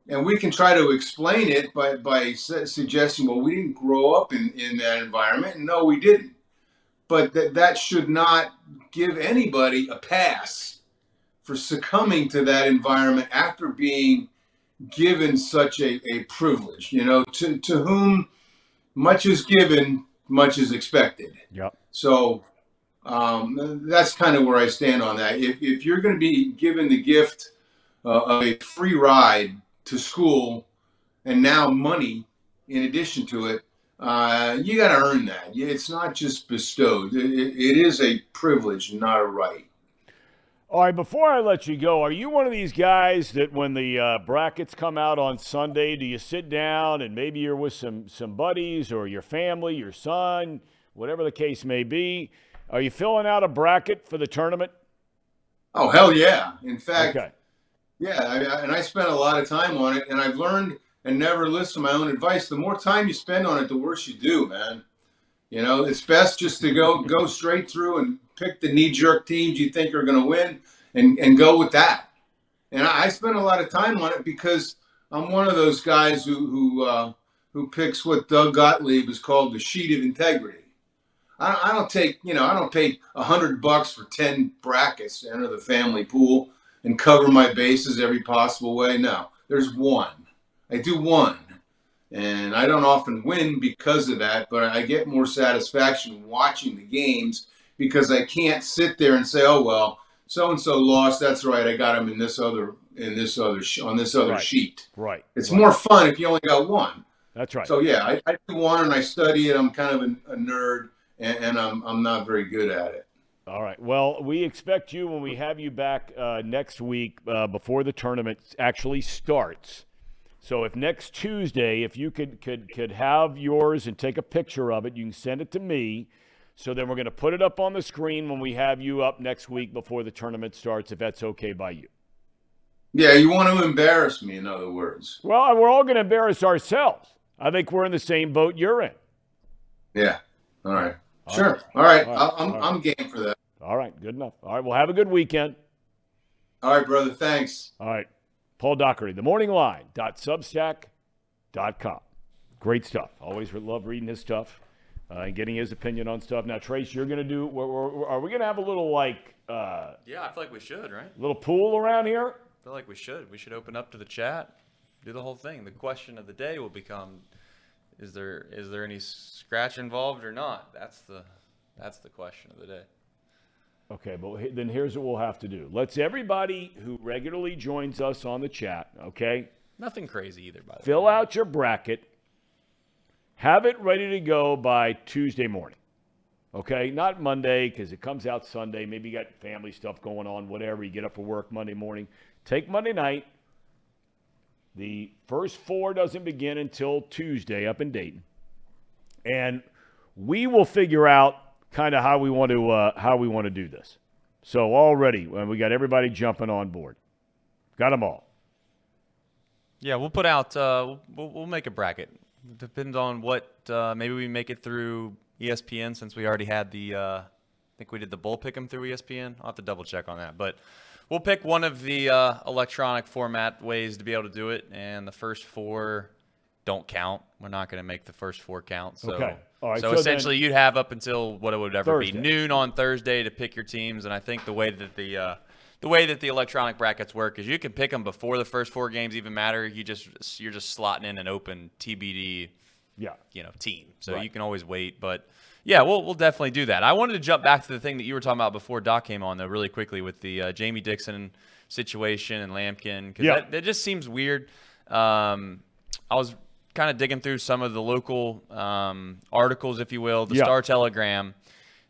and we can try to explain it by, by suggesting, well, we didn't grow up in, in that environment. No, we didn't. But that, that should not give anybody a pass for succumbing to that environment after being given such a, a privilege. You know, to, to whom much is given, much is expected. Yep. So um, that's kind of where I stand on that. If, if you're going to be given the gift uh, of a free ride to school and now money in addition to it, uh, you got to earn that. It's not just bestowed, it, it is a privilege, not a right. All right, before I let you go, are you one of these guys that when the uh, brackets come out on Sunday, do you sit down and maybe you're with some, some buddies or your family, your son, whatever the case may be? Are you filling out a bracket for the tournament? Oh, hell yeah. In fact, okay. Yeah, I, and I spent a lot of time on it, and I've learned and never listen to my own advice. The more time you spend on it, the worse you do, man. You know, it's best just to go go straight through and pick the knee jerk teams you think are going to win, and and go with that. And I, I spend a lot of time on it because I'm one of those guys who who uh, who picks what Doug Gottlieb is called the sheet of integrity. I don't, I don't take you know I don't pay a hundred bucks for ten brackets to enter the family pool and cover my bases every possible way. No, there's one. I do one. And I don't often win because of that, but I get more satisfaction watching the games because I can't sit there and say, "Oh well, so and so lost. That's right. I got him in this other in this other on this other right. sheet." Right. It's right. more fun if you only got one. That's right. So yeah, I, I do one and I study it. I'm kind of a, a nerd, and, and I'm I'm not very good at it. All right. Well, we expect you when we have you back uh, next week uh, before the tournament actually starts. So if next Tuesday, if you could could could have yours and take a picture of it, you can send it to me. So then we're going to put it up on the screen when we have you up next week before the tournament starts, if that's okay by you. Yeah, you want to embarrass me, in other words. Well, we're all going to embarrass ourselves. I think we're in the same boat you're in. Yeah. All right. Sure. All right. All right. I'm, All right. I'm game for that. All right, good enough. All right, well, have a good weekend. All right, brother. Thanks. All right, Paul Daugherty, the morning line, dot substack.com. Great stuff. Always love reading his stuff uh, and getting his opinion on stuff. Now, Trace, you're going to do, we're, we're, are we going to have a little like, uh, Yeah, I feel like we should, right? little pool around here? I feel like we should. We should open up to the chat, do the whole thing. The question of the day will become: Is there is there any scratch involved or not? That's the that's the question of the day. Okay, but then here's what we'll have to do. Let's everybody who regularly joins us on the chat, okay, Nothing crazy either, by the way. fill way. out your bracket, have it ready to go by Tuesday morning. Okay, not Monday because it comes out Sunday. Maybe you got family stuff going on, whatever. You get up for work Monday morning. Take Monday night. The first four doesn't begin until Tuesday up in Dayton, and we will figure out kind of how we want to uh, how we want to do this. So already, when we got everybody jumping on board, got them all. Yeah, we'll put out. Uh, we'll- we'll, make a bracket. Depends on what. Uh, maybe we make it through ESPN since we already had the. Uh, I think we did the bull pick 'em through ESPN. I'll have to double check on that, but we'll pick one of the uh, electronic format ways to be able to do it, and the first four don't count. We're not going to make the first four count. So, Okay. All right, so, so essentially, you'd have up until what it would ever Thursday. be noon on Thursday to pick your teams, and I think the way that the uh, the way that the electronic brackets work is you can pick them before the first four games even matter. You just you're just slotting in an open TBD Yeah. you know team, so Right. you can always wait. But yeah, we'll we'll definitely do that. I wanted to jump back to the thing that you were talking about before Doc came on though, really quickly with the uh, Jamie Dixon situation and Lampkin because Yeah. that, that just seems weird. Um, I was kind of digging through some of the local um, articles, if you will, the Yeah. Star Telegram.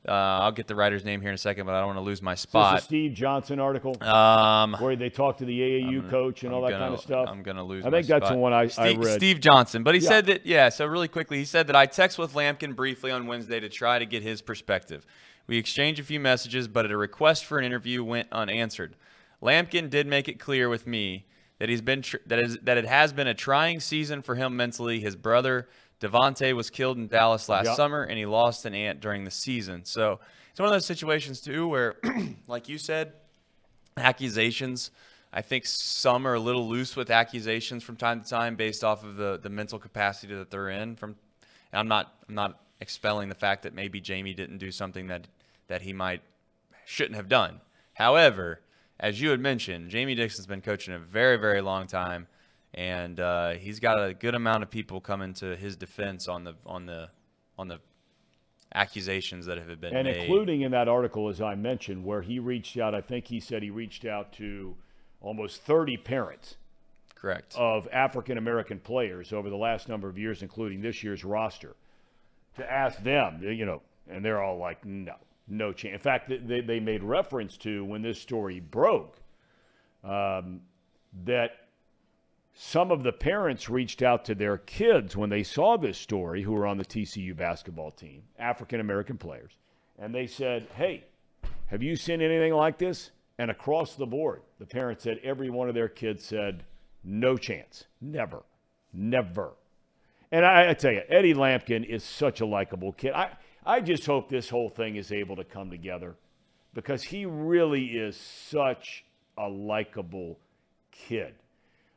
Uh, I'll get the writer's name here in a second, but I don't want to lose my Is this a spot. Steve Johnson article Um, where they talk to the AAU coach and all I'm that gonna- kind of stuff? I'm gonna lose. I my think that's the one I, I Steve, read. Steve Johnson, but he Yeah. said that yeah. So really quickly, he said that I text with Lampkin briefly on Wednesday to try to get his perspective. We exchanged a few messages, but a request for an interview went unanswered. Lampkin did make it clear with me that he's been tr- that is that it has been a trying season for him mentally. His brother Devonte was killed in Dallas last Yep. summer, and he lost an aunt during the season. So it's one of those situations too where, like you said, accusations. I think some are a little loose with accusations from time to time based off of the, the mental capacity that they're in. From, and I'm not I'm not expelling the fact that maybe Jamie didn't do something that that he might shouldn't have done. However, as you had mentioned, Jamie Dixon's been coaching a very very long time, and uh, he's got a good amount of people coming to his defense on the on the on the accusations that have been and made. including in that article, as I mentioned, where he reached out, I think he said he reached out to almost 30 parents Correct. of African American players over the last number of years, including this year's roster, to ask them, you know, and they're all like, no, no chance. In fact, they, they made reference to when this story broke um, that some of the parents reached out to their kids when they saw this story who were on the TCU basketball team, African American players, and they said, hey, have you seen anything like this? And across the board, the parents said every one of their kids said, no chance, never, never. And I, I tell you, Eddie Lampkin is such a likable kid. I, I just hope this whole thing is able to come together because he really is such a likable kid.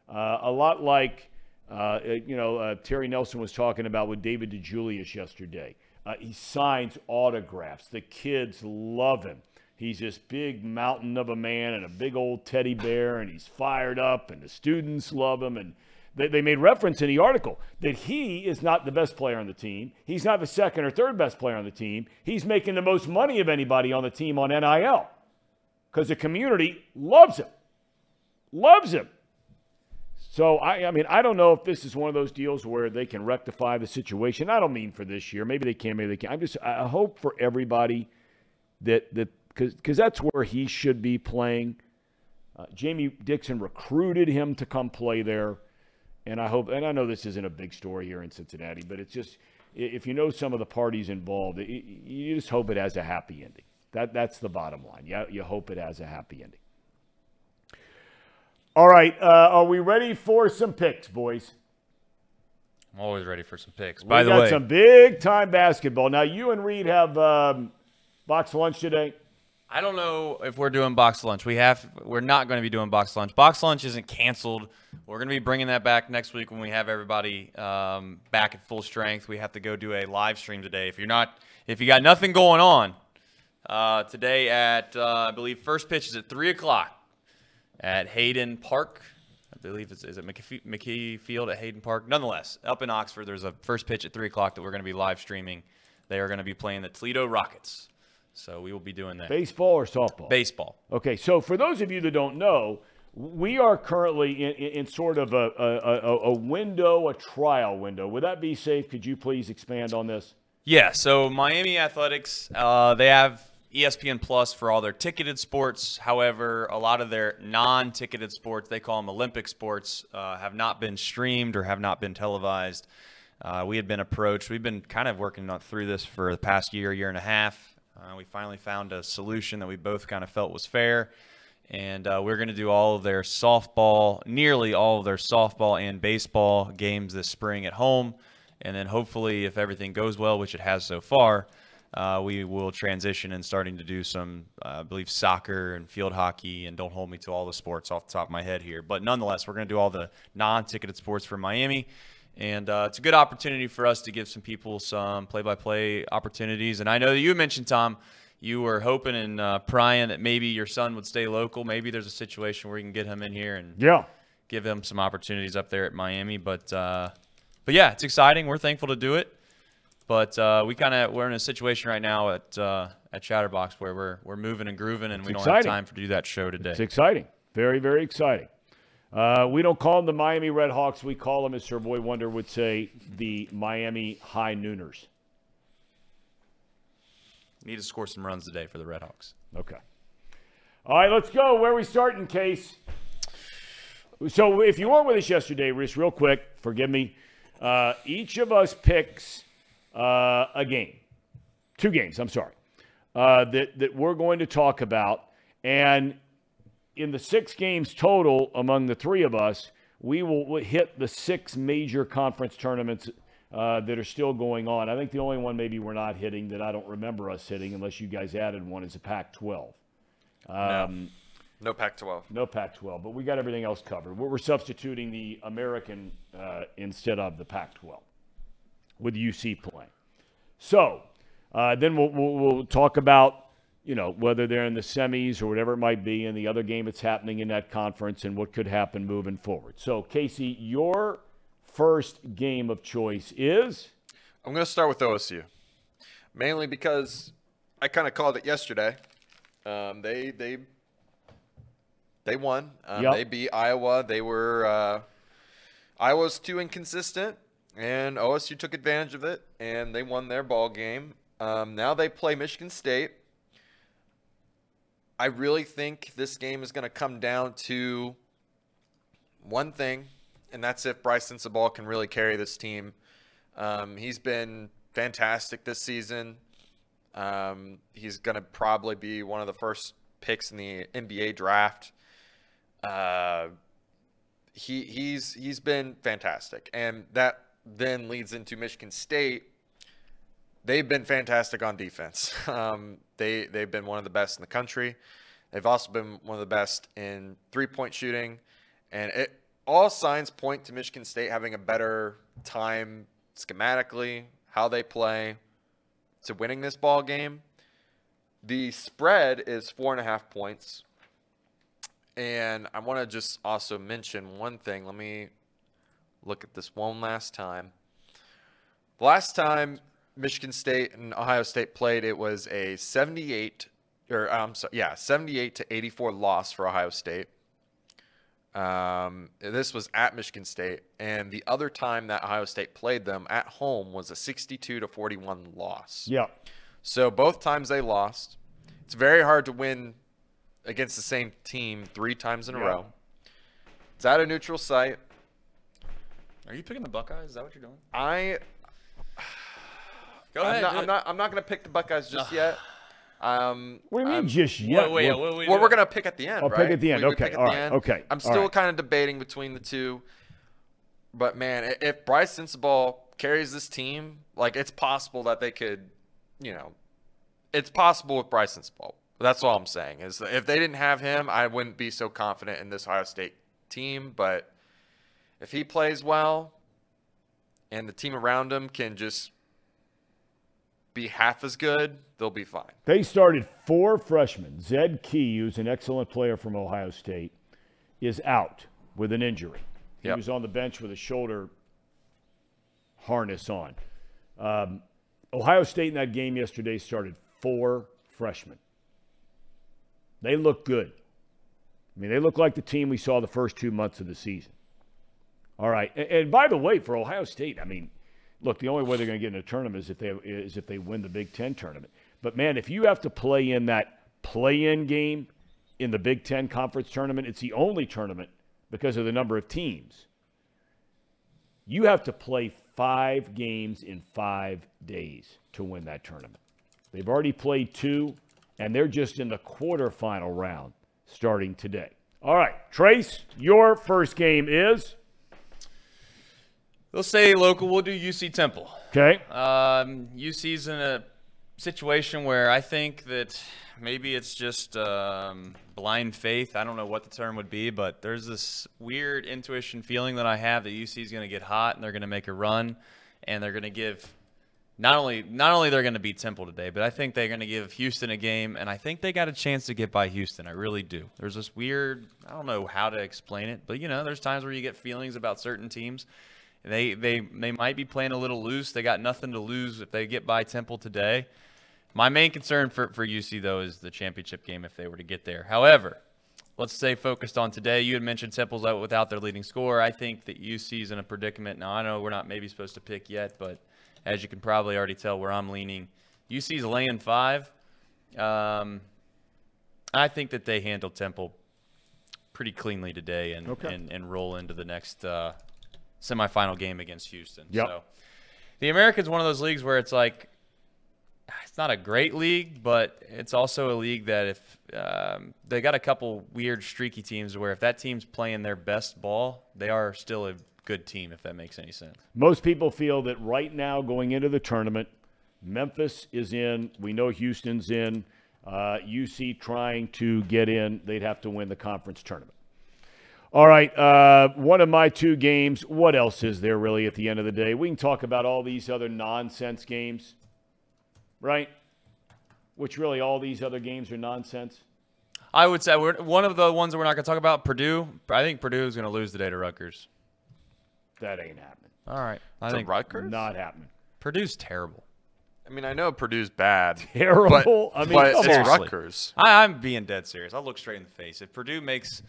Uh, a lot like, uh, you know, uh, Terry Nelson was talking about with David DeJulius yesterday. Uh, he signs autographs. The kids love him. He's this big mountain of a man and a big old teddy bear, and he's fired up, and the students love him. And they, they made reference in the article that he is not the best player on the team. He's not the second or third best player on the team. He's making the most money of anybody on the team on NIL because the community loves him. Loves him. So I, I mean, I don't know if this is one of those deals where they can rectify the situation. I don't mean for this year. Maybe they can. Maybe they can. I'm just. I hope for everybody that that because that's where he should be playing. Uh, Jamie Dixon recruited him to come play there, and I hope. And I know this isn't a big story here in Cincinnati, but it's just if you know some of the parties involved, it, you just hope it has a happy ending. That that's the bottom line. Yeah, you hope it has a happy ending. All right, uh, are we ready for some picks, boys? I'm always ready for some picks. We By the got way, some big time basketball. Now you and Reed have um, box lunch today. I don't know if we're doing box lunch. We have. We're not going to be doing box lunch. Box lunch isn't canceled. We're going to be bringing that back next week when we have everybody um, back at full strength. We have to go do a live stream today. If you're not, if you got nothing going on uh, today at, uh, I believe first pitch is at three o'clock at Hayden Park. I believe it's is it McKie, McKie Field at Hayden Park. Nonetheless, up in Oxford, there's a first pitch at three o'clock that we're going to be live streaming. They are going to be playing the Toledo Rockets. So we will be doing that. Baseball or softball? Baseball. Okay, so for those of you that don't know, we are currently in, in, sort of a, a, a, window, a trial window. Would that be safe? Could you please expand on this? Yeah, so Miami Athletics, uh, they have ESPN Plus for all their ticketed sports. However, a lot of their non ticketed sports, they call them Olympic sports, uh, have not been streamed or have not been televised. Uh, we had been approached. We've been kind of working on, through this for the past year, year and a half. Uh, we finally found a solution that we both kind of felt was fair. And uh, we're going to do all of their softball, nearly all of their softball and baseball games this spring at home. And then hopefully, if everything goes well, which it has so far, uh, we will transition and starting to do some, uh, I believe, soccer and field hockey. And don't hold me to all the sports off the top of my head here. But nonetheless, we're going to do all the non ticketed sports for Miami. And uh, it's a good opportunity for us to give some people some play by play opportunities. And I know that you mentioned, Thom, you were hoping and uh, prying that maybe your son would stay local. Maybe there's a situation where you can get him in here and Yeah. give him some opportunities up there at Miami. But uh, but yeah, it's exciting. We're thankful to do it. But uh, we kind of we're in a situation right now at uh, at Chatterbox where we're we're moving and grooving, and we don't have time to do that show today. It's exciting. Very, very exciting. Uh, we don't call them the Miami Redhawks. We call them, as Sir Boy Wonder would say, the Miami High Nooners. Need to score some runs today for the Redhawks. Okay. All right, let's go. Where we start in case. So, if you weren't with us yesterday, Reese, real quick, forgive me. Uh, each of us picks uh, a game, two games. I'm sorry, uh, that that we're going to talk about, and in the six games total among the three of us, we will hit the six major conference tournaments uh, that are still going on. I think the only one maybe we're not hitting that I don't remember us hitting, unless you guys added one, is the Pac-12. Um, No Pac-12. no Pac-12, but we got everything else covered. We're, we're substituting the American uh, instead of the Pac-12 with UC playing. So uh, then we'll, we'll, we'll talk about you know whether they're in the semis or whatever it might be, and the other game that's happening in that conference and what could happen moving forward. So Casey, your first game of choice is I'm going to start with OSU, mainly because I kind of called it yesterday. Um, they they they won. Um, Yep. They beat Iowa. They were uh, Iowa's too inconsistent, and OSU took advantage of it, and they won their ball game. Um, now they play Michigan State. I really think this game is going to come down to one thing, and that's if Brice Sensabaugh can really carry this team. Um, he's been fantastic this season. Um, he's going to probably be one of the first picks in the NBA draft. Uh, he he's he's been fantastic, and that then leads into Michigan State. They've been fantastic on defense. Um, they they've been one of the best in the country. They've also been one of the best in three point shooting, and it all signs point to Michigan State having a better time schematically, how they play, to winning this ball game. The spread is four and a half points. And I want to just also mention one thing. Let me look at this one last time. Last time Michigan State and Ohio State played, it was a 78 or I'm sorry, yeah, 78 to 84 loss for Ohio State. Um, this was at Michigan State, and the other time that Ohio State played them at home was a 62 to 41 loss. yeah. So both times they lost. It's very hard to win against the same team three times in a Yeah. row. It's at a neutral site. Are you picking the Buckeyes? Is that what you're doing? I Go I'm ahead. not, I'm not I'm not gonna pick the Buckeyes just yet. Um, What do you mean I'm- just yet? wait, Well, wait, wait, well, do we're gonna pick at the end. I'll pick right? at the end. We- we Okay, pick at all the right, end. okay, I'm all still right. kind of debating between the two. But man, i- if Brice Sensabaugh carries this team, like it's possible that they could, you know, it's possible with Brice Sensabaugh. That's all I'm saying. Is that if they didn't have him, I wouldn't be so confident in this Ohio State team. But if he plays well, and the team around him can just be half as good, they'll be fine. They started four freshmen. Zed Key, who's an excellent player from Ohio State, is out with an injury. He Yep. was on the bench with a shoulder harness on. Um, Ohio State in that game yesterday started four freshmen. They look good. I mean, they look like the team we saw the first two months of the season. All right, and, and by the way, for Ohio State, I mean, look, the only way they're going to get in a tournament is if they is if they win the Big Ten tournament. But man, if you have to play in that play-in game in the Big Ten conference tournament, it's the only tournament because of the number of teams. You have to play five games in five days to win that tournament. They've already played two, and they're just in the quarterfinal round starting today. All right, Trace, your first game is They'll say local. We'll do UC Temple. okay. Um, UC's in a situation where I think that maybe it's just um, blind faith. I don't know what the term would be, but there's this weird intuition feeling that I have that UC is going to get hot and they're going to make a run, and they're going to give not only not only they're going to beat Temple today, but I think they're going to give Houston a game, and I think they got a chance to get by Houston. I really do. There's this weird. I don't know how to explain it, but you know, there's times where you get feelings about certain teams. They they they might be playing a little loose. They got nothing to lose if they get by Temple today. My main concern for, for UC though is the championship game if they were to get there. However, let's stay focused on today. You had mentioned Temple's out without their leading scorer. I think that UC is in a predicament. Now I know we're not maybe supposed to pick yet, but as you can probably already tell where I'm leaning, UC's laying five. Um, I think that they handle Temple pretty cleanly today and, Okay. and, and roll into the next uh, semifinal game against Houston. Yep. So the American's one of those leagues where it's like it's not a great league, but it's also a league that if um, they got a couple weird streaky teams where if that team's playing their best ball, they are still a good team. If that makes any sense. Most people feel that right now, going into the tournament, Memphis is in. We know Houston's in. Uh, UC trying to get in. They'd have to win the conference tournament. All right. Uh, one of my two games. What else is there really at the end of the day? We can talk about all these other nonsense games, right? Which really all these other games are nonsense. I would say we're, one of the ones that we're not going to talk about, Purdue. I think Purdue is going to lose today to Rutgers. That ain't happening. All right, I To think Rutgers? Not happening. Purdue's terrible. I mean, I know Purdue's bad. Terrible. But, I mean, but it's. Rutgers. I, I'm being dead serious. I'll look straight in the face. If Purdue makes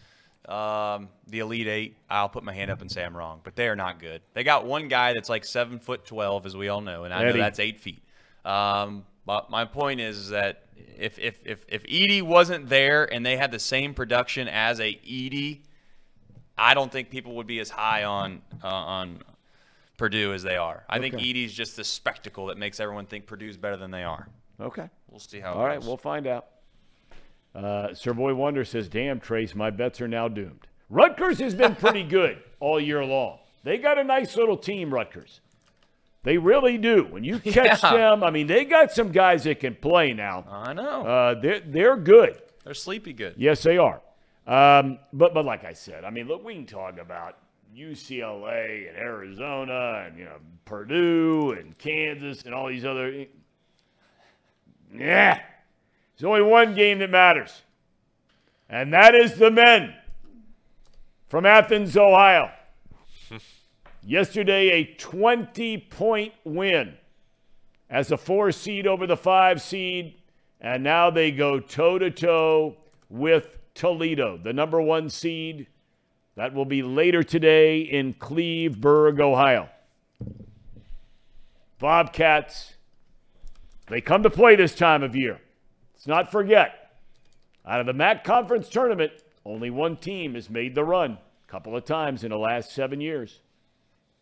um, the Elite Eight, I'll put my hand up and say I'm wrong. But they are not good. They got one guy that's like seven foot twelve, as we all know, and I Edey. know that's eight feet. Um, but my point is that if if if if Edey wasn't there and they had the same production as a Edey, I don't think people would be as high on uh, on Purdue as they are. I think Okay. Edey's just the spectacle that makes everyone think Purdue's better than they are. Okay. We'll see how. All right, goes. we'll find out. Uh, Sir Boy Wonder says, "Damn, Trace, my bets are now doomed." Rutgers has been pretty good all year long. They got a nice little team, Rutgers. They really do. When you catch Yeah. them, I mean, they got some guys that can play now. I know. Uh, they're they're good. They're sleepy good. Yes, they are. Um, but but like I said, I mean, look, we can talk about UCLA and Arizona and you know Purdue and Kansas and all these other. Yeah, there's only one game that matters, and that is the men from Athens, Ohio. Yesterday, a 20 point win as a four seed over the five seed, and now they go toe to toe with Toledo, the number one seed. That will be later today in Cleveburg, Ohio. Bobcats, they come to play this time of year. Let's not forget, out of the MAC conference tournament, only one team has made the run a couple of times in the last seven years.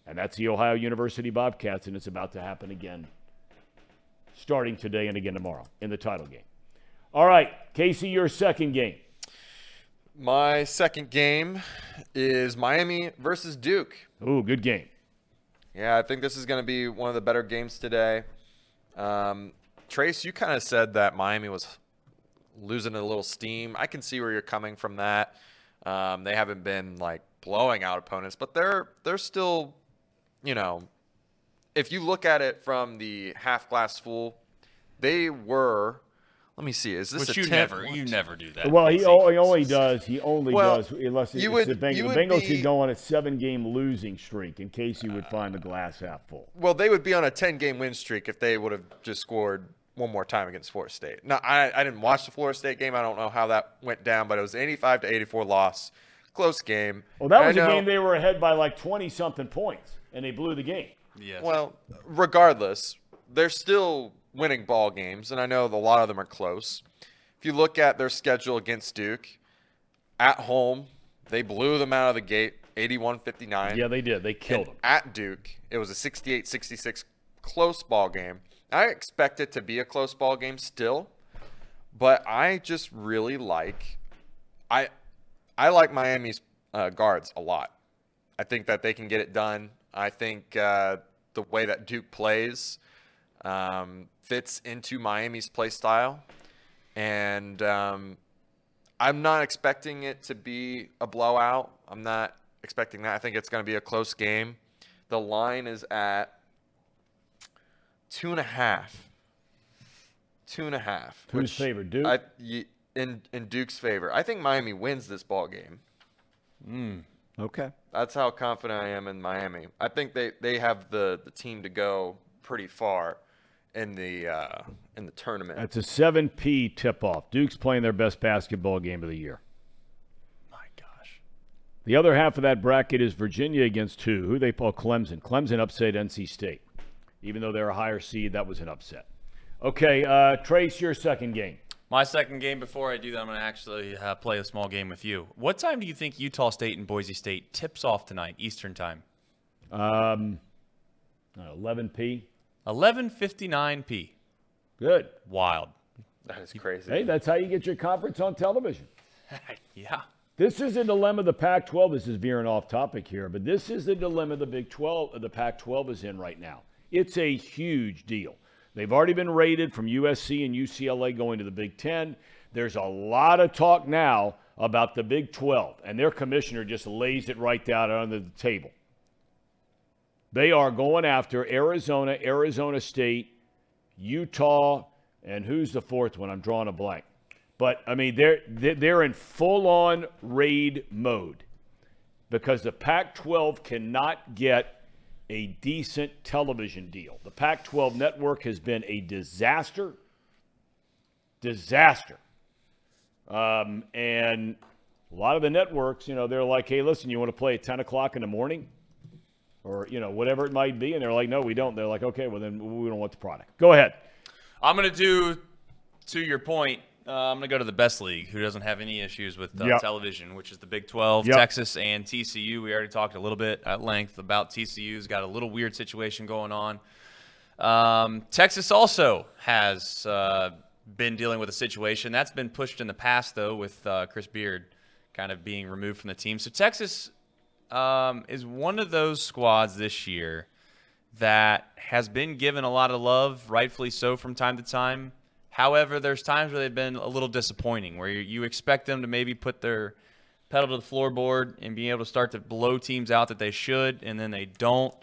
And that's the Ohio University Bobcats, and it's about to happen again, starting today and again tomorrow in the title game. All right, Casey, your second game. My second game is Miami versus Duke. Ooh, good game. Yeah, I think this is going to be one of the better games today. Um, Trace, you kind of said that Miami was losing a little steam. I can see where you're coming from that. Um, they haven't been like blowing out opponents, but they're they're still, you know, if you look at it from the half glass full, they were. Let me see. Is this Which a you 10 never, you never do that. Well, he, o- he only does. He only Well, does unless it's you would- the Bengals. The Bengals be- could go on a seven-game losing streak in case you would find the glass half full. Well, they would be on a 10 game win streak if they would have just scored one more time against Florida State. Now, I, I didn't watch the Florida State game. I don't know how that went down, but it was 85 to 84 loss. Close game. Well, that was a know- game they were ahead by like twenty-something points, and they blew the game. Yes. Well, regardless, they're still winning ball games, and I know a lot of them are close. If you look at their schedule against Duke, at home, they blew them out of the gate, 81-59. Yeah, they did. They killed And them. At Duke, it was a 68-66 close ball game. I expect it to be a close ball game still, but I just really like I I like Miami's uh, guards a lot. I think that they can get it done. I think uh, the way that Duke plays um, fits into Miami's play style, and um, I'm not expecting it to be a blowout. I'm not expecting that. I think it's going to be a close game. The line is at two and a half. Two and a half. Who's which favored, Duke? I, y- in in Duke's favor. I think Miami wins this ball game. Okay. That's how confident I am in Miami. I think they, they have the, the team to go pretty far in the uh, in the tournament. That's a 7P tip-off. Duke's playing their best basketball game of the year. my gosh. The other half of that bracket is Virginia against two. Who they pull? Clemson. Clemson upset NC State. Even though they're a higher seed, that was an upset. Okay, uh, Trace, your second game. My second game. Before I do that, I'm going to actually uh, play a small game with you. What time do you think Utah State and Boise State tips off tonight, Eastern time? Um, uh, 11P. 11:59 p. Good. Wild. that is crazy. Hey, that's how you get your conference on television. yeah. This is a dilemma the Pac 12. This is veering off topic here, but this is the dilemma the Big 12, the Pac 12 is in right now. It's a huge deal. They've already been rated from USC and UCLA going to the Big 10. There's a lot of talk now about the Big 12, and their commissioner just lays it right down under the table. They are going after Arizona, Arizona State, Utah, and who's the fourth one? I'm drawing a blank. But I mean, they're they're they're in full-on raid mode because the Pac-12 cannot get a decent television deal. The Pac-12 network has been a disaster, disaster, um, and a lot of the networks, you know, they're like, "Hey, listen, you want to play at 10 o'clock in the morning?" Or you know whatever it might be, and they're like, no, we don't. They're like, okay, well then we don't want the product. Go ahead. I'm going to do, to your point, uh, I'm going to go to the best league, who doesn't have any issues with uh, Yep. television, which is the Big 12, Yep. Texas and TCU. We already talked a little bit at length about TCU's got a little weird situation going on. Um, Texas also has uh, been dealing with a situation that's been pushed in the past, though, with uh, Chris Beard kind of being removed from the team. So Texas um, is one of those squads this year that has been given a lot of love, rightfully so, from time to time. However, there's times where they've been a little disappointing, where you, expect them to maybe put their pedal to the floorboard and be able to start to blow teams out that they should, and then they don't.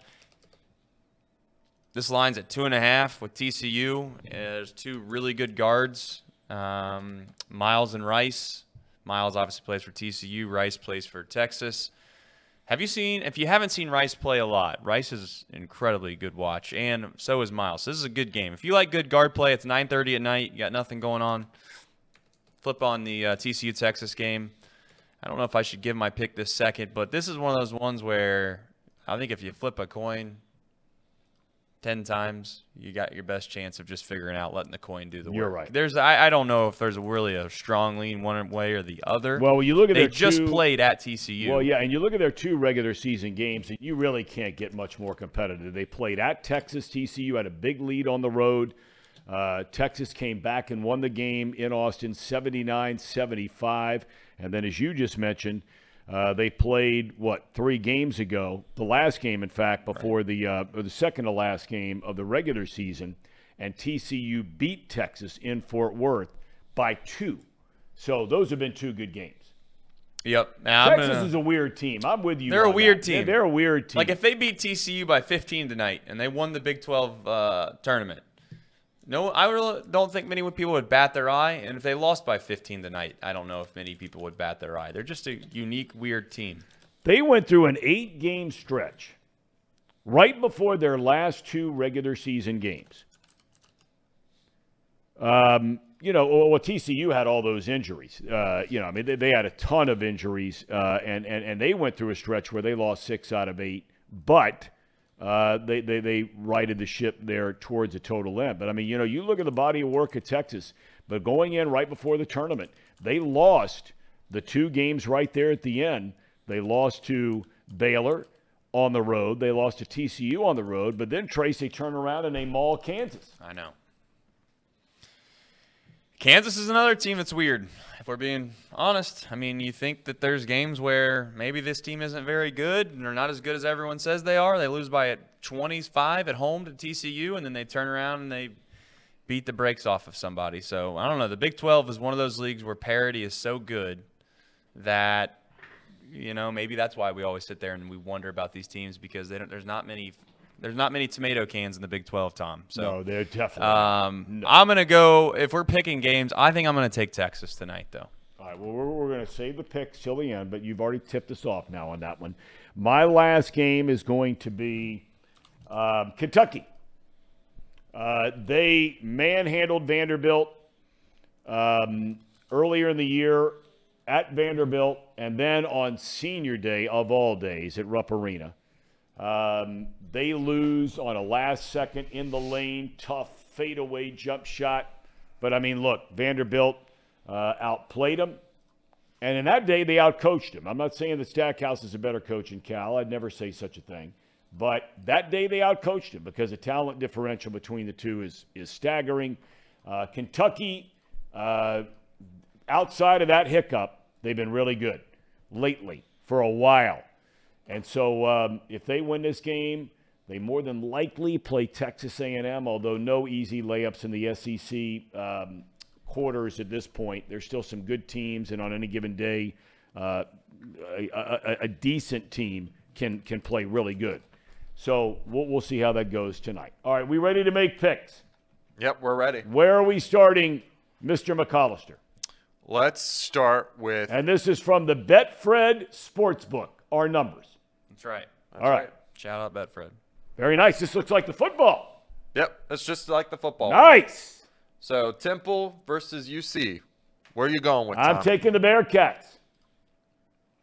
This line's at two and a half with TCU. There's two really good guards, um, Miles and Rice. Miles obviously plays for TCU. Rice plays for Texas. Have you seen? If you haven't seen Rice play a lot, Rice is incredibly good watch, and so is Miles. This is a good game. If you like good guard play, it's 9:30 at night. You got nothing going on. Flip on the uh, TCU Texas game. I don't know if I should give my pick this second, but this is one of those ones where I think if you flip a coin, ten times, you got your best chance of just figuring out letting the coin do the work. You're right. There's I, I don't know if there's really a strong lean one way or the other. Well, you look at they just two- played at TCU. Well, yeah, and you look at their two regular season games, and you really can't get much more competitive. They played at Texas. TCU had a big lead on the road. Uh, Texas came back and won the game in Austin 79 75. And then, as you just mentioned, uh, they played, what, three games ago? The last game, in fact, before the, uh, or the second to last game of the regular season. And TCU beat Texas in Fort Worth by two. So those have been two good games. Yep. Now, Texas gonna- is a weird team. I'm with you. They're a weird that. They're- team. They're, a weird team. Like if they beat TCU by 15 tonight and they won the Big 12 uh, tournament, no, I really don't think many people would bat their eye. And if they lost by 15 tonight, I don't know if many people would bat their eye. They're just a unique, weird team. they went through an eight-game stretch right before their last two regular season games. Um, you know, well, TCU had all those injuries. Uh, you know, I mean, they, they had a ton of injuries, uh, and, and and they went through a stretch where they lost six out of eight, but uh, they, they they righted the ship there towards a total end. But I mean, you know, you look at the body of work at Texas, but going in right before the tournament, they lost the two games right there at the end. They lost to Baylor on the road. They lost to TCU on the road, but then Tracy turned around and they maul Kansas. I know. Kansas is another team that's weird. We're being honest, I mean, you think that there's games where maybe this team isn't very good and they're not as good as everyone says they are. They lose by 25 at home to TCU, and then they turn around and they beat the brakes off of somebody. So I don't know. The Big 12 is one of those leagues where parity is so good that you know maybe that's why we always sit there and we wonder about these teams because there's not many there's not many tomato cans in the Big 12, Thom. So No, they're definitely. um, I'm gonna go. If we're picking games, I think I'm gonna take Texas tonight, though. All right, well, we're, we're going to save the picks till the end, but you've already tipped us off now on that one. My last game is going to be um, Kentucky. Uh, they manhandled Vanderbilt um, earlier in the year at Vanderbilt, and then on senior day of all days at Rupp Arena. Um, they lose on a last second in the lane, tough fadeaway jump shot. But I mean, look, Vanderbilt uh, outplayed them. And in that day, they outcoached him. I'm not saying that Stackhouse is a better coach than Cal. I'd never say such a thing. But that day, they outcoached him because the talent differential between the two is, is staggering. Uh, Kentucky, uh, outside of that hiccup, they've been really good lately for a while. And so um, if they win this game, they more than likely play Texas A&M, although no easy layups in the SEC um, quarters at this point. There's still some good teams, and on any given day, uh, a, a, a decent team can can play really good. So we'll, we'll see how that goes tonight. All right, we ready to make picks? Yep, we're ready. Where are we starting, Mr. McAllister? Let's start with. And this is from the Betfred Sportsbook. Our numbers. That's right. All right. Shout out Betfred. Very nice. This looks like the football. Yep, it's just like the football. Nice. So Temple versus UC. Where are you going with? I'm Thom? taking the Bearcats.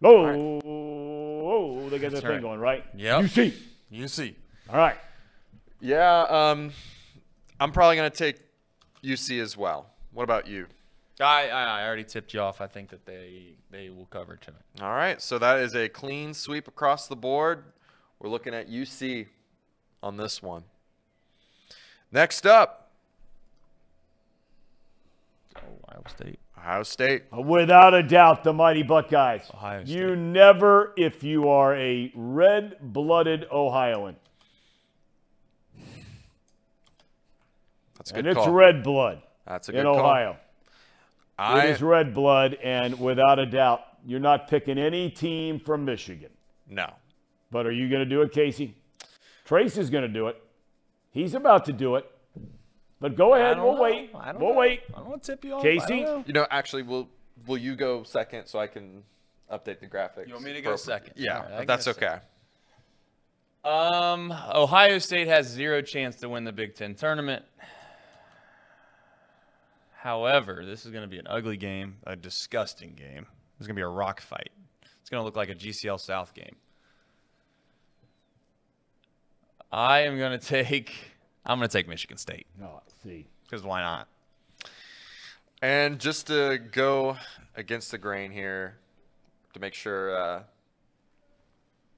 Oh, oh, they got that That's thing right. going, right? Yep. You see. You see. All right. Yeah, um, I'm probably gonna take UC as well. What about you? I, I I already tipped you off. I think that they they will cover tonight. All right, so that is a clean sweep across the board. We're looking at UC on this one. Next up, Ohio State. Ohio State. Uh, without a doubt, the mighty Buckeyes. Ohio State. You never, if you are a red-blooded Ohioan, That's a good and good it's call. red blood That's a in good call. Ohio. I, It is red blood, and without a doubt, you're not picking any team from Michigan. no. But are you going to do it, Casey? Trace is going to do it. He's about to do it. But go ahead. We'll know. wait. We'll know. wait. I don't want to tip you off. Casey? Know. You know, actually, will will you go second so I can update the graphics? You want me to go appropriately? second? Yeah, All right, I that's go okay. Um, Ohio State has zero chance to win the Big Ten tournament. However, this is going to be an ugly game, a disgusting game. It's going to be a rock fight. It's going to look like a GCL South game. I am going to take I'm going to take Michigan State Oh, see. because why not? And just to go against the grain here, to make sure uh,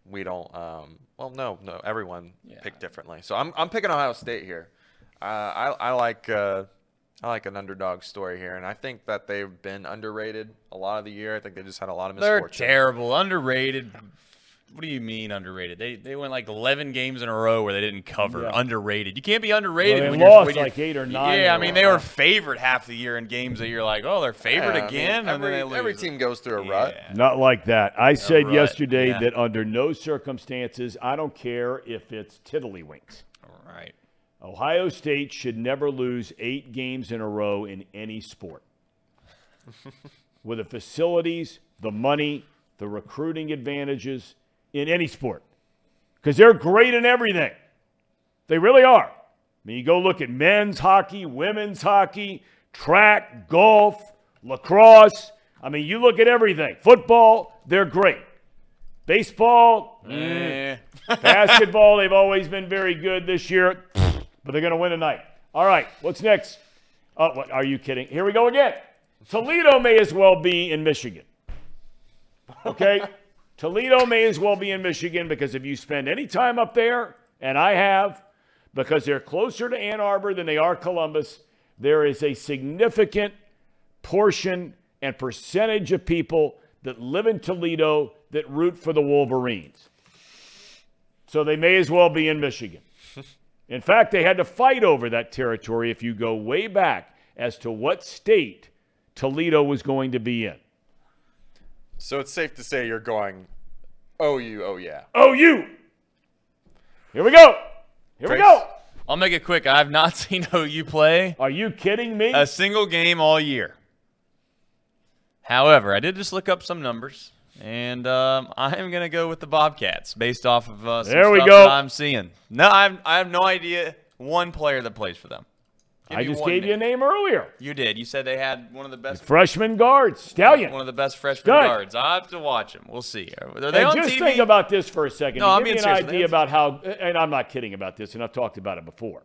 we don't. Um, well, no, no, everyone Yeah. picked differently. So I'm I'm picking Ohio State here. Uh, I I like uh, I like an underdog story here, and I think that they've been underrated a lot of the year. I think they just had a lot of misfortune. They're terrible, underrated. What do you mean underrated? They they went like 11 games in a row where they didn't cover. Yeah. Underrated. You can't be underrated. Well, they when you're- lost when you're- like eight or nine Yeah, I mean they were favored half the year in games that you're like, oh, they're favored Yeah, I mean, again, and every, then they lose. every team goes through a rut. Not like that. I said rut, yesterday yeah. that under no circumstances, I don't care if it's tiddlywinks. Ohio State should never lose eight games in a row in any sport. With the facilities, the money, the recruiting advantages in any sport. Because they're great in everything. They really are. I mean, you go look at men's hockey, women's hockey, track, golf, lacrosse. I mean, you look at everything. Football, they're great. Baseball, Eh. Basketball, they've always been very good this year, but they're going to win tonight. All right, what's next? Oh, what, are you kidding? Here we go again. Toledo may as well be in Michigan. Okay? Toledo may as well be in Michigan because if you spend any time up there, and I have, because they're closer to Ann Arbor than they are Columbus, there is a significant portion and percentage of people that live in Toledo that root for the Wolverines. So they may as well be in Michigan. In fact, they had to fight over that territory if you go way back as to what state Toledo was going to be in. So it's safe to say you're going, oh you, oh yeah. Oh, OU. Here we go. Here we go. I'll make it quick. I have not seen OU play Are you kidding me? a single game all year. However, I did just look up some numbers, and um, I am going to go with the Bobcats based off of uh, some There we stuff go. that I'm seeing. No, I have, I have no idea one player that plays for them. Give I just gave you a name. name earlier. You did. You said they had one of the best Freshman guards, Stallion. one of the best freshman guards. I have to watch them. We'll see. Are they and on just TV? think about this for a second. No, I'm give being an serious. Idea about how, and I'm not kidding about this, and I've talked about it before.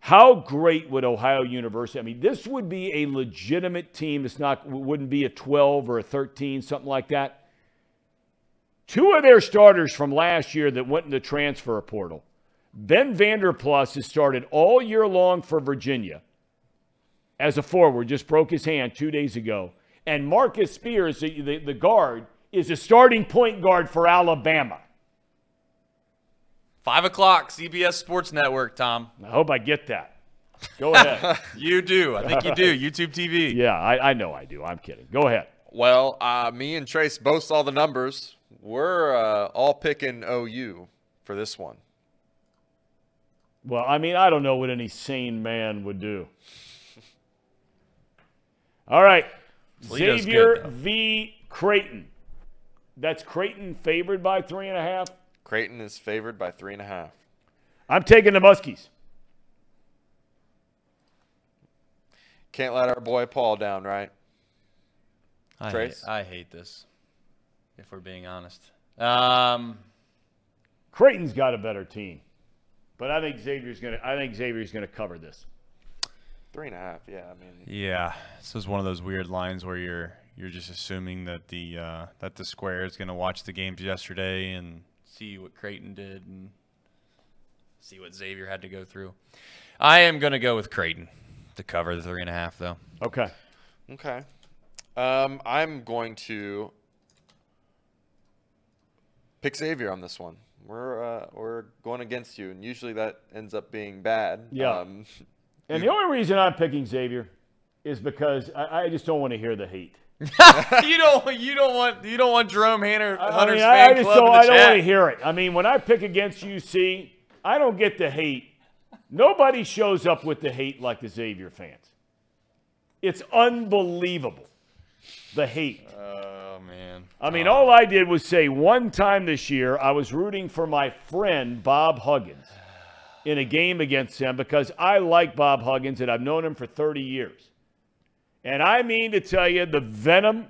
How great would Ohio University? I mean, this would be a legitimate team. It's not wouldn't be a 12 or a 13, something like that. Two of their starters from last year that went in the transfer portal. Ben Vander Plas has started all year long for Virginia as a forward, just broke his hand two days ago. And Marcus Spears, the, the, the guard, is a starting point guard for Alabama. Five o'clock, CBS Sports Network. Thom, I hope I get that. Go ahead. you do. I think you do. YouTube TV. yeah, I, I know I do. I'm kidding. Go ahead. Well, uh, me and Trace both saw the numbers. We're uh, all picking OU for this one. Well, I mean, I don't know what any sane man would do. All right. Toledo's Xavier good, v. Creighton. That's Creighton favored by three and a half. Creighton is favored by three and a half. I'm taking the Muskies. Can't let our boy Paul down, right? I hate, Trace? I hate this. If we're being honest. Um, Creighton's got a better team, but I think Xavier's gonna. I think Xavier's gonna cover this. Three and a half. Yeah, I mean, yeah, this is one of those weird lines where you're you're just assuming that the uh, that the square is going to watch the games yesterday and see what Creighton did and see what Xavier had to go through. I am going to go with Creighton to cover the three and a half, though. Okay. okay. Um, I'm going to pick Xavier on this one. We're uh, we're going against you, and usually that ends up being bad. Yeah. Um, And the only reason I'm picking Xavier is because I, I just don't want to hear the hate. you don't you don't want you don't want Jerome Hunter, I mean, fan I just club don't, in the I don't want to hear it. I mean, when I pick against UC, I don't get the hate. Nobody shows up with the hate like the Xavier fans. It's unbelievable, the hate. Oh man. I mean, oh. all I did was say one time this year I was rooting for my friend Bob Huggins in a game against him because I like Bob Huggins and I've known him for 30 years. And I mean to tell you, the venom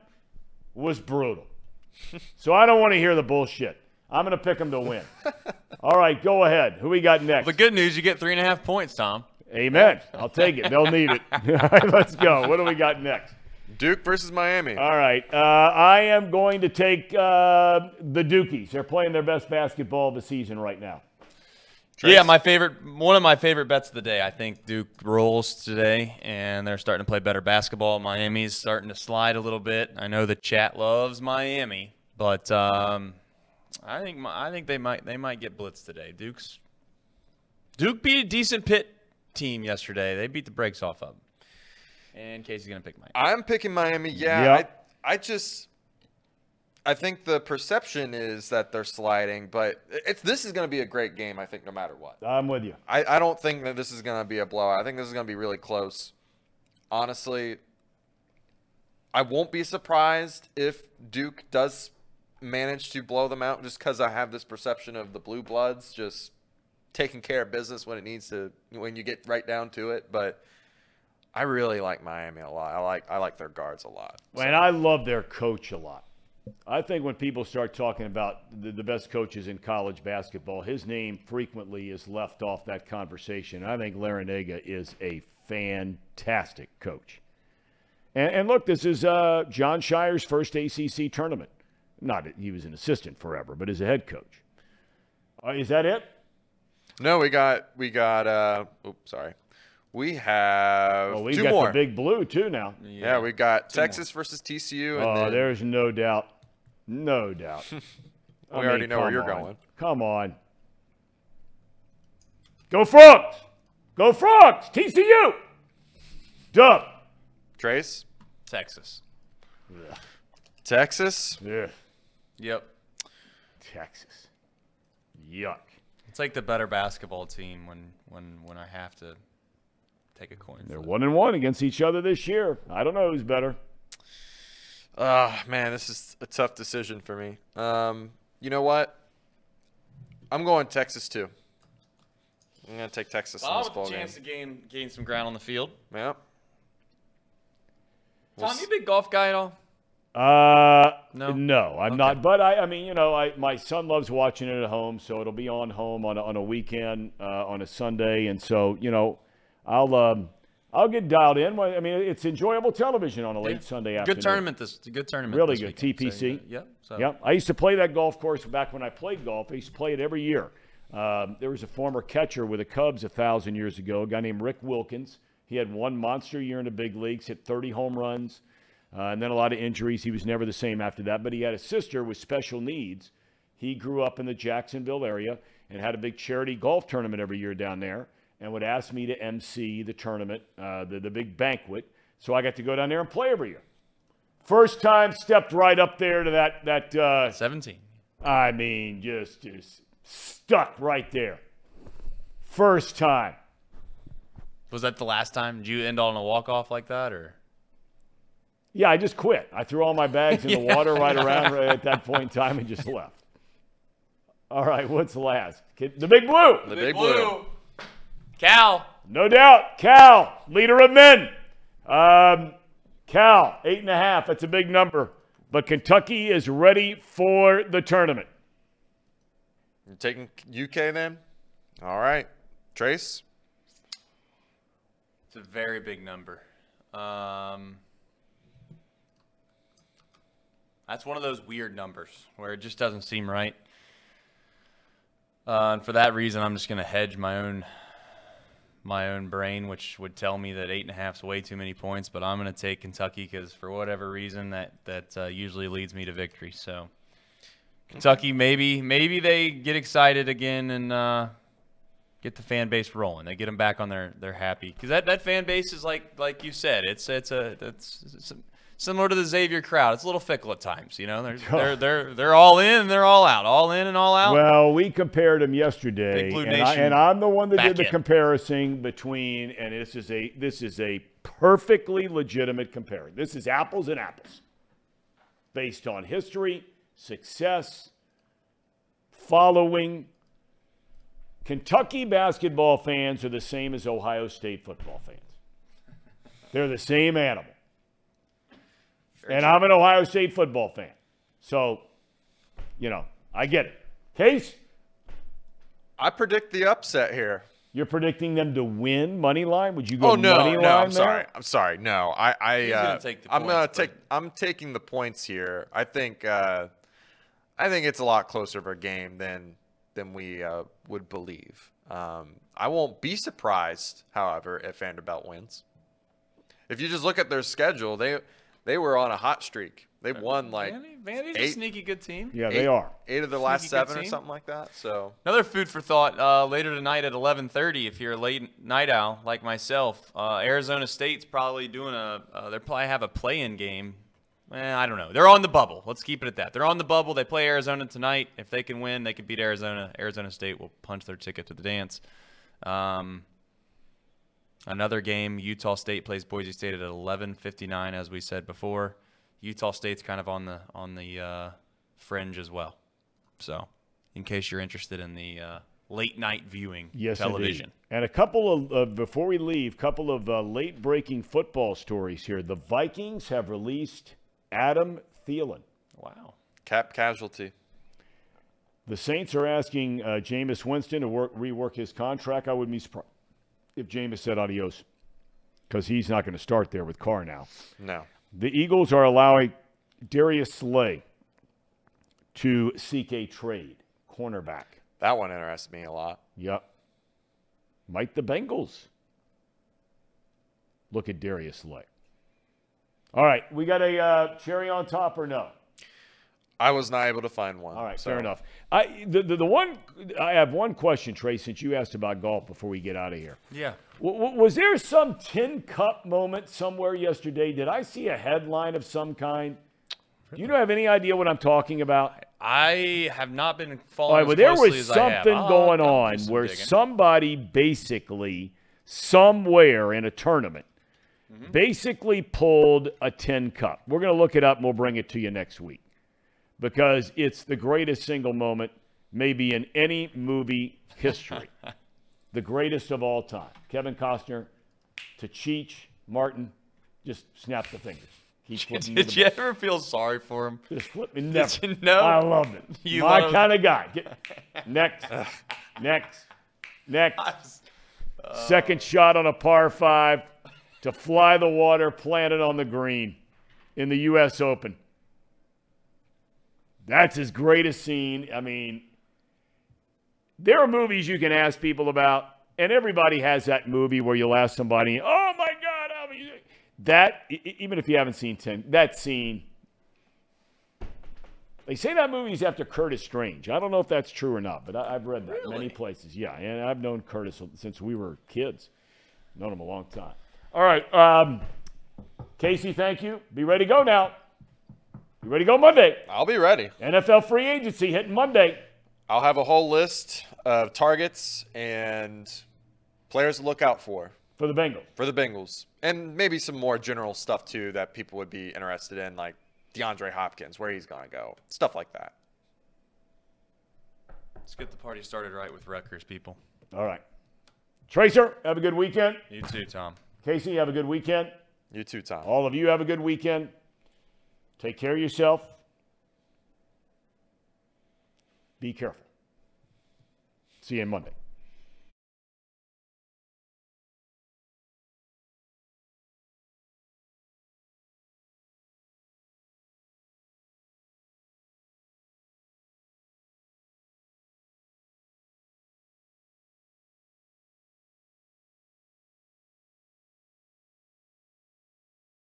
was brutal. so I don't want to hear the bullshit. I'm going to pick them to win. All right, go ahead. Who we got next? The good news, you get three and a half points, Thom. Amen. I'll take it. They'll need it. All right, let's go. What do we got next? Duke versus Miami. All right. Uh, I am going to take uh, the Dukies. They're playing their best basketball of the season right now. Trace? Yeah, my favorite, one of my favorite bets of the day. I think Duke rolls today, and they're starting to play better basketball. Miami's starting to slide a little bit. I know the chat loves Miami, but um, I think mi- I think they might they might get blitzed today. Duke's Duke beat a decent Pitt team yesterday. They beat the brakes off of them. And Casey's gonna pick Miami. I'm picking Miami. Yeah, Yep. I, I just, I think the perception is that they're sliding, but it's this is going to be a great game. I think no matter what. I'm with you. I, I don't think that this is going to be a blowout. I think this is going to be really close. Honestly, I won't be surprised if Duke does manage to blow them out just because I have this perception of the Blue Bloods just taking care of business when it needs to, when you get right down to it. But I really like Miami a lot. I like I like their guards a lot. And I love their coach a lot. I think when people start talking about the, the best coaches in college basketball, his name frequently is left off that conversation. I think Larrañaga is a fantastic coach. And, and look, this is uh, Jon Scheyer's first ACC tournament. Not he was an assistant forever, but as a head coach. Uh, is that it? No, we got we got. uh Oops, sorry. We have Well, we two got more. the big blue too now. yeah, we got Texas versus TCU. And Oh, then there's no doubt. No doubt. I We already know where you're on. going. Come on. Go Frogs! Go Frogs! TCU! Dub. Trace, Texas. Texas. Yeah. Yep. Texas. Yuck. It's like the better basketball team when when when I have to take a coin. They're flip. one and one against each other this year. I don't know who's better. Ah, man, this is a tough decision for me. Um, you know what? I'm going Texas too. I'm gonna take Texas in Well, this ball a game. chance to gain gain some ground on the field. Yep. We'll Thom, s- you a big golf guy at all? Uh, No? no, I'm Okay. not. But I, I mean, you know, I my son loves watching it at home, so it'll be on home on a, on a weekend, uh, on a Sunday, and so you know, I'll um, I'll get dialed in. I mean, it's enjoyable television on a late Yeah. Sunday afternoon. Good tournament this good tournament. Really good. weekend. So, TPC? uh, yep. So. Yep. I used to play that golf course back when I played golf. I used to play it every year. Um, there was a former catcher with the Cubs a thousand years ago, a guy named Rick Wilkins. He had one monster year in the big leagues, hit 30 home runs, uh, and then a lot of injuries. He was never the same after that. But he had a sister with special needs. He grew up in the Jacksonville area and had a big charity golf tournament every year down there and would ask me to MC the tournament, uh, the, the big banquet. So I got to go down there and play every year. First time stepped right up there to that that uh, 17. I mean just just stuck right there. First time. Was that the last time? Did you end on a walk off like that, or? Yeah, I just quit. I threw all my bags in the water right around right at that point in time and just left. All right, what's last? The big blue. the big blue. Cal. No doubt. Cal, leader of men. Um, Cal, eight and a half. That's a big number. But Kentucky is ready for the tournament. You're taking UK then? All right, Trace. It's a very big number. Um, that's one of those weird numbers where it just doesn't seem right. Uh, and for that reason, I'm just going to hedge my own my own brain, which would tell me that eight and a half is way too many points. But I'm going to take Kentucky because for whatever reason, that that uh, usually leads me to victory. So Kentucky, maybe maybe they get excited again and. Uh, get the fan base rolling. They get them back on their their happy because that, that fan base is like like you said, it's it's a it's similar to the Xavier crowd. It's a little fickle at times, you know. They're they're they're they're all in, and they're all out, all in and all out. Well, we compared them yesterday, and, I, and I'm the one that did the in. comparison between. And this is a this is a perfectly legitimate comparison. This is apples and apples, based on history, success, following. Kentucky basketball fans are the same as Ohio State football fans. They're the same animal. And I'm an Ohio State football fan. So, you know, I get it. Case, I predict the upset here. you're predicting them to win money line? Would you go Oh no, money no, line I'm there? sorry. I'm sorry. No, I, I uh, gonna take the I'm gonna take. I'm taking the points here. I think, uh, I think it's a lot closer of a game than than we uh, would believe. Um, I won't be surprised, however, if Vanderbilt wins. If you just look at their schedule, they they were on a hot streak. They've won like Vandy, Vandy's a sneaky good team. Yeah, eight, they are. eight of the last Sneaky seven or something like that. So Another food for thought uh, later tonight at 11:30. If you're a late night owl like myself, uh, Arizona State's probably doing a. Uh, they probably have a play-in game. Eh, I don't know. They're on the bubble. Let's keep it at that. They're on the bubble. They play Arizona tonight. If they can win, they could beat Arizona. Arizona State will punch their ticket to the dance. Um, another game. Utah State plays Boise State at 11:59, as we said before. Utah State's kind of on the on the uh, fringe as well. So, in case you're interested in the uh, late night viewing Yes, television. indeed. And a couple of uh, before we leave, couple of uh, late breaking football stories here. The Vikings have released Adam Thielen. Wow. cap casualty. The Saints are asking uh, Jameis Winston to work, rework his contract. I wouldn't be surprised if Jameis said adios because he's not going to start there with Carr now. No. The Eagles are allowing Darius Slay to seek a trade, cornerback. That one interests me a lot. Yep. Might the Bengals look at Darius Slay? All right, we got a uh, cherry on top or no? I was not able to find one. All right, so- fair enough. I the, the the one I have one question, Trey, since you asked about golf before we get out of here. Yeah. W- w- was there some tin cup moment somewhere yesterday? Did I see a headline of some kind? Do you have any idea what I'm talking about? I have not been following right, as well, there closely was as I have. something I'll- going I'll on some where digging. somebody basically, somewhere in a tournament, Mm-hmm. basically pulled a tin cup. We're going to look it up and we'll bring it to you next week because it's the greatest single moment, maybe in any movie history. the greatest of all time. Kevin Costner to Cheech Marin, just snap the fingers. Did the you ever feel sorry for him? Just flip me. Never. you know? I loved it. You My loved- kind of guy. Get, next, next, next. Uh, Second shot on a par five to fly the water, planted on the green in the U.S. Open. That's his greatest scene. I mean, there are movies you can ask people about, and everybody has that movie where you'll ask somebody, "Oh my God!" That even if you haven't seen ten, that scene. They say that movie's after Curtis Strange. I don't know if that's true or not, but I, I've read that many places. Yeah, and I've known Curtis since we were kids. Known him a long time. All right, um, Casey, thank you. Be ready to go now. Be ready to go Monday. I'll be ready. NFL free agency hitting Monday. I'll have a whole list of targets and players to look out for for the Bengals. for the Bengals, and maybe some more general stuff too that people would be interested in, like DeAndre Hopkins, where he's gonna go, stuff like that. Let's get the party started right with Rutgers, people. All right. Tracer, have a good weekend. You too, Thom. Casey, have a good weekend. You too, Thom. All of you have a good weekend. Take care of yourself. Be careful. See you on Monday.